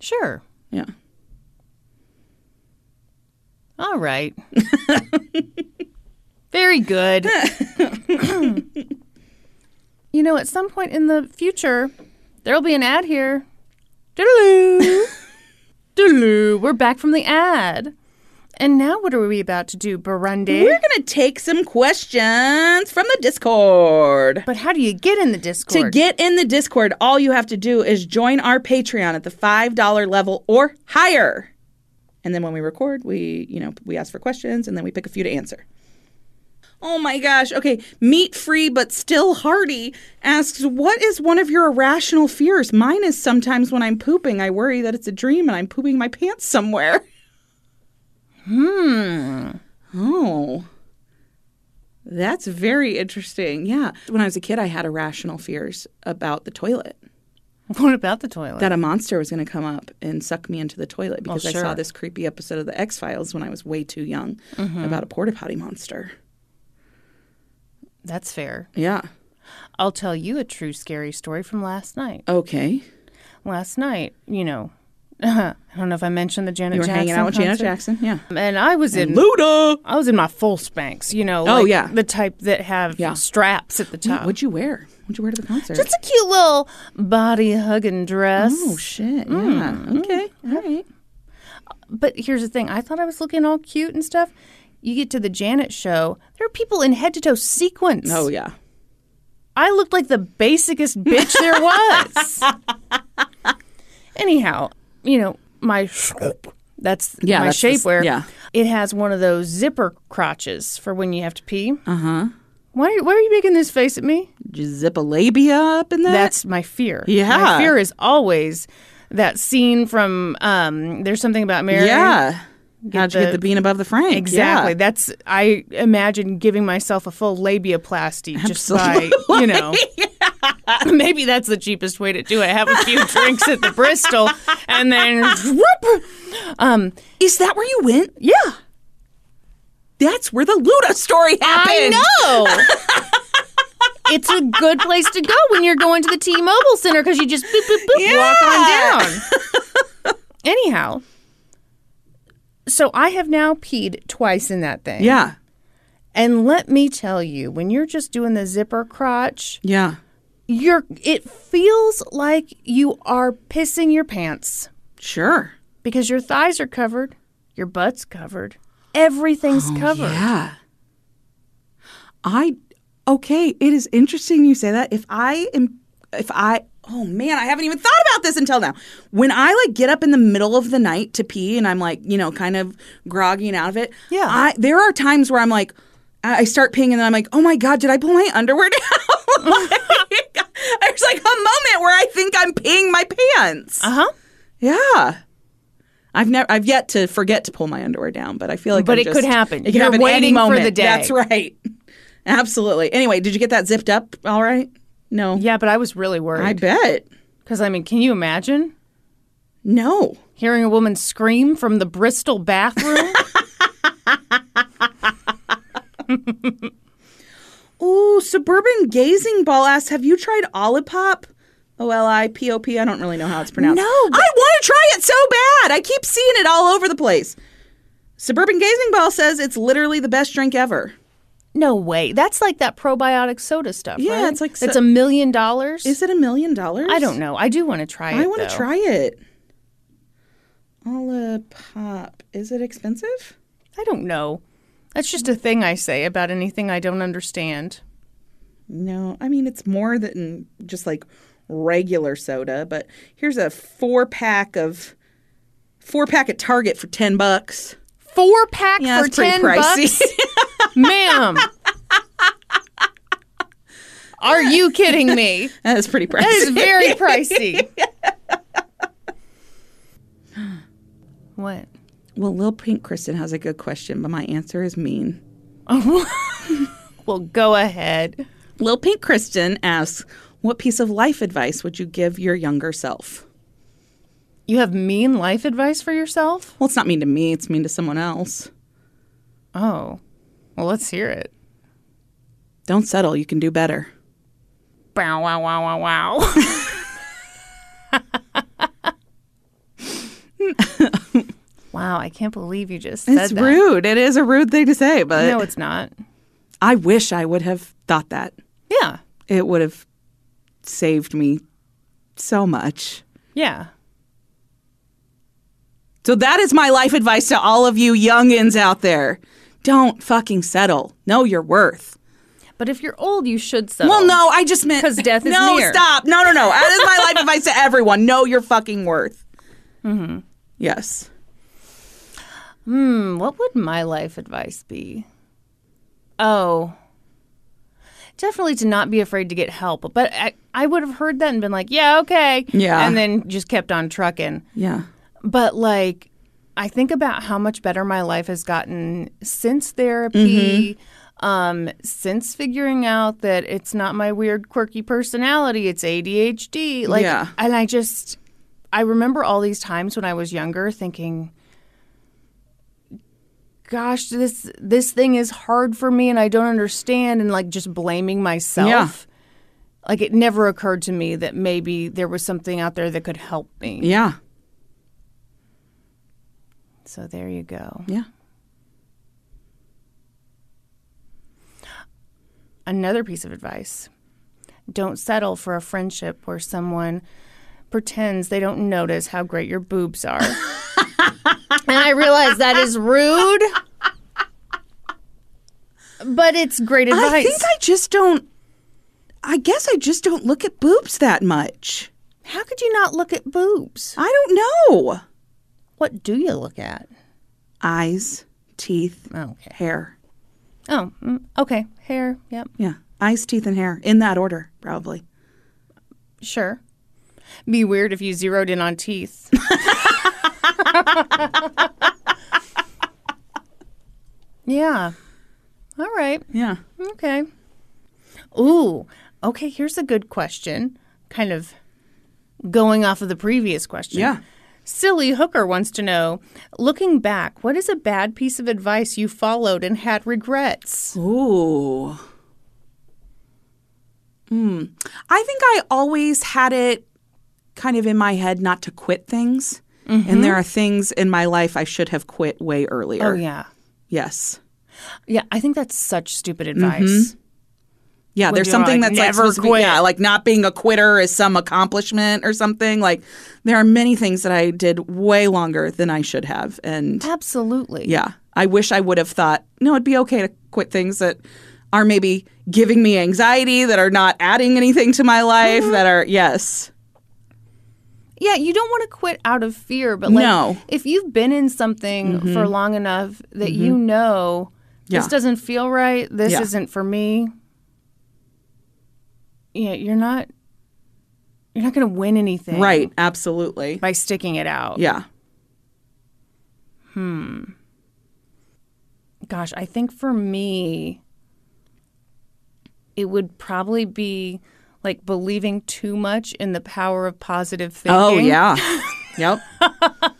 Sure. Yeah. All right. Very good. you know, at some point in the future, there'll be an ad here. Doodaloo. Doodaloo. We're back from the ad. And now what are we about to do, Brandi? We're going to take some questions from the Discord. but how do you get in the Discord? To get in the Discord, all you have to do is join our Patreon at the $5 level or higher. And then when we record, we, you know, we ask for questions and then we pick a few to answer. Oh my gosh. Okay. Meat free but still hearty asks, What is one of your irrational fears? Mine is sometimes when I'm pooping, I worry that it's a dream and I'm pooping my pants somewhere. Hmm. Oh. That's very interesting. Yeah. When I was a kid, I had irrational fears about the toilet what about the toilet? that a monster was going to come up and suck me into the toilet because I saw this creepy episode of The X Files when I was way too young about a porta potty monster. That's fair. Yeah. I'll tell you a true scary story from last night. Okay. Last night, you know, I don't know if I mentioned the Janet You were Jackson hanging out with Janet. Jackson. Yeah. And I was in Luda. I was in my full spanks, you know. Oh, like yeah. the type that have Yeah. straps at the top. What'd you wear? What'd you wear to the concert? Just a cute little body hugging dress. oh shit. Yeah. Mm. Okay. All right. But here's the thing: I thought I was looking all cute and stuff. You get to the Janet show, there are people in head to toe sequins. Oh yeah. I looked like the basicest bitch there was. Anyhow, you know my that's Yeah, my that's the shapewear. yeah. it has one of those zipper crotches for when you have to pee. Uh huh. Why? Are, why are you making this face at me? You zip a labia up in that? That's my fear. Yeah. my fear is always that scene from um, "There's Something About Mary." yeah. How'd you get the- the bean above the frank? Exactly. Yeah. That's I imagine giving myself a full labiaplasty just by Absolutely. you know. Maybe that's the cheapest way to do it. Have a few drinks at the Bristol and then whoop. Um Is that where you went? yeah. That's where the Luda story happened. I know. it's a good place to go when you're going to the T-Mobile Center because you just boop boop boop walk on down. Anyhow, so I have now peed twice in that thing. Yeah. And let me tell you, when you're just doing the zipper crotch, Yeah. You're it feels like you are pissing your pants Sure. because your thighs are covered, your butt's covered, everything's oh, covered. Oh, Yeah. I okay, it is interesting you say that. If I am if I oh man, I haven't even thought about this until now. When I like get up in the middle of the night to pee and I'm like, you know, kind of groggy and out of it. Yeah. I there are times where I'm like I start peeing and then I'm like, oh my God, did I pull my underwear down? Like, There's like a moment where I think I'm peeing my pants. Uh huh. Yeah. I've never I've yet to forget to pull my underwear down, but I feel like But I'm it just- could happen. It could You're happen any waiting for the day. That's right. Absolutely. Anyway, did you get that zipped up all right? No. Yeah, but I was really worried. I bet. because I mean, can you imagine No. hearing a woman scream from the Bristol bathroom? Ooh, suburban gazing ball asks, have you tried Olipop? O L I P O P. I don't really know how it's pronounced. No, I want to try it so bad. I keep seeing it all over the place. Suburban Gazing Ball says it's literally the best drink ever. no way. That's like that probiotic soda stuff. Yeah, right? it's like it's a million dollars. Is it a million dollars? I don't know. I do want to try it. I want to try it. Olipop. Is it expensive? I don't know. That's just a thing I say about anything I don't understand. No, I mean it's more than just like regular soda. But here's a four pack of four pack at Target for ten bucks. Four pack Yeah, for ten pricey. bucks, ma'am. Are you kidding me? that is pretty pricey. That is very pricey. what? Well, Lil Pink Kristen has a good question, but my answer is mean. Well, go ahead. Lil Pink Kristen asks, "What piece of life advice would you give your younger self?" You have mean life advice for yourself? Well, it's not mean to me, it's mean to someone else. Oh. Well, let's hear it. Don't settle, you can do better. Wow, wow, wow, wow, wow. wow, I can't believe you just said that. It's that. rude. It is a rude thing to say, but No, it's not. I wish I would have thought that. Yeah. It would have saved me so much. Yeah. So that is my life advice to all of you youngins out there. Don't fucking settle. Know your worth. But if you're old, you should settle. Well, no, I just meant 'Cause death is no. near. Stop. No, no, no. That is my life advice to everyone. Know your fucking worth. Mm-hmm. Yes. Hmm, what would my life advice be? Oh, definitely to not be afraid to get help. But I, I would have heard that and been like, yeah, okay. Yeah. And then just kept on trucking. Yeah. But like, I think about how much better my life has gotten since therapy, Mm-hmm. um, since figuring out that it's not my weird, quirky personality, it's ADHD. Like, Yeah. and I just, I remember all these times when I was younger thinking, gosh, this this thing is hard for me and I don't understand, and like just blaming myself. Yeah. Like it never occurred to me that maybe there was something out there that could help me. Yeah. So there you go. Yeah. Another piece of advice don't settle for a friendship where someone pretends they don't notice how great your boobs are. and I realize that is rude, but it's great advice. I think I just don't. I guess I just don't look at boobs that much. how could you not look at boobs? I don't know. What do you look at? Eyes, teeth, Okay. hair. Oh, mm, okay. Hair. Yep. Yeah. Eyes, teeth, and hair. In that order, probably. Sure. Be weird if you zeroed in on teeth. yeah. All right. Yeah. Okay. Ooh. Okay, here's a good question. Kind of going off of the previous question. Yeah. Silly Hooker wants to know looking back, what is a bad piece of advice you followed and had regrets? Ooh. Hmm. I think I always had it kind of in my head not to quit things. And there are things in my life I should have quit way earlier. Oh, yeah. Yes. Yeah, I think that's such stupid advice. Yeah, there's something like, that's like "Never be- quit." yeah, like not being a quitter is some accomplishment or something. Like there are many things that I did way longer than I should have, and Absolutely. yeah, I wish I would have thought no, it'd be okay to quit things that are maybe giving me anxiety, that are not adding anything to my life, Mm-hmm. that are yes, Yeah, you don't want to quit out of fear, but like No. Mm-hmm. if you've been in something for long enough that you know Yeah. this doesn't feel right, this Yeah. isn't for me. Yeah, you're not you're not going to win anything right, absolutely, by sticking it out. yeah, Hmm. Gosh, I think for me it would probably be like believing too much in the power of positive thinking. oh yeah, yep.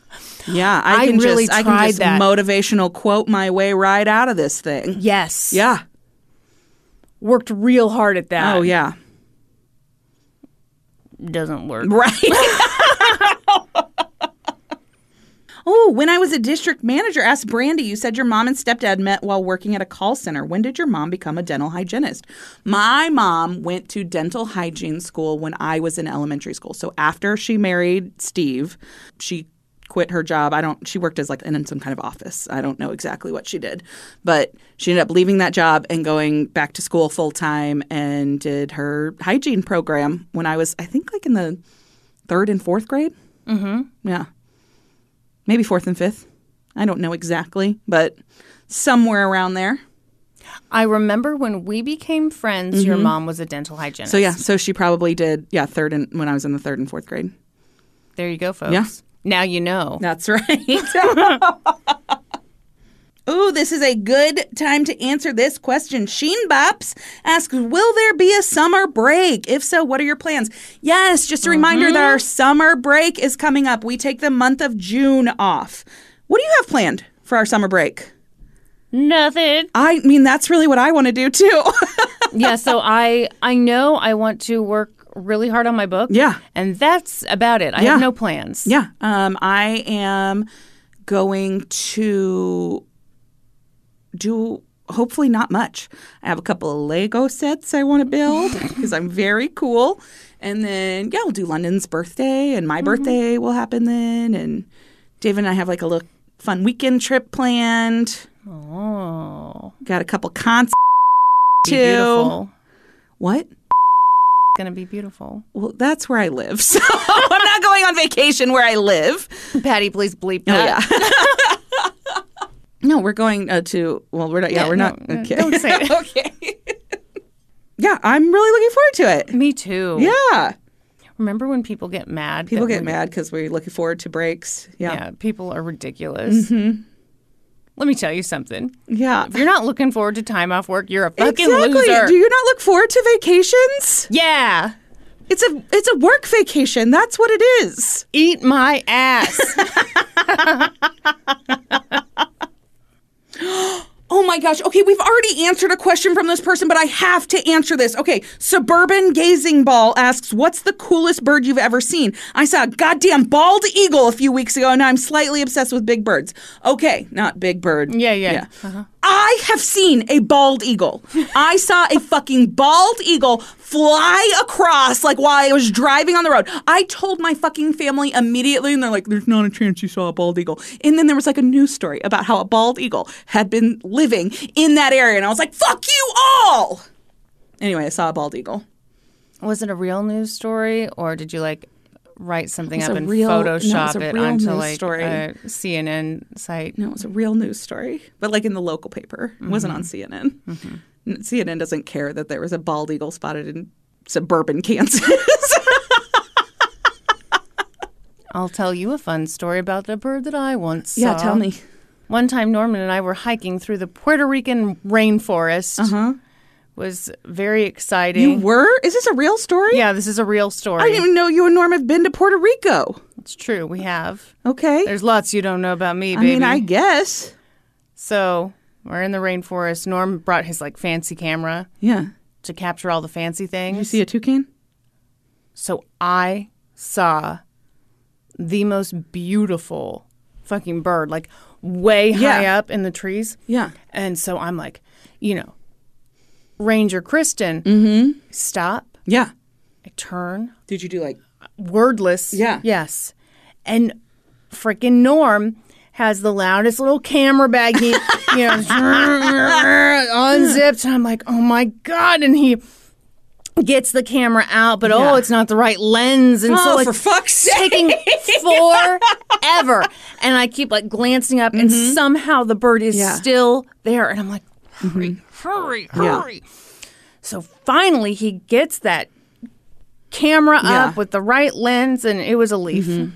Yeah, I I can really just I can just that. motivational quote my way right out of this thing. Yes. Yeah. Worked real hard at that. Oh yeah. Doesn't work. Right. oh, when I was a district manager, asked Brandi, you said your mom and stepdad met while working at a call center. When did your mom become a dental hygienist? My mom went to dental hygiene school when I was in elementary school. So after she married Steve, she quit her job. I don't she worked as like in some kind of office. I don't know exactly what she did. But she ended up leaving that job and going back to school full time and did her hygiene program when I was I think like in the third and fourth grade. Mm-hmm. Yeah. Maybe fourth and fifth. I don't know exactly, but somewhere around there. I remember when we became friends, your mom was a dental hygienist. Mm-hmm. So yeah, so she probably did yeah, third and when I was in the third and fourth grade. There you go, folks. Yeah. Now you know. That's right. Ooh, this is a good time to answer this question. Sheen Bops asks, Will there be a summer break? If so, what are your plans? Yes, just a reminder that our summer break is coming up. We take the month of June off. What do you have planned for our summer break? Nothing. I mean, that's really what I want to do too. yeah, so I I know I want to work really hard on my book. Yeah. And that's about it. I Yeah. have no plans. yeah. Um, I am going to do hopefully not much. I have a couple of Lego sets I want to build because I'm very cool. And then yeah, we'll do London's birthday and my mm-hmm. birthday will happen then. And David and I have like a little fun weekend trip planned. Oh. Got a couple concerts too. beautiful. What? It's gonna be beautiful. Well, that's where I live. So I'm not going on vacation where I live. Patty, please bleep Oh that. yeah. no, we're going uh, to. Well, we're not. Yeah, Yeah, we're not. no, no, okay. don't say it. okay. yeah, I'm really looking forward to it. Me too. Yeah. Remember when people get mad? People get mad because we're looking forward to breaks. Yeah. Yeah, people are ridiculous. Mm-hmm. Let me tell you something. Yeah. If you're not looking forward to time off work, you're a fucking exactly. loser. Do you not look forward to vacations? yeah. It's a it's a work vacation. That's what it is. Eat my ass. Oh my gosh. Okay, we've already answered a question from this person, but I have to answer this. Okay, Suburban Gazing Ball asks, What's the coolest bird you've ever seen? I saw a goddamn bald eagle a few weeks ago, and I'm slightly obsessed with big birds. Okay, not big bird. Yeah, yeah. Uh-huh. I have seen a bald eagle. I saw a fucking bald eagle fly across like while I was driving on the road. I told my fucking family immediately, and they're like, "There's not a chance you saw a bald eagle." And then there was like a news story about how a bald eagle had been living in that area, and I was like, "Fuck you all!" Anyway, I saw a bald eagle. was it a real news story, or did you like write something up and real- no, it Photoshop it onto like story. a CNN site? No, it was a real news story, but like in the local paper. It wasn't on CNN. N- CNN doesn't care that there was a bald eagle spotted in suburban Kansas. I'll tell you a fun story about the bird that I once yeah, saw. tell me. One time, Norman and I were hiking through the Puerto Rican rainforest. Uh Uh-huh. Was very exciting. You were? Is this a real story? yeah, this is a real story. I didn't even know you and Norm have been to Puerto Rico. it's true. We have. Okay. There's lots you don't know about me, I mean, I guess. So we're in the rainforest. Norm brought his like fancy camera Yeah. to capture all the fancy things. You see a toucan? So I saw the most beautiful fucking bird, like way high up in the trees. Yeah. And so I'm like, you know, Ranger Kristin, stop. Yeah. I turn, Did you do like wordless. Yeah. Yes. And freaking Norm has the loudest little camera bag. He, you know, unzips. And I'm like, oh my God. And he gets the camera out, but Yeah. oh, it's not the right lens. And so, Oh, like, for fuck's sake. taking forever. And I keep like glancing up, and somehow the bird is Mm-hmm. Yeah. Mm-hmm. still there. And I'm like, hurry, hurry, Yeah. So finally, he gets that camera Yeah. Mm-hmm. up with the right lens, and it was a leaf.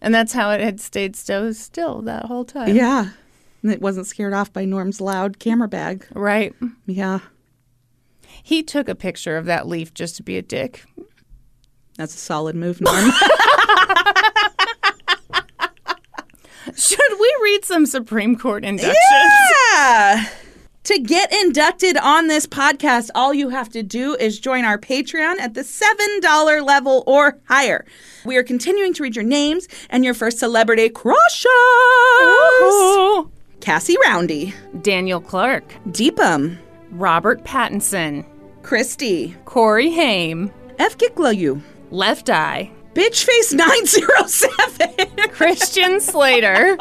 and that's how it had stayed so still that whole time. Yeah. And it wasn't scared off by Norm's loud camera bag. Right. Yeah. He took a picture of that leaf just to be a dick. That's a solid move, Norm. Should we read some Supreme Court inductions? Yeah. To get inducted on this podcast, all you have to do is join our Patreon at the $7 level or higher. We are continuing to read your names and your first celebrity crushes. Ooh. Cassie Roundy, Daniel Clark, Deepam, Robert Pattinson, Christy, Corey Haim, F. Giklayu, Left Eye, Bitchface907, Christian Slater,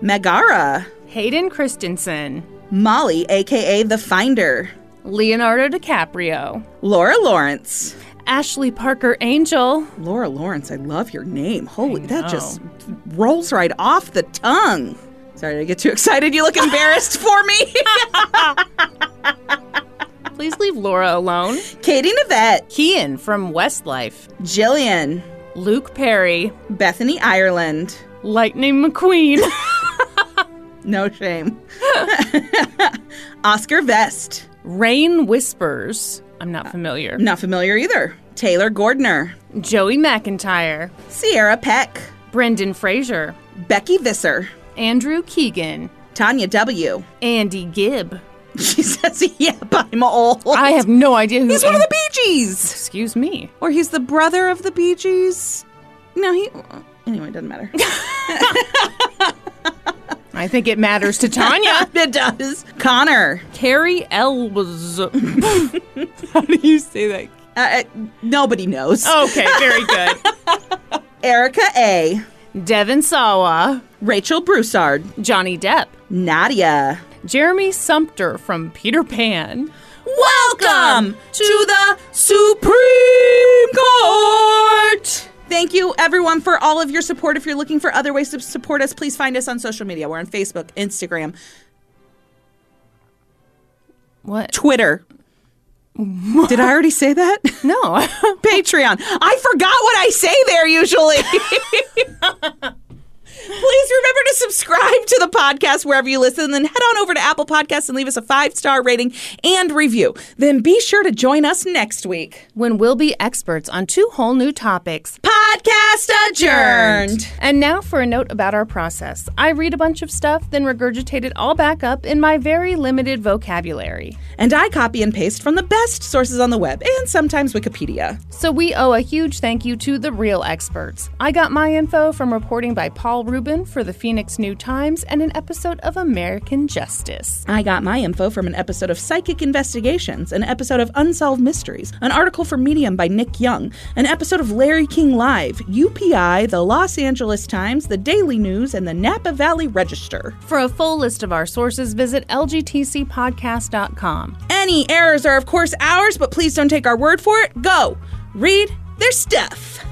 Megara, Hayden Christensen, Molly, aka The Finder, Leonardo DiCaprio, Laura Lawrence. Ashley Parker Angel, Laura Lawrence, I love your name. Holy, that just rolls right off the tongue. Sorry, did I get too excited? You look embarrassed for me. Please leave Laura alone. Katie Navette, Kian from Westlife. Jillian, Luke Perry. Bethany Ireland. Lightning McQueen. No shame. Oscar Vest. Rain Whispers. I'm not familiar. Not familiar either. Taylor Gordner. Joey McIntyre. Sierra Peck. Brendan Fraser. Becky Visser. Andrew Keegan. Tanya W. Andy Gibb. She says, Yep, I'm old. I have no idea who. He's one of the Bee Gees. Excuse me. Or he's the brother of the Bee Gees. No, he. Anyway, it doesn't matter. I think it matters to Tanya. it does. Connor. Carrie Elwas. How do you say that? Uh, uh, nobody knows. Okay, very good. Erica A. Devin Sawa. Rachel Broussard. Johnny Depp. Nadia. Jeremy Sumpter from Peter Pan. Welcome to the Supreme Court. Thank you, everyone, for all of your support. If you're looking for other ways to support us, please find us on social media. We're on Facebook, Instagram, What? Twitter. Did I already say that? No. Patreon. I forgot what I say there usually. Please remember to subscribe to the podcast wherever you listen, then head on over to Apple Podcasts and leave us a five star rating and review. Then be sure to join us next week. when we'll be experts on two whole new topics. Podcast adjourned. And now for a note about our process. I read a bunch of stuff, then regurgitate it all back up in my very limited vocabulary. And I copy and paste from the best sources on the web and sometimes Wikipedia. So we owe a huge thank you to the real experts. I got my info from reporting by Paul Rubin for the Phoenix New Times and an episode of American Justice. I got my info from an episode of Psychic Investigations, an episode of Unsolved Mysteries, an article for Medium by Nick Young, an episode of Larry King Live, UPI, the Los Angeles Times, the Daily News, and the Napa Valley Register. For a full list of our sources, visit lgtcpodcast.com. Any errors are, of course, ours, but please don't take our word for it. Go read their stuff.